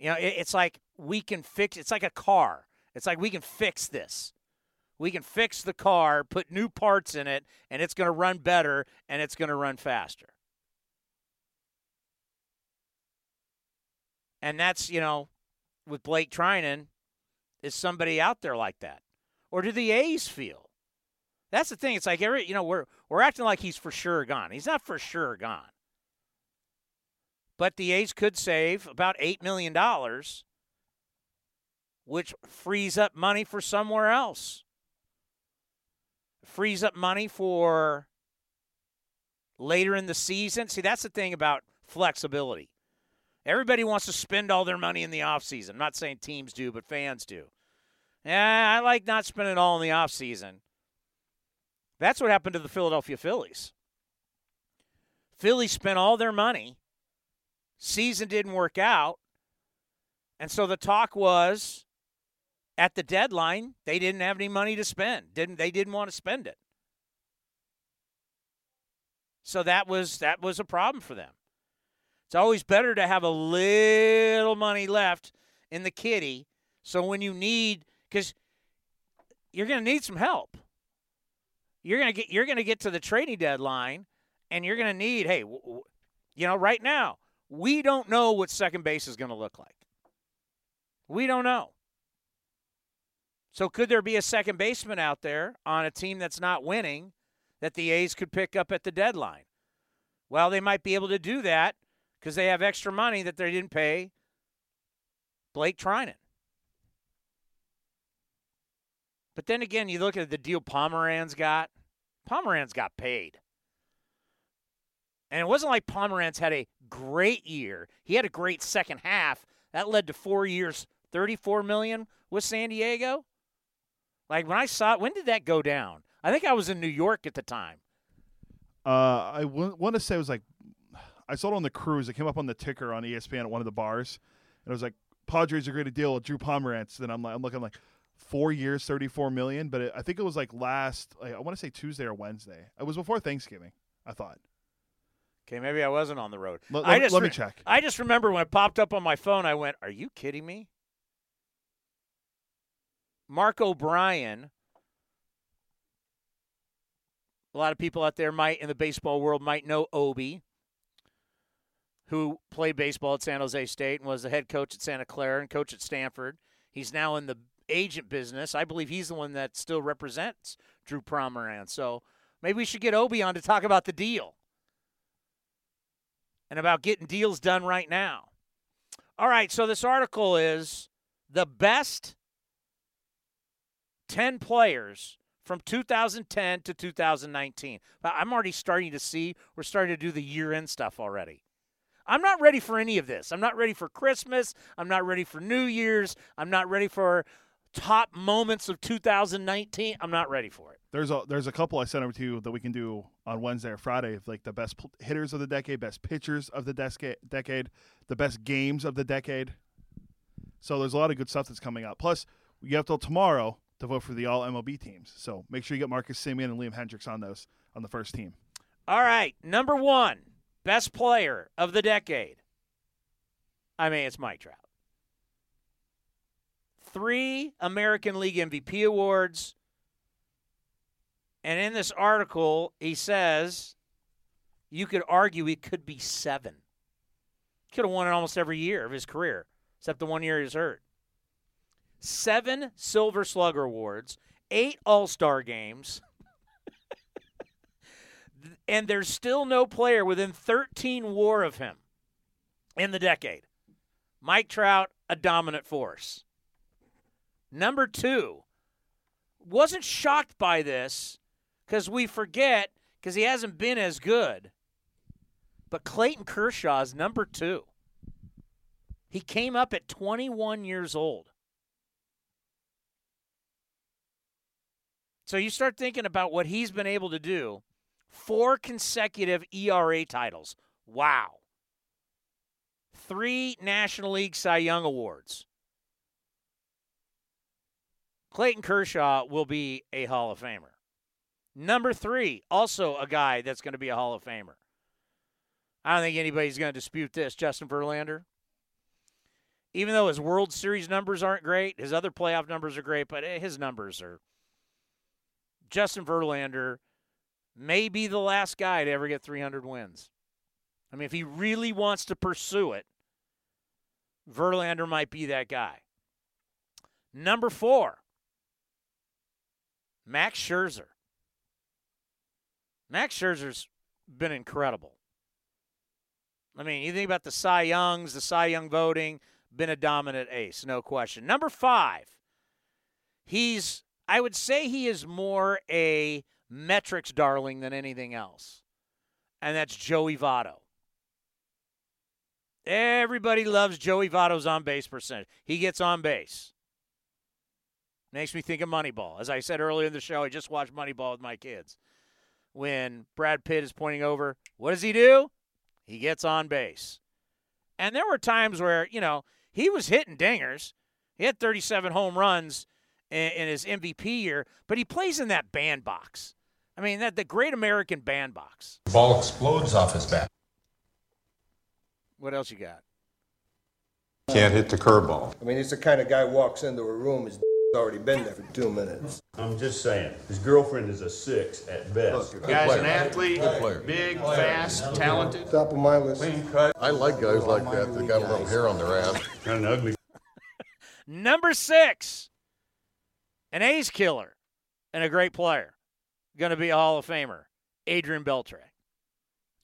You know, it's like we can fix. It's like a car. It's like we can fix this we can fix the car, put new parts in it, and it's going to run better and it's going to run faster. And that's, you know, with Blake Treinen, is somebody out there like that? Or do the A's feel? That's the thing. It's like every, you know, we're we're acting like he's for sure gone. He's not for sure gone. But the A's could save about eight million dollars, which frees up money for somewhere else frees up money for later in the season. See, that's the thing about flexibility. Everybody wants to spend all their money in the offseason. I'm not saying teams do, but fans do. Yeah, I like not spending all in the offseason. That's what happened to the Philadelphia Phillies. Phillies spent all their money. Season didn't work out. And so the talk was at the deadline, they didn't have any money to spend. Didn't they didn't want to spend it. So that was that was a problem for them. It's always better to have a little money left in the kitty so when you need cuz you're going to need some help. You're going to get you're going to get to the trading deadline and you're going to need hey, you know, right now, we don't know what second base is going to look like. We don't know. So could there be a second baseman out there on a team that's not winning that the A's could pick up at the deadline? Well, they might be able to do that because they have extra money that they didn't pay Blake Treinen. But then again, you look at the deal Pomeranz got. Pomeranz got paid. And it wasn't like Pomeranz had a great year. He had a great second half. That led to four years, 34 million with San Diego. Like when I saw it, when did that go down? I think I was in New York at the time. Uh, I w- want to say it was like I saw it on the cruise. It came up on the ticker on ESPN at one of the bars, and it was like Padres are going to deal with Drew Pomeranz. Then I'm like, I'm looking like four years, thirty four million. But it, I think it was like last, like, I want to say Tuesday or Wednesday. It was before Thanksgiving. I thought. Okay, maybe I wasn't on the road. Let- just let me re- check. I just remember when it popped up on my phone, I went, "Are you kidding me?" Mark O'Brien. A lot of people out there might in the baseball world might know Obi, who played baseball at San Jose State and was the head coach at Santa Clara and coach at Stanford. He's now in the agent business. I believe he's the one that still represents Drew Pomeranz. So maybe we should get Obi on to talk about the deal and about getting deals done right now. All right, so this article is the best 10 players from 2010 to 2019. I'm already starting to see we're starting to do the year end stuff already. I'm not ready for any of this. I'm not ready for Christmas. I'm not ready for New Year's. I'm not ready for top moments of 2019. I'm not ready for it. There's a there's a couple I sent over to you that we can do on Wednesday or Friday of like the best hitters of the decade, best pitchers of the desca- decade, the best games of the decade. So there's a lot of good stuff that's coming up. Plus, you have till tomorrow to vote for the All MLB teams. So make sure you get Marcus Semien and Liam Hendriks on those on the first team. All right, number one, best player of the decade. I mean, it's Mike Trout. Three American League MVP awards. And in this article, he says you could argue he could be seven. Could have won it almost every year of his career, except the one year he was hurt. Seven Silver Slugger awards, eight All Star games, <laughs> and there's still no player within 13 war of him in the decade. Mike Trout, a dominant force. Number two, wasn't shocked by this because we forget because he hasn't been as good. But Clayton Kershaw is number two. He came up at 21 years old. So you start thinking about what he's been able to do. Four consecutive ERA titles. Wow. Three National League Cy Young Awards. Clayton Kershaw will be a Hall of Famer. Number three, also a guy that's going to be a Hall of Famer. I don't think anybody's going to dispute this. Justin Verlander. Even though his World Series numbers aren't great, his other playoff numbers are great, but eh, his numbers are. Justin Verlander may be the last guy to ever get 300 wins. I mean, if he really wants to pursue it, Verlander might be that guy. Number four, Max Scherzer. Max Scherzer's been incredible. I mean, you think about the Cy Youngs, the Cy Young voting, been a dominant ace, no question. Number five, he's, I would say he is more a metrics darling than anything else, and that's Joey Votto. Everybody loves Joey Votto's on base percentage. He gets on base. Makes me think of Moneyball. As I said earlier in the show, I just watched Moneyball with my kids. When Brad Pitt is pointing over, what does he do? He gets on base. And there were times where, you know, he was hitting dingers. He had 37 home runs in, in his MVP year, but he plays in that bandbox. I mean, that the great American bandbox. The Ball explodes off his bat. What else you got? Can't hit the curveball. I mean, he's the kind of guy who walks into a room, his <laughs> already been there for two minutes. I'm just saying, his girlfriend is a six at best. Guy's an athlete, big, player. fast, talented. Top of my list. I like guys like that that got a little hair on their ass. Kind of ugly. <laughs> Number six, an ace killer and a great player, going to be a Hall of Famer, Adrian Beltre.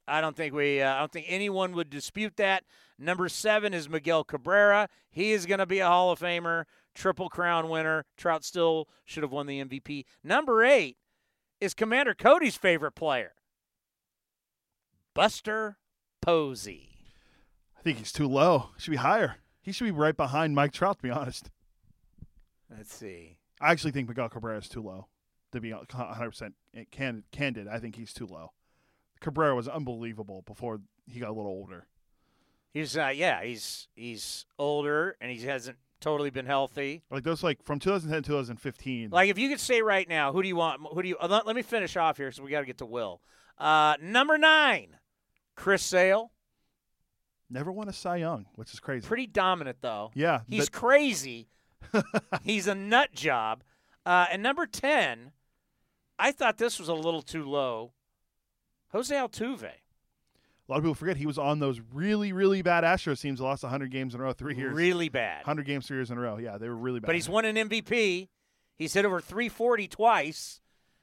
I don't think we, uh, I don't think anyone would dispute that. Number seven is Miguel Cabrera. He is going to be a Hall of Famer, Triple Crown winner. Trout still should have won the MVP. Number eight is Commander Cody's favorite player, Buster Posey. I think he's too low. Should be higher. He should be right behind Mike Trout. To be honest, Let's see. I actually think Miguel Cabrera is too low. To be 100 percent candid, I think he's too low. Cabrera was unbelievable before he got a little older. He's uh, yeah, he's he's older and he hasn't totally been healthy. Like those, like from 2010 to 2015. Like if you could say right now, who do you want? Who do you? Uh, let, let me finish off here, so we got to get to Will. Uh, number nine, Chris Sale. Never won a Cy Young, which is crazy. Pretty dominant though. Yeah, he's but- crazy. <laughs> he's a nut job. Uh, and number ten, I thought this was a little too low. Jose Altuve. A lot of people forget he was on those really, really bad Astros teams. that Lost 100 games in a row, three years. Really bad. 100 games, three years in a row. Yeah, they were really bad. But he's won an MVP. He's hit over 340 twice.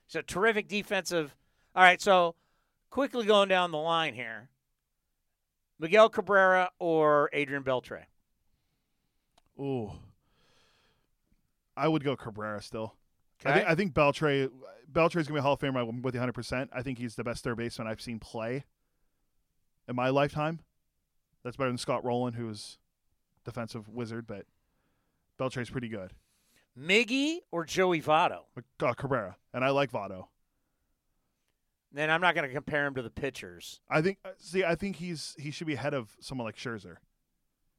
He's a terrific defensive. All right, so quickly going down the line here Miguel Cabrera or Adrian Beltre? Ooh. I would go Cabrera still. I Okay. think I think Beltre Beltre's gonna be a Hall of Famer I'm with you 100. percent I think he's the best third baseman I've seen play in my lifetime. That's better than Scott Rolen, who's defensive wizard, but Beltre's pretty good. Miggy or Joey Votto? Uh, Cabrera, and I like Votto. Then I'm not going to compare him to the pitchers I think uh, see I think he's he should be ahead of someone like Scherzer.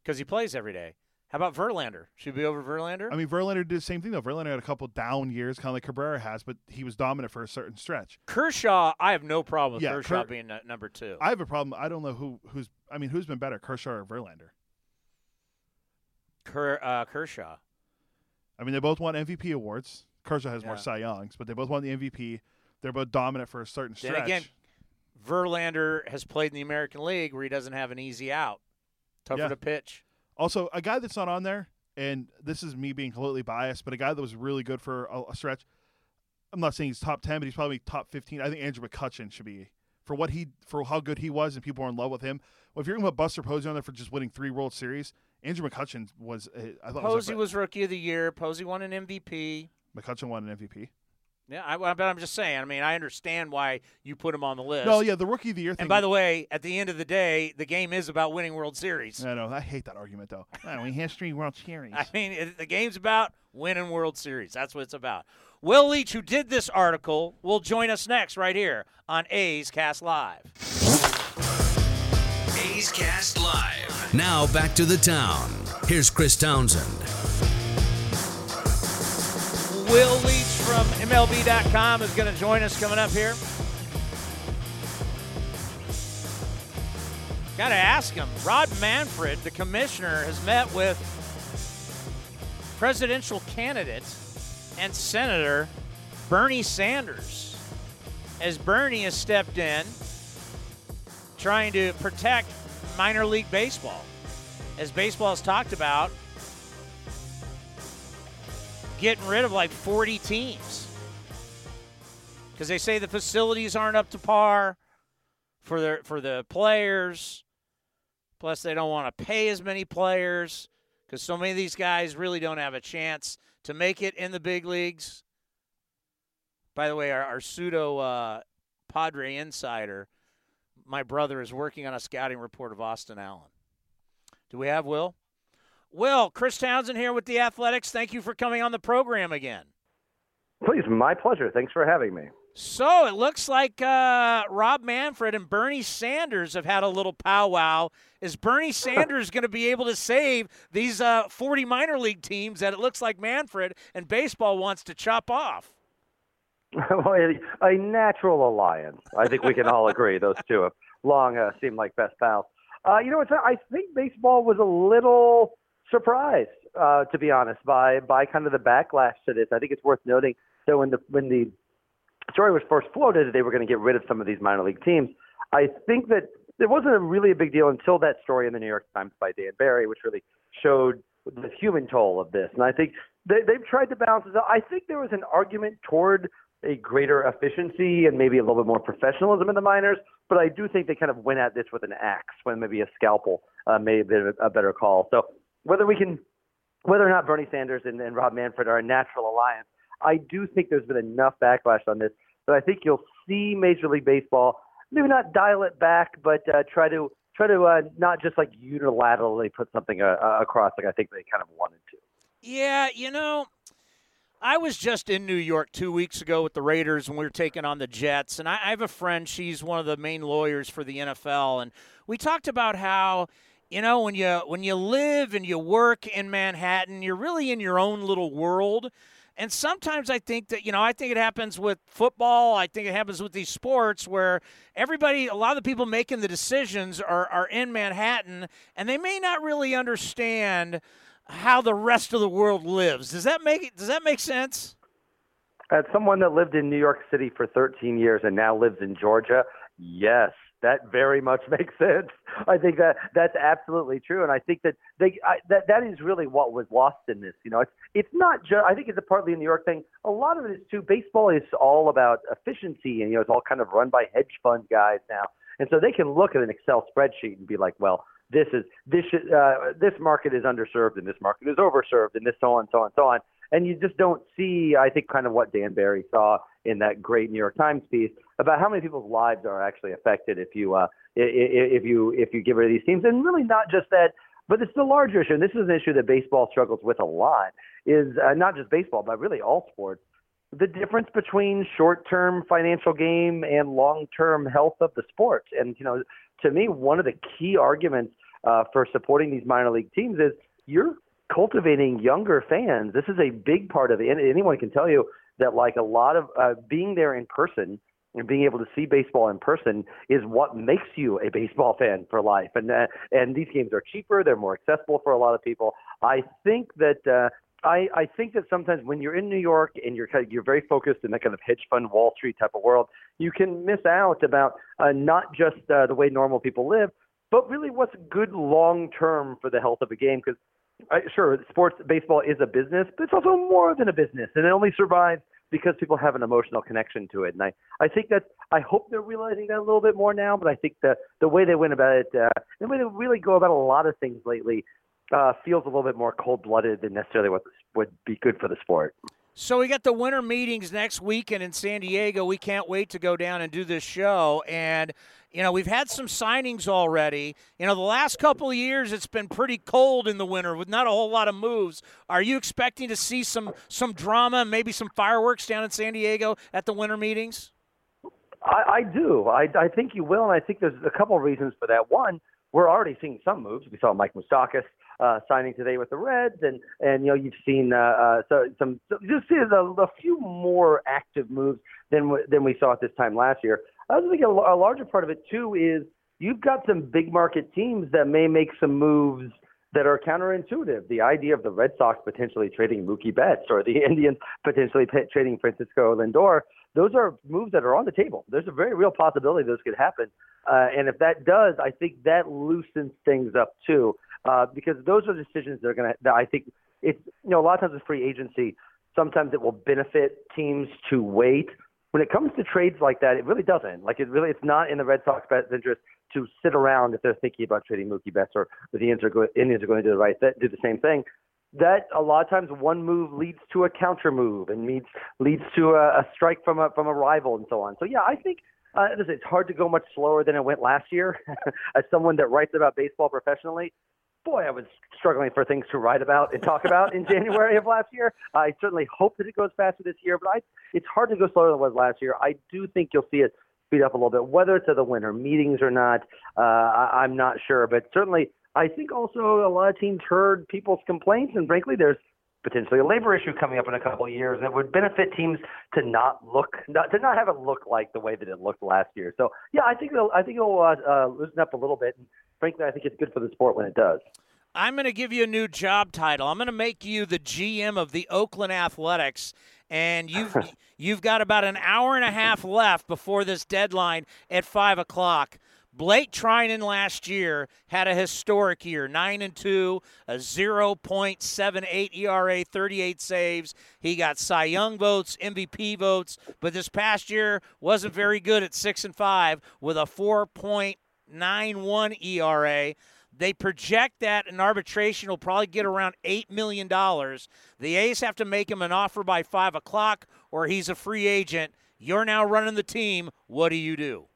because he plays every day. How about Verlander? Should we be over Verlander? I mean, Verlander did the same thing though. Verlander had a couple down years, kind of like Cabrera has, but he was dominant for a certain stretch. Kershaw, I have no problem with Yeah, Kershaw Ker- being number two. I have a problem. I don't know who who's. I mean, who's been better, Kershaw or Verlander? Ker, uh, Kershaw. I mean, they both won MVP awards. Kershaw has more Yeah. Cy Youngs, but they both won the MVP. They're both dominant for a certain Then stretch. again, Verlander has played in the American League where he doesn't have an easy out. Tougher Yeah. to pitch. Also, a guy that's not on there, and this is me being completely biased, but a guy that was really good for a, a stretch. I'm not saying he's top ten, but he's probably top fifteen. I think Andrew McCutchen should be for what he for how good he was, and people are in love with him. Well, if you're going to put Buster Posey on there for just winning three World Series, Andrew McCutchen was. uh, I thought Posey was, was rookie of the year. Posey won an MVP. McCutchen won an MVP. Yeah, I, but I'm just saying. I mean, I understand why you put him on the list. No, yeah, the rookie of the year thing. And by the way, at the end of the day, the game is about winning World Series. I know I hate that argument though. oh, we history World Series. <laughs> I mean, it, the game's about winning World Series. That's what it's about. Will Leitch, who did this article, will join us next right here on A's Cast Live. A's Cast Live. Now back to the town. Here's Chris Townsend. Will Leitch from MLB.com is going to join us coming up here. Got to ask him. Rob Manfred, the commissioner, has met with presidential candidate and Senator Bernie Sanders as Bernie has stepped in trying to protect minor league baseball. As baseball has talked about, getting rid of like 40 teams because they say the facilities aren't up to par for their for the players. Plus, they don't want to pay as many players because so many of these guys really don't have a chance to make it in the big leagues. By the way, our, our pseudo uh, Padre insider, my brother, is working on a scouting report of Austin Allen. Do we have Will? Will, Chris Townsend here with the Athletics. Thank you for coming on the program again. Please, my pleasure. Thanks for having me. So it looks like uh, Rob Manfred and Bernie Sanders have had a little powwow. Is Bernie <laughs> Sanders going to be able to save these uh, 40 minor league teams that it looks like Manfred and baseball wants to chop off? <laughs> well, a, natural alliance. I think we can all agree those two have long uh, seemed like best pals. Uh, you know, it's, I think baseball was a little surprised, uh, to be honest, by by kind of the backlash to this. I think it's worth noting that when the when the story was first floated, they were going to get rid of some of these minor league teams. I think that it wasn't a really a big deal until that story in the New York Times by Dan Barry, which really showed the human toll of this. And I think they, they've tried to balance it out. I think there was an argument toward a greater efficiency and maybe a little bit more professionalism in the minors, but I do think they kind of went at this with an axe when maybe a scalpel uh, may have been a better call. So whether we can, whether or not Bernie Sanders and, and Rob Manfred are a natural alliance, I do think there's been enough backlash on this that I think you'll see Major League Baseball maybe not dial it back, but uh, try to try to uh, not just like unilaterally put something uh, uh, across like I think they kind of wanted to. Yeah, you know, I was just in New York two weeks ago with the Raiders when we were taking on the Jets, and I, I have a friend. She's one of the main lawyers for the NFL, and we talked about how you know when you when you live and you work in Manhattan, you're really in your own little world. And sometimes I think that, you know, I think it happens with football. I think it happens with these sports where everybody, a lot of the people making the decisions are, are in Manhattan and they may not really understand how the rest of the world lives. Does that make does that make sense? As someone that lived in New York City for 13 years and now lives in Georgia, yes, that very much <laughs> makes sense. I think that that's absolutely true, and I think that they I, that that is really what was lost in this. You know, it's it's not just. I think it's a partly a New York thing. A lot of it is too. Baseball is all about efficiency, and you know, it's all kind of run by hedge fund guys now, and so they can look at an Excel spreadsheet and be like, well, this is this uh, this market is underserved, and this market is overserved, and this so on, so on, so on. And you just don't see, I think, kind of what Dan Barry saw in that great New York Times piece about how many people's lives are actually affected if you uh, if you if you give rid of these teams, and really not just that, but it's the larger issue. And this is an issue that baseball struggles with a lot. Is uh, not just baseball, but really all sports. The difference between short-term financial gain and long-term health of the sport. And you know, to me, one of the key arguments uh, for supporting these minor league teams is you're cultivating younger fans. This is a big part of it. Anyone can tell you that like a lot of uh, being there in person and being able to see baseball in person is what makes you a baseball fan for life. And uh, and these games are cheaper, they're more accessible for a lot of people. I think that uh, I I think that sometimes when you're in New York and you're kind of, you're very focused in that kind of hedge fund Wall Street type of world, you can miss out about uh, not just uh, the way normal people live, but really what's good long term for the health of a game because uh, sure, sports baseball is a business, but it's also more than a business, and it only survives because people have an emotional connection to it. And I, I think that I hope they're realizing that a little bit more now. But I think the the way they went about it, uh, the way they really go about a lot of things lately, uh, feels a little bit more cold blooded than necessarily what would be good for the sport. So we got the winter meetings next weekend in San Diego. We can't wait to go down and do this show. And you know, we've had some signings already. You know, the last couple of years it's been pretty cold in the winter with not a whole lot of moves. Are you expecting to see some some drama, maybe some fireworks down in San Diego at the winter meetings? I, I do. I, I think you will, and I think there's a couple of reasons for that. One, we're already seeing some moves. We saw Mike Moustakas uh, signing today with the Reds, and and you know you've seen uh, uh, so some just see a, a few more active moves than than we saw at this time last year. I also think a, a larger part of it too is you've got some big market teams that may make some moves that are counterintuitive. The idea of the Red Sox potentially trading Mookie Betts or the <laughs> Indians potentially p- trading Francisco Lindor, those are moves that are on the table. There's a very real possibility those could happen. Uh, and if that does, I think that loosens things up too, uh, because those are decisions that are going to, that I think it's, you know, a lot of times with free agency, sometimes it will benefit teams to wait when it comes to trades like that, it really doesn't. Like it really, it's not in the Red Sox best interest to sit around if they're thinking about trading Mookie Betts or the Indians are, go, Indians are going to do the right do the same thing. That a lot of times one move leads to a counter move and leads leads to a, a strike from a from a rival and so on. So yeah, I think uh, it's hard to go much slower than it went last year. <laughs> As someone that writes about baseball professionally, boy, I was struggling for things to write about and talk about in <laughs> January of last year. I certainly hope that it goes faster this year, but I, it's hard to go slower than it was last year. I do think you'll see it speed up a little bit, whether it's at the winter meetings or not. Uh, I, I'm not sure, but certainly I think also a lot of teams heard people's complaints, and frankly, there's potentially a labor issue coming up in a couple of years that would benefit teams to not look not, to not have it look like the way that it looked last year. So yeah, I think it'll I think it'll uh, uh, loosen up a little bit. And frankly, I think it's good for the sport when it does. I'm going to give you a new job title. I'm going to make you the GM of the Oakland Athletics, and you've <laughs> you've got about an hour and a half left before this deadline at five o'clock. Blake Treinen last year had a historic year, nine and two, a 0.78 ERA, 38 saves. He got Cy Young votes, MVP votes, but this past year wasn't very good at six and five with a 4.91 ERA. They project that an arbitration will probably get around $8 million. The A's have to make him an offer by 5 o'clock, or he's a free agent. You're now running the team. What do you do?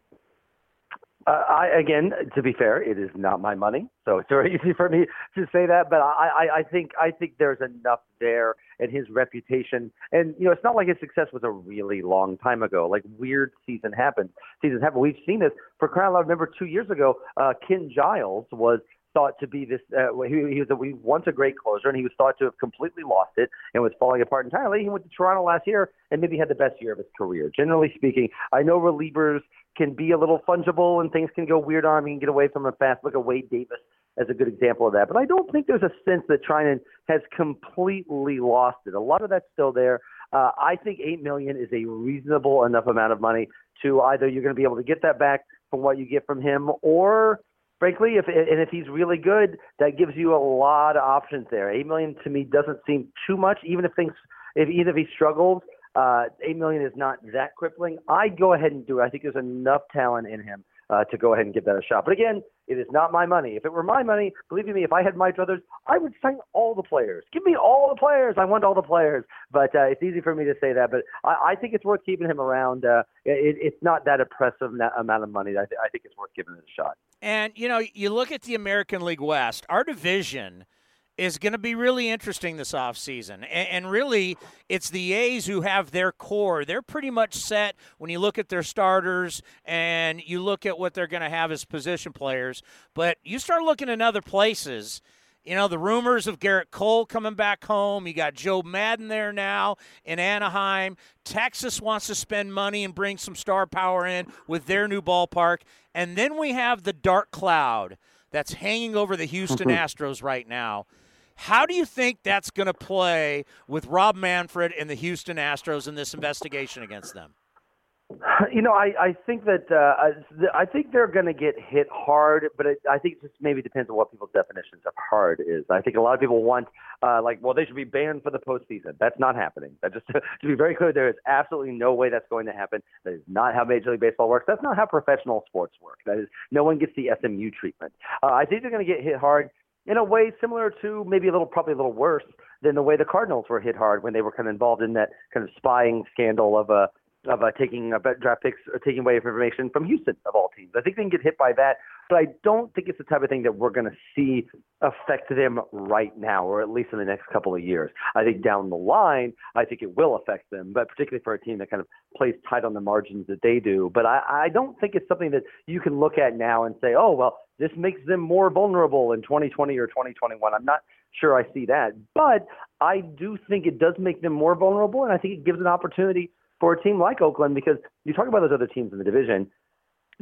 Uh, I again, to be fair, it is not my money, so it's very <laughs> easy for me to say that. But I, I, I think I think there's enough there, and his reputation, and you know, it's not like his success was a really long time ago. Like weird season happens, seasons happen. We've seen this for crying out loud. Remember two years ago, uh, Ken Giles was thought to be this. Uh, he, he was a, he once a great closer, and he was thought to have completely lost it and was falling apart entirely. He went to Toronto last year and maybe had the best year of his career. Generally speaking, I know relievers can be a little fungible and things can go weird on him. Can get away from him fast. Look at Wade Davis as a good example of that. But I don't think there's a sense that Treinen has completely lost it. A lot of that's still there. Uh, I think eight million is a reasonable enough amount of money to either you're going to be able to get that back from what you get from him, or frankly, if and if he's really good, that gives you a lot of options there. Eight million to me doesn't seem too much, even if things, if even if he struggles, uh, eight million is not that crippling. I'd go ahead and do it. I think there's enough talent in him uh, to go ahead and give that a shot. But again, it is not my money. If it were my money, believe me, if I had my druthers, I would sign all the players. Give me all the players. I want all the players. But uh, it's easy for me to say that. But I, I think it's worth keeping him around. Uh, it, it's not that oppressive amount of money. I, th- I think it's worth giving it a shot. And you know, you look at the American League West. Our division is going to be really interesting this offseason. And, and really, it's the A's who have their core. They're pretty much set when you look at their starters and you look at what they're going to have as position players. But you start looking in other places. You know, the rumors of Gerrit Cole coming back home. You got Joe Maddon there now in Anaheim. Texas wants to spend money and bring some star power in with their new ballpark. And then we have the dark cloud that's hanging over the Houston mm-hmm. Astros right now. How do you think that's going to play with Rob Manfred and the Houston Astros in this investigation against them? You know, I, I think that uh, I think they're going to get hit hard, but it, I think it just maybe depends on what people's definitions of hard is. I think a lot of people want, uh, like, well, they should be banned for the postseason. That's not happening. That just <laughs> to be very clear, there is absolutely no way that's going to happen. That is not how Major League Baseball works. That's not how professional sports work. That is, no one gets the SMU treatment. Uh, I think they're going to get hit hard in a way similar to maybe a little probably a little worse than the way the Cardinals were hit hard when they were kind of involved in that kind of spying scandal of uh, of uh, taking uh, bet draft picks or taking away information from Houston of all teams. I think they can get hit by that, but I don't think it's the type of thing that we're going to see affect them right now, or at least in the next couple of years. I think down the line, I think it will affect them, but particularly for a team that kind of plays tight on the margins that they do. But I, I don't think it's something that you can look at now and say, oh well, this makes them more vulnerable in 2020 or 2021. I'm not sure I see that, but I do think it does make them more vulnerable, and I think it gives an opportunity for a team like Oakland because you talk about those other teams in the division.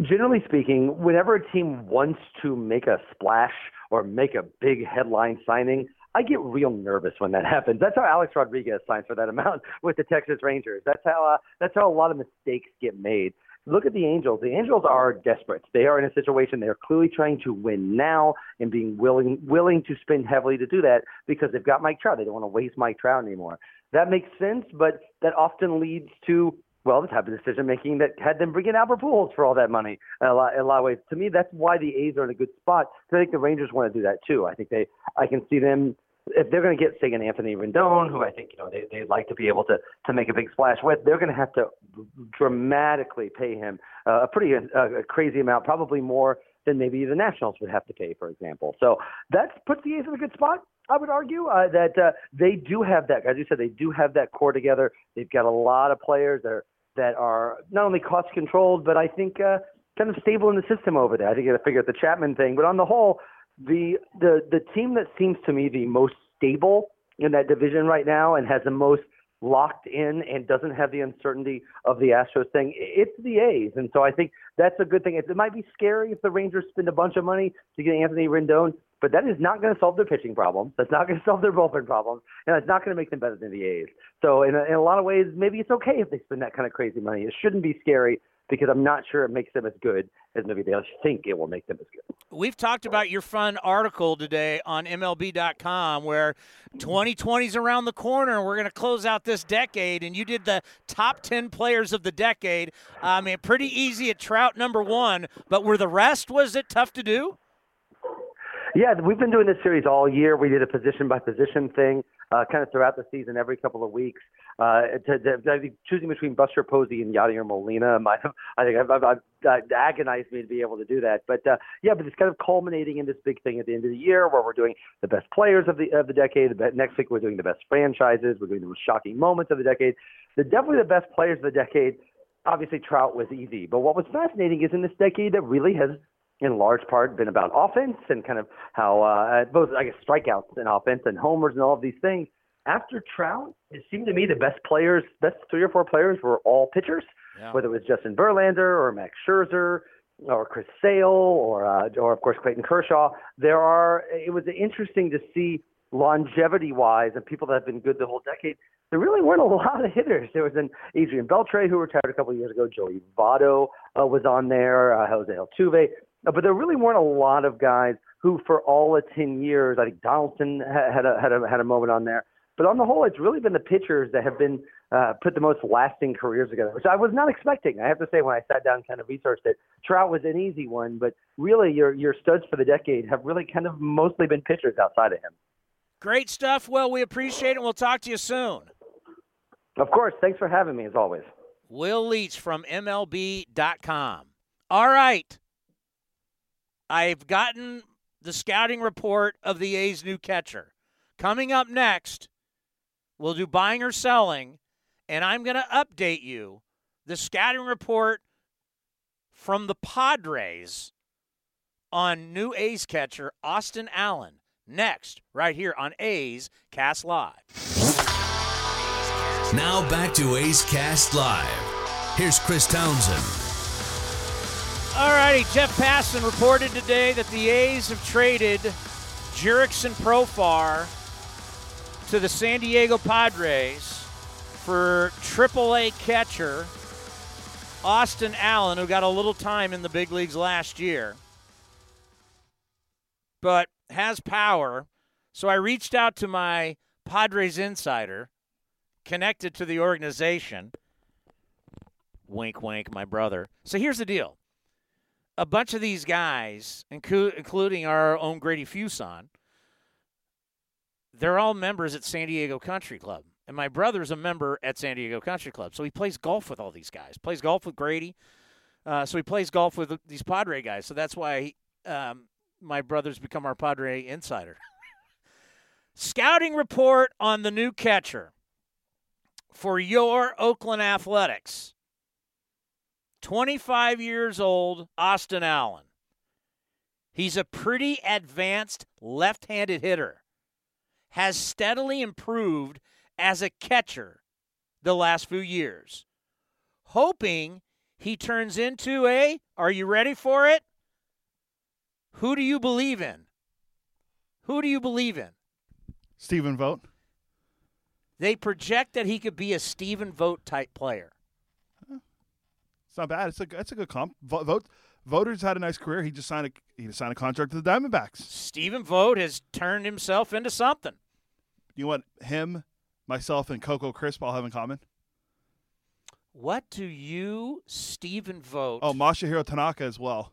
Generally speaking, whenever a team wants to make a splash or make a big headline signing, I get real nervous when that <laughs> happens. That's how Alex Rodriguez signed for that amount <laughs> with the Texas Rangers. That's how uh, that's how a lot of mistakes get made. Look at the Angels. The Angels are desperate. They are in a situation they are clearly trying to win now and being willing willing to spend heavily to do that because they've got Mike Trout. They don't want to waste Mike Trout anymore. That makes sense, but that often leads to well, the type of decision making that had them bring in Albert Pujols for all that money in a, lot, in a lot of ways. To me, that's why the A's are in a good spot. I think the Rangers want to do that too. I think they, I can see them if they're going to get, say, an Anthony Rendon, who I think you know they they'd like to be able to to make a big splash with, they're going to have to dramatically pay him uh, a pretty uh, a crazy amount, probably more than maybe the Nationals would have to pay, for example. So that puts the A's in a good spot. I would argue uh, that uh, they do have that, as you said, they do have that core together. They've got a lot of players that are, that are not only cost controlled, but I think uh, kind of stable in the system over there. I think you got to figure out the Chapman thing, but on the whole, the the the team that seems to me the most stable in that division right now and has the most locked in and doesn't have the uncertainty of the Astros thing, it's the A's. And so I think that's a good thing. It might be scary if the Rangers spend a bunch of money to get Anthony Rendon, but that is not going to solve their pitching problems. That's not going <laughs> to solve their bullpen problems, and it's not going to make them better than the A's. So in a, in a lot of ways, maybe it's okay if they spend that kind of crazy money. It shouldn't be scary because I'm not sure it makes them as good as maybe they think it will make them as good. We've talked about your fun article today on MLB.com where 2020 is around the corner. And we're going to close out this decade, and you did the top 10 players of the decade. I mean, pretty easy at Trout number one, but were the rest, was it tough to do? Yeah, we've been doing this series all year. We did a position by position thing, uh, kind of throughout the season, every couple of weeks. Uh, to, to, to, choosing between Buster Posey and Yadier Molina have, I think, I've, I've, I've, uh, agonized me to be able to do that. But uh, yeah, but it's kind of culminating in this big thing at the end of the year where we're doing the best players of the of the decade. The Next week we're doing the best franchises. We're doing the most shocking moments of the decade. The definitely the best players of the decade. Obviously, Trout was easy, but what was fascinating is in this decade that really has in large part been about offense and kind of how uh, both I guess strikeouts and offense and homers and all of these things. After Trout, it seemed to me the best players, best three or four players were all pitchers, yeah. whether it was Justin Verlander or Max Scherzer or Chris Sale or uh, or of course Clayton Kershaw. There are it was interesting to see longevity wise and people that have been good the whole decade. There really weren't a <laughs> lot of hitters. There was an Adrian Beltre who retired a couple of years ago. Joey Votto uh, was on there. Uh, Jose Altuve. But there really weren't a lot of guys who, for all of ten years, I think Donaldson had a had a had a moment on there. But on the whole, it's really been the pitchers that have been uh, put the most lasting careers together, which I was not expecting. I have to say, when I sat down and kind of researched it, Trout was an easy one, but really, your your studs for the decade have really kind of mostly been pitchers outside of him. Great stuff. Well, we appreciate it. We'll talk to you soon. Of course. Thanks for having me, as always. Will Leitch from MLB.com. All right. I've gotten the scouting report of the A's new catcher. Coming up next, we'll do buying or selling, and I'm going to update you the scouting report from the Padres on new A's catcher Austin Allen. Next, right here on A's Cast Live. Now back to A's Cast Live. Here's Chris Townsend. All righty, Jeff Passan reported today that the A's have traded Jurickson Profar to the San Diego Padres for AAA catcher Austin Allen, who got a little time in the big leagues last year, but has power. So I reached out to my Padres insider connected to the organization. Wink, wink, my brother. So here's the deal a bunch of these guys, including our own Grady Fuson, they're all members at San Diego Country Club. And my brother's a member at San Diego Country Club. So he plays golf with all these guys. Plays golf with Grady. Uh, so he plays golf with these Padre guys. So that's why um, my brother's become our Padre insider. <laughs> Scouting report on the new catcher for your Oakland Athletics. 25 years old, Austin Allen. He's a pretty advanced left handed hitter. Has steadily improved as a catcher the last few years. Hoping he turns into a, are you ready for it? Who do you believe in? Who do you believe in? Stephen Vogt. They project that he could be a Stephen Vogt type player. It's not bad. It's a it's a good comp. Vogt Voters had a nice career. He just signed a he just signed a contract to the Diamondbacks. Stephen Vogt has turned himself into something. You know him, myself, and Coco Crisp all have in common? What do you, Stephen Vogt? Oh, Masahiro Tanaka as well.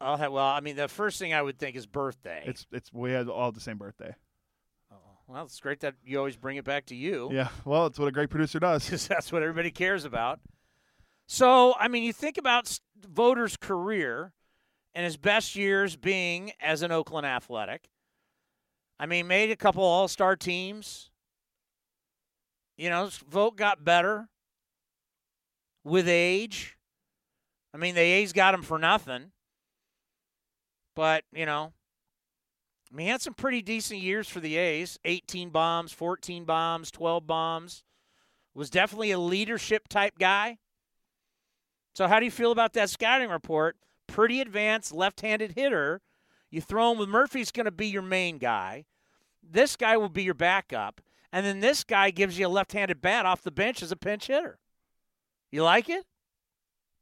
I'll have, well, I mean, the first thing I would think is birthday. It's it's we had all the same birthday. Oh, well, it's great that you always bring it back to you. Yeah, well, it's what a great producer does. <laughs> Because that's what everybody cares about. So, I mean, you think about Voter's career and his best years being as an Oakland Athletic. I mean, made a couple All Star teams. You know, Vogt got better with age. I mean, the A's got him for nothing. But, you know, I mean, he had some pretty decent years for the A's 18 bombs, 14 bombs, 12 bombs. Was definitely a leadership type guy. So, how do you feel about that scouting report? Pretty advanced left handed hitter. You throw him with Murphy's going to be your main guy. This guy will be your backup. And then this guy gives you a left handed bat off the bench as a pinch hitter. You like it?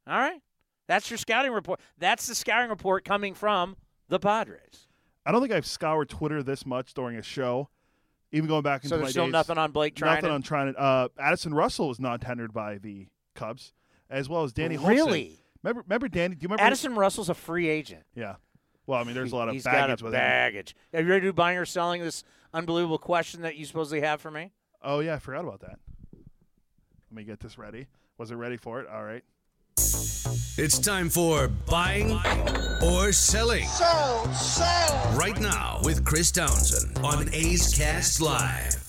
All right. That's your scouting report. That's the scouting report coming from the Padres. I don't think I've scoured Twitter this much during a show. Even going back into so there's still days, nothing on Blake Treinen. Nothing on Treinen. Uh, Addison Russell was not tendered by the Cubs, as well as Danny Hultzen. Really? Remember, remember Danny? Do you remember Addison Russell's a free agent? Yeah. Well, I mean, there's a lot of He's baggage got a with him. baggage. Have you ready to do buying or selling this unbelievable question that you supposedly have for me? Oh yeah, I forgot about that. Let me get this ready. Was it ready for it? All right. It's time for buying or selling. Sell, sell. Right now with Chris Townsend on A's Cast Live.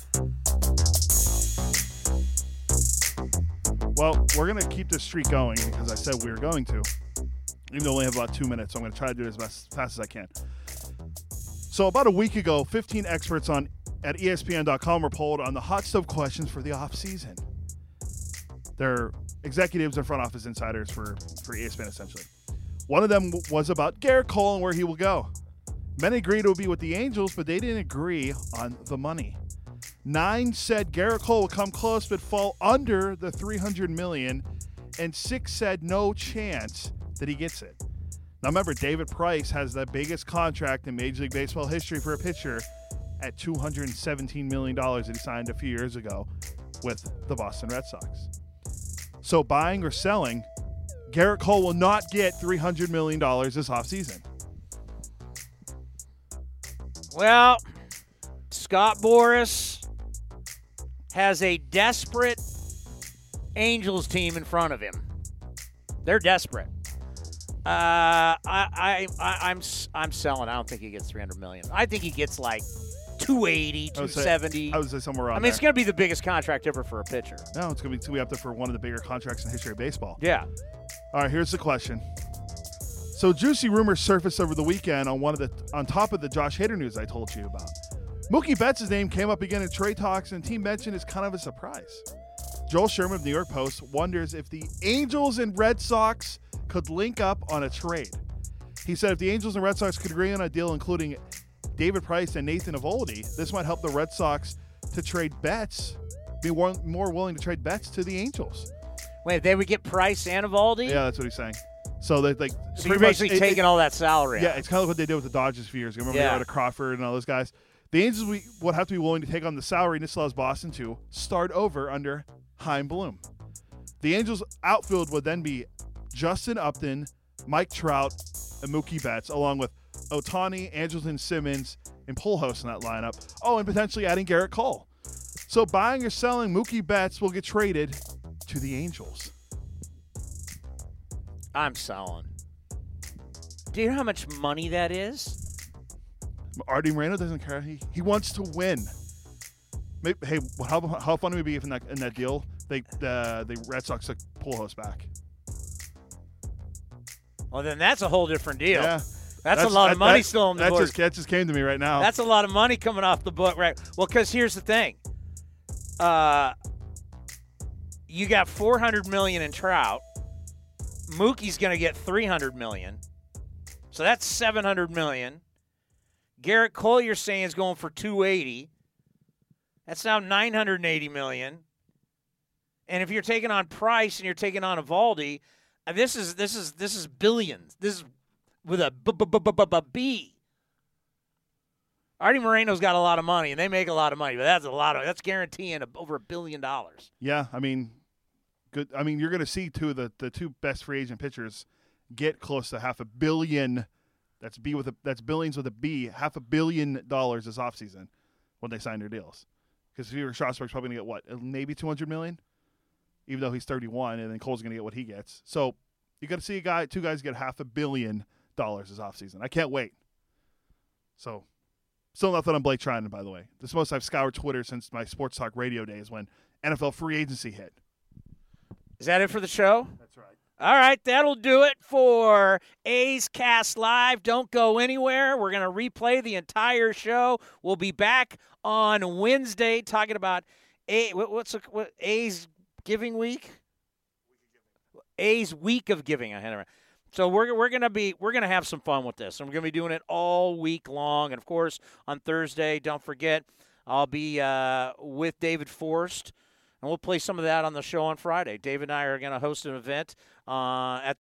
Well, we're gonna keep this streak going because I said we were going to. Even though we only have about two minutes, so I'm gonna try to do it as best, fast as I can. So about a week ago, 15 experts on at ESPN.com were polled on the hot stove questions for the off season. They're executives and front office insiders for for ESPN essentially. One of them was about Gerrit Cole and where he will go. Many agreed it would be with the Angels, but they didn't agree on the money. Nine said Gerrit Cole would come close but fall under the 300 million, and six said no chance that he gets it. Now remember, David Price has the biggest contract in Major League Baseball history for a pitcher at 217 million dollars that he signed a few years ago with the Boston Red Sox. So buying or selling, Gerrit Cole will not get 300 million dollars this offseason. Well, Scott Boras has a desperate Angels team in front of him. They're desperate. Uh, I, I, I, I'm, s- I'm selling. I don't think he gets 300 million. I think he gets like 280, I would say- 270. I would say somewhere around I mean, it's going to be the biggest contract ever for a pitcher. No, it's going to be up there for one of the bigger contracts in the history of baseball. Yeah. All right, here's the question. So juicy rumors surfaced over the weekend on one of the on top of the Josh Hader news I told you about. Mookie Betts' name came up again in trade talks, and team mention is kind of a surprise. Joel Sherman of New York Post wonders if the Angels and Red Sox could link up on a trade. He said if the Angels and Red Sox could agree on a deal including David Price and Nathan Eovaldi, this might help the Red Sox to trade Betts, be more, willing to trade Betts to the Angels. Wait, they would get Price and Eovaldi? Yeah, that's what he's saying. So they like. So pretty you're basically it- taking it- all that salary Yeah, out. it's kind of like what they did with the Dodgers a few years ago. Remember Yeah. they got Crawford and all those guys. The Angels would have to be willing to take on the salary, this allows Boston to start over under Chaim Bloom. The Angels' outfield would then be Justin Upton, Mike Trout, and Mookie Betts, along with Ohtani, Andrelton Simmons, and Pujols in that lineup. Oh, and potentially adding Gerrit Cole. So buying or selling Mookie Betts will get traded to the Angels. I'm selling. Do you know how much money that is? Arte Moreno doesn't care. He he wants to win. Maybe, hey, how, how fun would it be if in that in that deal they the the Red Sox took Pujols back? Well, then that's a whole different deal. Yeah, That's, a lot of money that- still on the that board. Just, that just came to me right now. That's a lot of money coming off the book, right? Well, because here's the thing. Uh, you got 400 million in Trout. Mookie's going to get 300 million. So that's 700 million. Gerrit Cole, you're saying, is going for 280. That's now 980 million. And if you're taking on Price and you're taking on Eovaldi, uh, this is this is this is billions. This is with a b b b b b b. Arte Moreno's got a lot of money, and they make a lot of money, but that's a lot of that's guaranteeing over a billion dollars. yeah, I mean, good. I mean, you're going to see two of the the two best free agent pitchers get close to half a billion. That's B with a that's billions with a B. Half a billion dollars this offseason when they sign their deals. Because Fever Strasburg's probably going to get what, uh, maybe 200 million, even though he's 31, and then Cole's going to get what he gets. So you got to see a guy, two guys get half a billion dollars this offseason. I can't wait. So, still nothing on Blake Treinen, by the way. This most I've scoured Twitter since my sports talk radio days when NFL free agency hit. Is that it for the show? That's right. All right, that'll do it for A's Cast Live. Don't go anywhere. We're going to replay the entire show. We'll be back on Wednesday talking about A. What's a, what, A's Giving Week? A's Week of Giving. I had it. So we're we're gonna be we're gonna have some fun with this, we're gonna be doing it all week long. And of course, on Thursday, don't forget, I'll be uh, with David Forst, and we'll play some of that on the show on Friday. Dave and I are gonna host an event uh, at